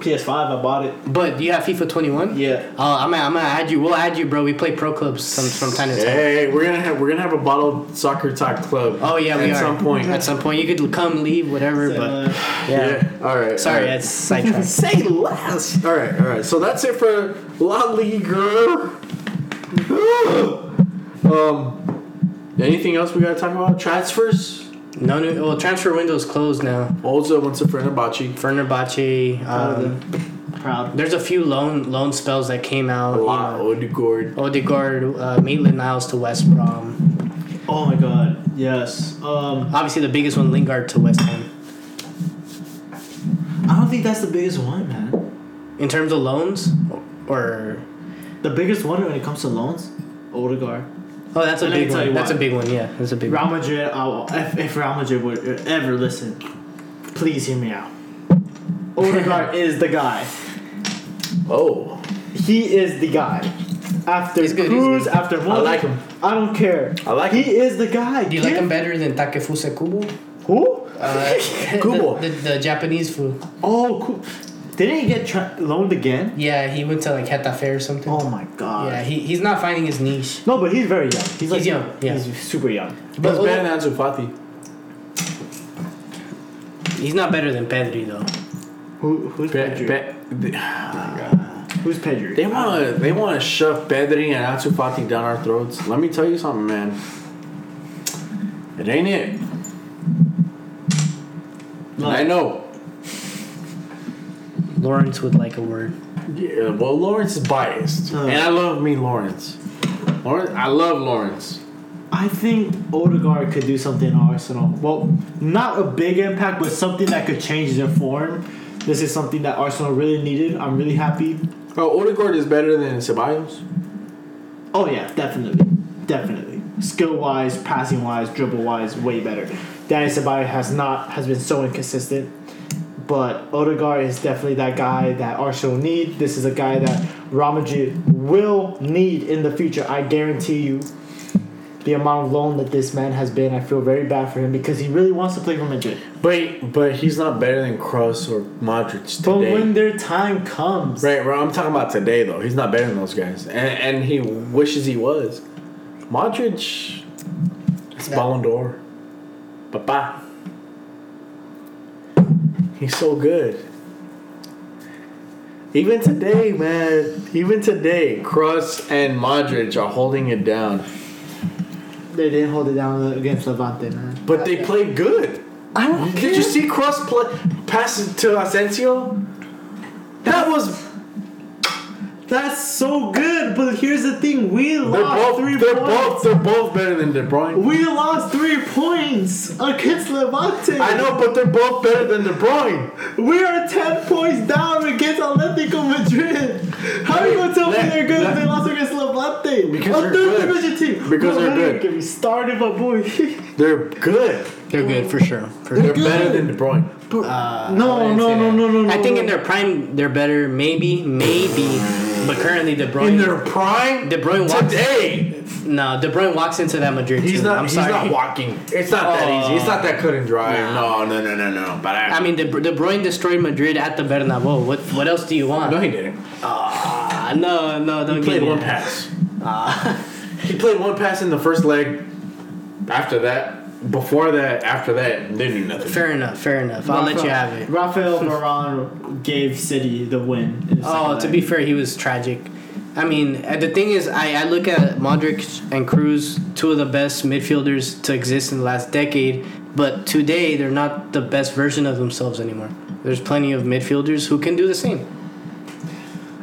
PS5, I bought it. But do you have FIFA 21. Yeah. Oh, I'm gonna, I'm gonna add you. We'll add you, bro. We play pro clubs some, from time to time. Hey, we're gonna have we're gonna have a bottle soccer talk club. Oh yeah, at we are. At some point. At some point, you could come, leave, whatever. But Uh, yeah. All right. Sorry, all right. that's sidetracked. say less. All right, all right. So that's it for La Liga. um, anything else we gotta talk about? Transfers. No new. Well, transfer window is closed now. Olza went to Fenerbahce. Fenerbahce. Um, proud. there's a few loan loan spells that came out. A you lot. know. Odegaard. Odegaard, uh, Maitland Niles to West Brom. Oh my god. Yes. Um, Obviously, the biggest one, Lingard to West Ham. I don't think that's the biggest one, man. In terms of loans, or The biggest one when it comes to loans, Odegaard. Oh, that's a And big one. you That's a big one. Yeah, that's a big Real one. Madrid, I'll, if, if Real Madrid would ever listen, please hear me out. Odegaard is the guy. Oh, He is the guy. After He's good, he's good. after Modric, like him. I don't care. I like He him. is the guy. Do you Give- like him better than Takefusa Kubo? Who? Uh, Kubo. The, the, the Japanese food. Oh, cool. Didn't he get tra- loaned again? Yeah, he went to like Getafe or something. Oh my god. yeah, he, he's not finding his niche. No, but he's very young. He's like young, yeah. He's super young. But He's better than Ansu Fati. he's not better than Pedri though. Who, who's Pe- Pedri? Pe- Who's Pedri? they want to they want to shove Pedri and Ansu Fati down our throats. Let me tell you something, man. It ain't it. No. I know. Lawrence would like a word. Yeah, well, Lawrence is biased, Uh. and I love me Lawrence. Lawrence, I love Lawrence. I think Odegaard could do something in Arsenal. Well, not a big impact, but something that could change their form. This is something that Arsenal really needed. I'm really happy. Oh, Odegaard is better than Ceballos. Oh yeah, definitely, definitely. Skill wise, passing wise, dribble wise, way better. Dani Ceballos has not has been so inconsistent, but Odegaard is definitely that guy that Arsenal need. This is a guy that Madrid will need in the future. I guarantee you. The amount of loan that this man has been, I feel very bad for him because he really wants to play for Madrid. But but he's not better than Kroos or Modric today. But when their time comes, right, right, I'm talking about today though. He's not better than those guys, and and he wishes he was. Modric, it's Ballon d'Or. Papa. He's so good. Even today, man. Even today, Kroos and Modric are holding it down. they didn't hold it down against Levante, man. But they play good. I don't Did you see Kroos play pass it to Asensio? That was That's so good, but here's the thing: we they're lost both three they're points. both they're both better than De Bruyne. We lost three points against Levante. I know, but they're both better than De Bruyne. We are ten points down against Atletico Madrid. How are you gonna tell me they're good let- if they lost against Levante? Because a they're third good. division team. Because Bro, they're good. Get me started, my boy. They're good. They're good for sure. For They're sure. better than De Bruyne. Uh, no, I no, no, no, no, no. I think in their prime they're better, maybe, maybe. But currently, De Bruyne. In their prime, De Bruyne walks. today, No, De Bruyne walks into that Madrid he's team. not. I'm he's sorry. not walking. It's not that easy. It's not that cut and dry. Nah. No, no, no, no, no. But I, I mean, De, De Bruyne destroyed Madrid at the Bernabeu. What what else do you want? no, he didn't. Ah, no, no, don't He give played me one pass. Ah. He played one pass in the first leg. After that, before that, after that, they knew nothing. fair enough, fair enough. I'll let you have it. Rafael Varane gave City the win. the Oh, second to be fair, he was tragic. I mean, uh, the thing is, I, I look at Modric and Kroos two of the best midfielders to exist in the last decade, but today they're not the best version of themselves anymore. There's plenty of midfielders who can do the same.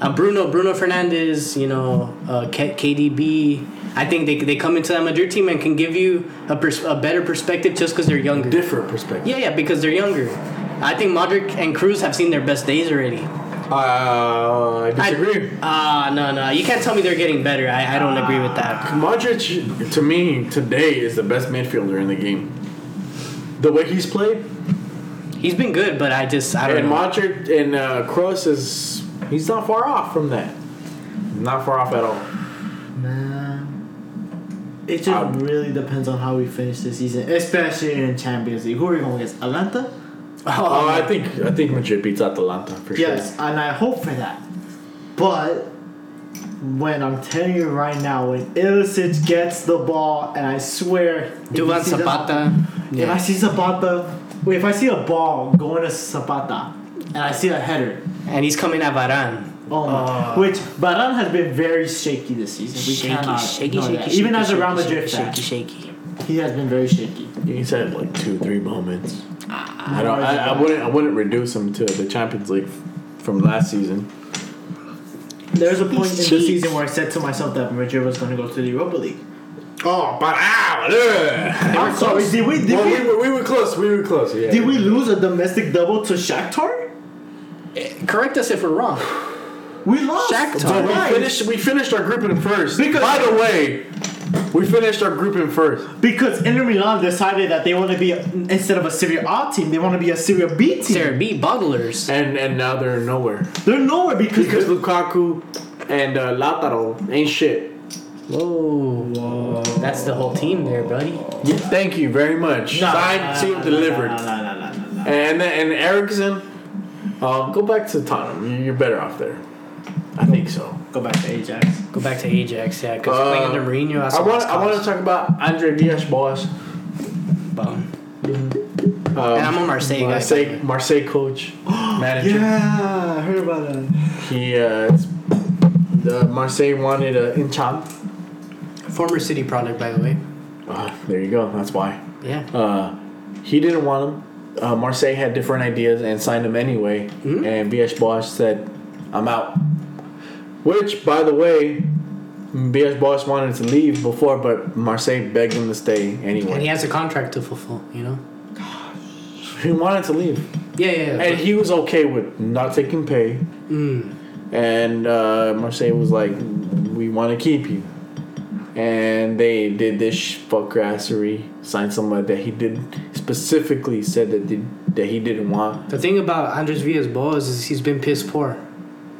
Uh, Bruno Bruno Fernandes, you know, uh, K- KDB. I think they, they come into that Madrid team and can give you a, pers- a better perspective just because they're younger. Different perspective. Yeah, yeah, because they're younger. I think Modric and Kroos have seen their best days already. Uh, I disagree. Ah, no, no, you can't tell me they're getting better. I, I don't agree with that. Modric, to me, today is the best midfielder in the game. The way he's played, He's been good, but I just I don't and know. Modric and uh, Kroos is he's not far off from that. Not far off at all. Man, it just Um, really depends on how we finish the season, especially in Champions League. Who are we going against? Atalanta? Oh, I think I think Madrid beats Atalanta for sure. Yes, and I hope for that. But when I'm telling you right now, when Ilicic gets the ball, and I swear, if Duvan you see the- Zapata. If I see Zapata, wait, if I see a ball going to Zapata, and I see a header, And he's coming at Varane. oh my, which Varane has been very shaky this season. We Shaky, cannot shaky, ignore shaky, that. shaky. Even as a shaky, Real shaky, Madrid fan, shaky, shaky. he has been very shaky. sure. He's had like two, three moments. Ah, I don't. I, I wouldn't. I wouldn't reduce him to the Champions League from last season. There's a point in the season where I said to myself that Madrid was going to go to the Europa League. Oh, but ah. I'm sorry, did we did Well, we, we, were, we were close. We were close. Yeah. did we lose a domestic double to Shakhtar? Correct us if we're wrong. We lost. Shakhtar. So we finished. We finished our group in first. Because- by the way, we finished our group in first. Because Inter Milan decided that they want to be instead of a Serie A team, they want to be a Serie B team. Serie B bogglers. And and now they're nowhere They're nowhere because, because Lukaku and uh, Lautaro ain't shit. Whoa. That's the whole team there, buddy. Yeah, thank you very much. Signed, sealed, delivered. No, no, no, no, no, no. And and Eriksen, um, go back to Tottenham. You- You're better off there. I think so. Go back to Ajax. Go back to Ajax, yeah, because Uh, playing under Mourinho, that's I a want I want to talk about Andre Villas-Boas. Bum. Um, And I'm a Marseille guy, Marseille, way. Marseille coach, manager. Yeah, I heard about that. He uh, it's- the Marseille wanted uh, Ntcham. Former City product, by the way. Uh, there you go. That's why. Yeah. Uh, he didn't want him. Uh, Marseille had different ideas and signed him anyway. Mhm. And Villas-Boas said, "I'm out." Which, by the way, Villas-Boas wanted to leave before, but Marseille begged him to stay anyway. And he has a contract to fulfill, you know? He wanted to leave, Yeah, yeah, yeah. and he was okay with not taking pay. Mm. And uh, Marseille was like, "We want to keep you." And they did this sh- fuckrassery, signed somebody that he did specifically said that did, that he didn't want. The thing about Andres Villas Boas is he's been piss poor.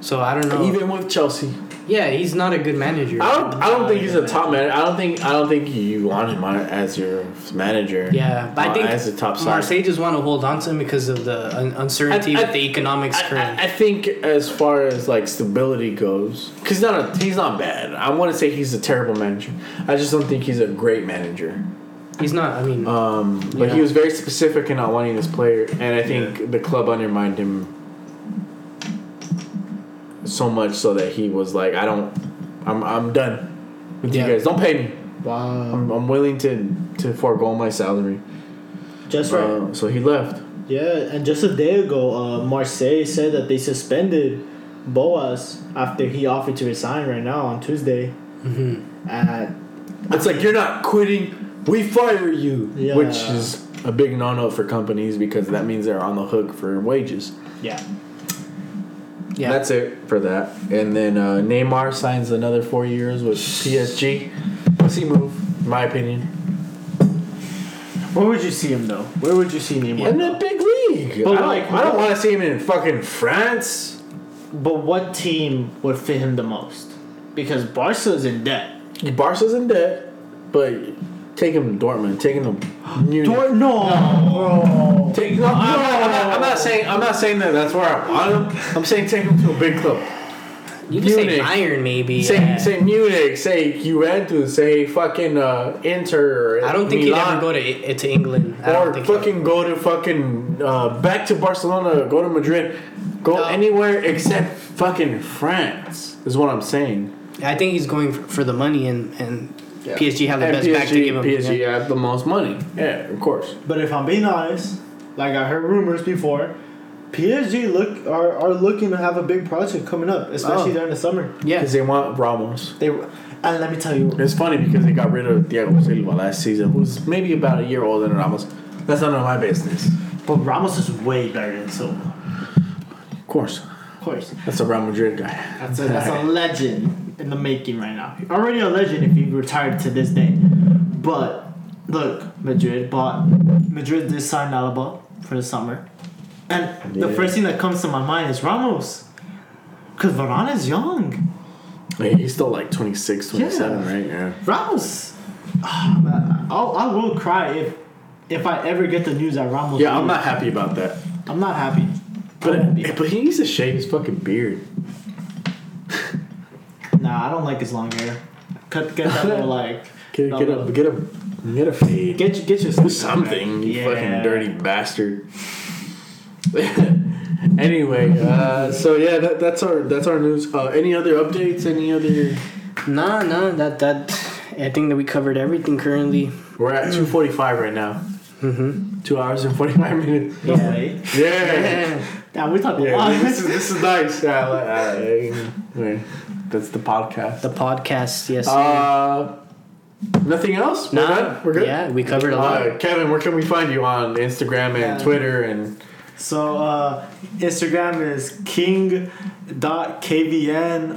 So I don't know. Even with Chelsea, yeah, he's not a good manager. I don't. I don't think he's a top man. I don't think. I don't think you want him as your manager. Yeah, but I uh, think as a top side. Marseille just want to hold on to him because of the un- uncertainty I- I- with the economics I, current. I, I think as far as like stability goes, because not a, he's not bad. I want to say he's a terrible manager. I just don't think he's a great manager. he's not. I mean, Um, but he was very specific in not wanting this player, and I think the club undermined him so much so that he was like, "I don't, I'm, I'm done with Yeah. you guys. Don't pay me. Wow. I'm, I'm willing to to forego my salary." Just right. Uh, so he left. Yeah, and just a day ago, uh, Marseille said that they suspended Boas after he offered to resign right now on Tuesday. Mm-hmm. And It's like you're not quitting. We fire you, Yeah. which is a big no-no for companies because that means they're on the hook for wages. yeah, yeah. That's it for that. And then uh, Neymar signs another four years with PSG. Pussy move, in my opinion. where would you see him though? Where would you see Neymar? In the big league. But I don't, like- I don't want to see him in fucking France. But what team would fit him the most? Because Barca's in debt. Barca's in debt, but take him to Dortmund. Take him to Munich. Dor- no, bro. Take, no, I'm, not, I'm, not, I'm not saying I'm not saying that that's where I want him. I'm saying take him to a big club. you can say Munich. Bayern maybe. Say yeah. say Munich, say Juventus, say fucking uh, Inter. I don't think Milan, he'd ever go to to England. I don't Or think fucking go to fucking uh, back to Barcelona, go to Madrid, go No. anywhere except fucking France. Is what I'm saying. I think he's going for, for the money and and PSG have the And best back to PSG, give him. PSG yeah. have the most money. Yeah, of course. But if I'm being honest, like I heard rumors before, PSG look are, are looking to have a big project coming up, especially Oh. during the summer. Yeah. Because they want Ramos. They and let me tell you, It's funny because they got rid of Thiago Silva last season, who's maybe about a year older than Ramos. That's none of my business. but Ramos is way better than Silva. Of course. Of course, That's a Real Madrid guy. that's a, that's a legend in the making right now. Already a legend if he retired to this day. But look, Madrid bought Madrid did sign Alaba for the summer, and the first thing that comes to my mind is Ramos, because Varane is young. He's still like 26, 27, Yeah. right? Yeah. Ramos, ah, man, I'll, I will cry if if I ever get the news that Ramos. Yeah, I'm not happy about that. I'm not happy. But but he needs to shave his fucking beard. Nah, I don't like his long hair. Cut, get that little like. Get, get no. a get a get a fade. Get your- get your Do something, you Yeah. fucking dirty bastard. anyway, uh, so yeah, that, that's our that's our news. Uh, any other updates? Any other? Nah, nah. That that. I think that we covered everything currently. We're at two forty five right now. Mm-hmm. Two hours and forty five minutes. No Yeah. way. Yeah. We talked a Yeah, lot. this is this is nice. Yeah, like, uh, wait, that's the podcast. The podcast, yes. Uh, nothing else. We're nah, good? We're good. Yeah, we covered a lot. Uh, Kevin, where can we find you on Instagram and Yeah. Twitter and So uh, Instagram is king.kvn.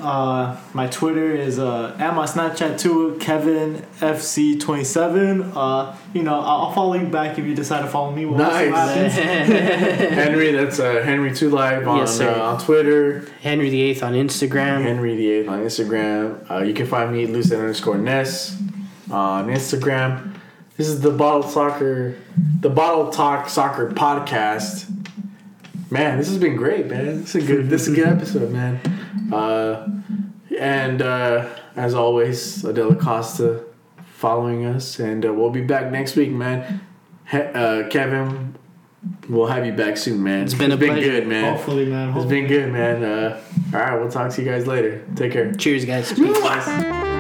Uh, my Twitter is uh, and my Snapchat too, Kevin FC27. Uh, you know, I'll I'll follow you back if you decide to follow me. We'll Nice. Henry? That's uh, Henry Two Live on Yes, uh, on Twitter. Henry the Eighth on Instagram. Henry the Eighth on Instagram. Uh, you can find me Lucid underscore Ness on Instagram. This is the Bottle Soccer, the Bottle Talk Soccer podcast. Man, this has been great, man. This is a good. This is a good episode, man. Uh, and uh, as always, Adela Costa following us, and uh, we'll be back next week, man. He- uh, Kevin, we'll have you back soon, man. It's been a been pleasure. good, man. Hopefully, man. It's been good, man. Uh, all right, we'll talk to you guys later. Take care. Cheers, guys. Mwah.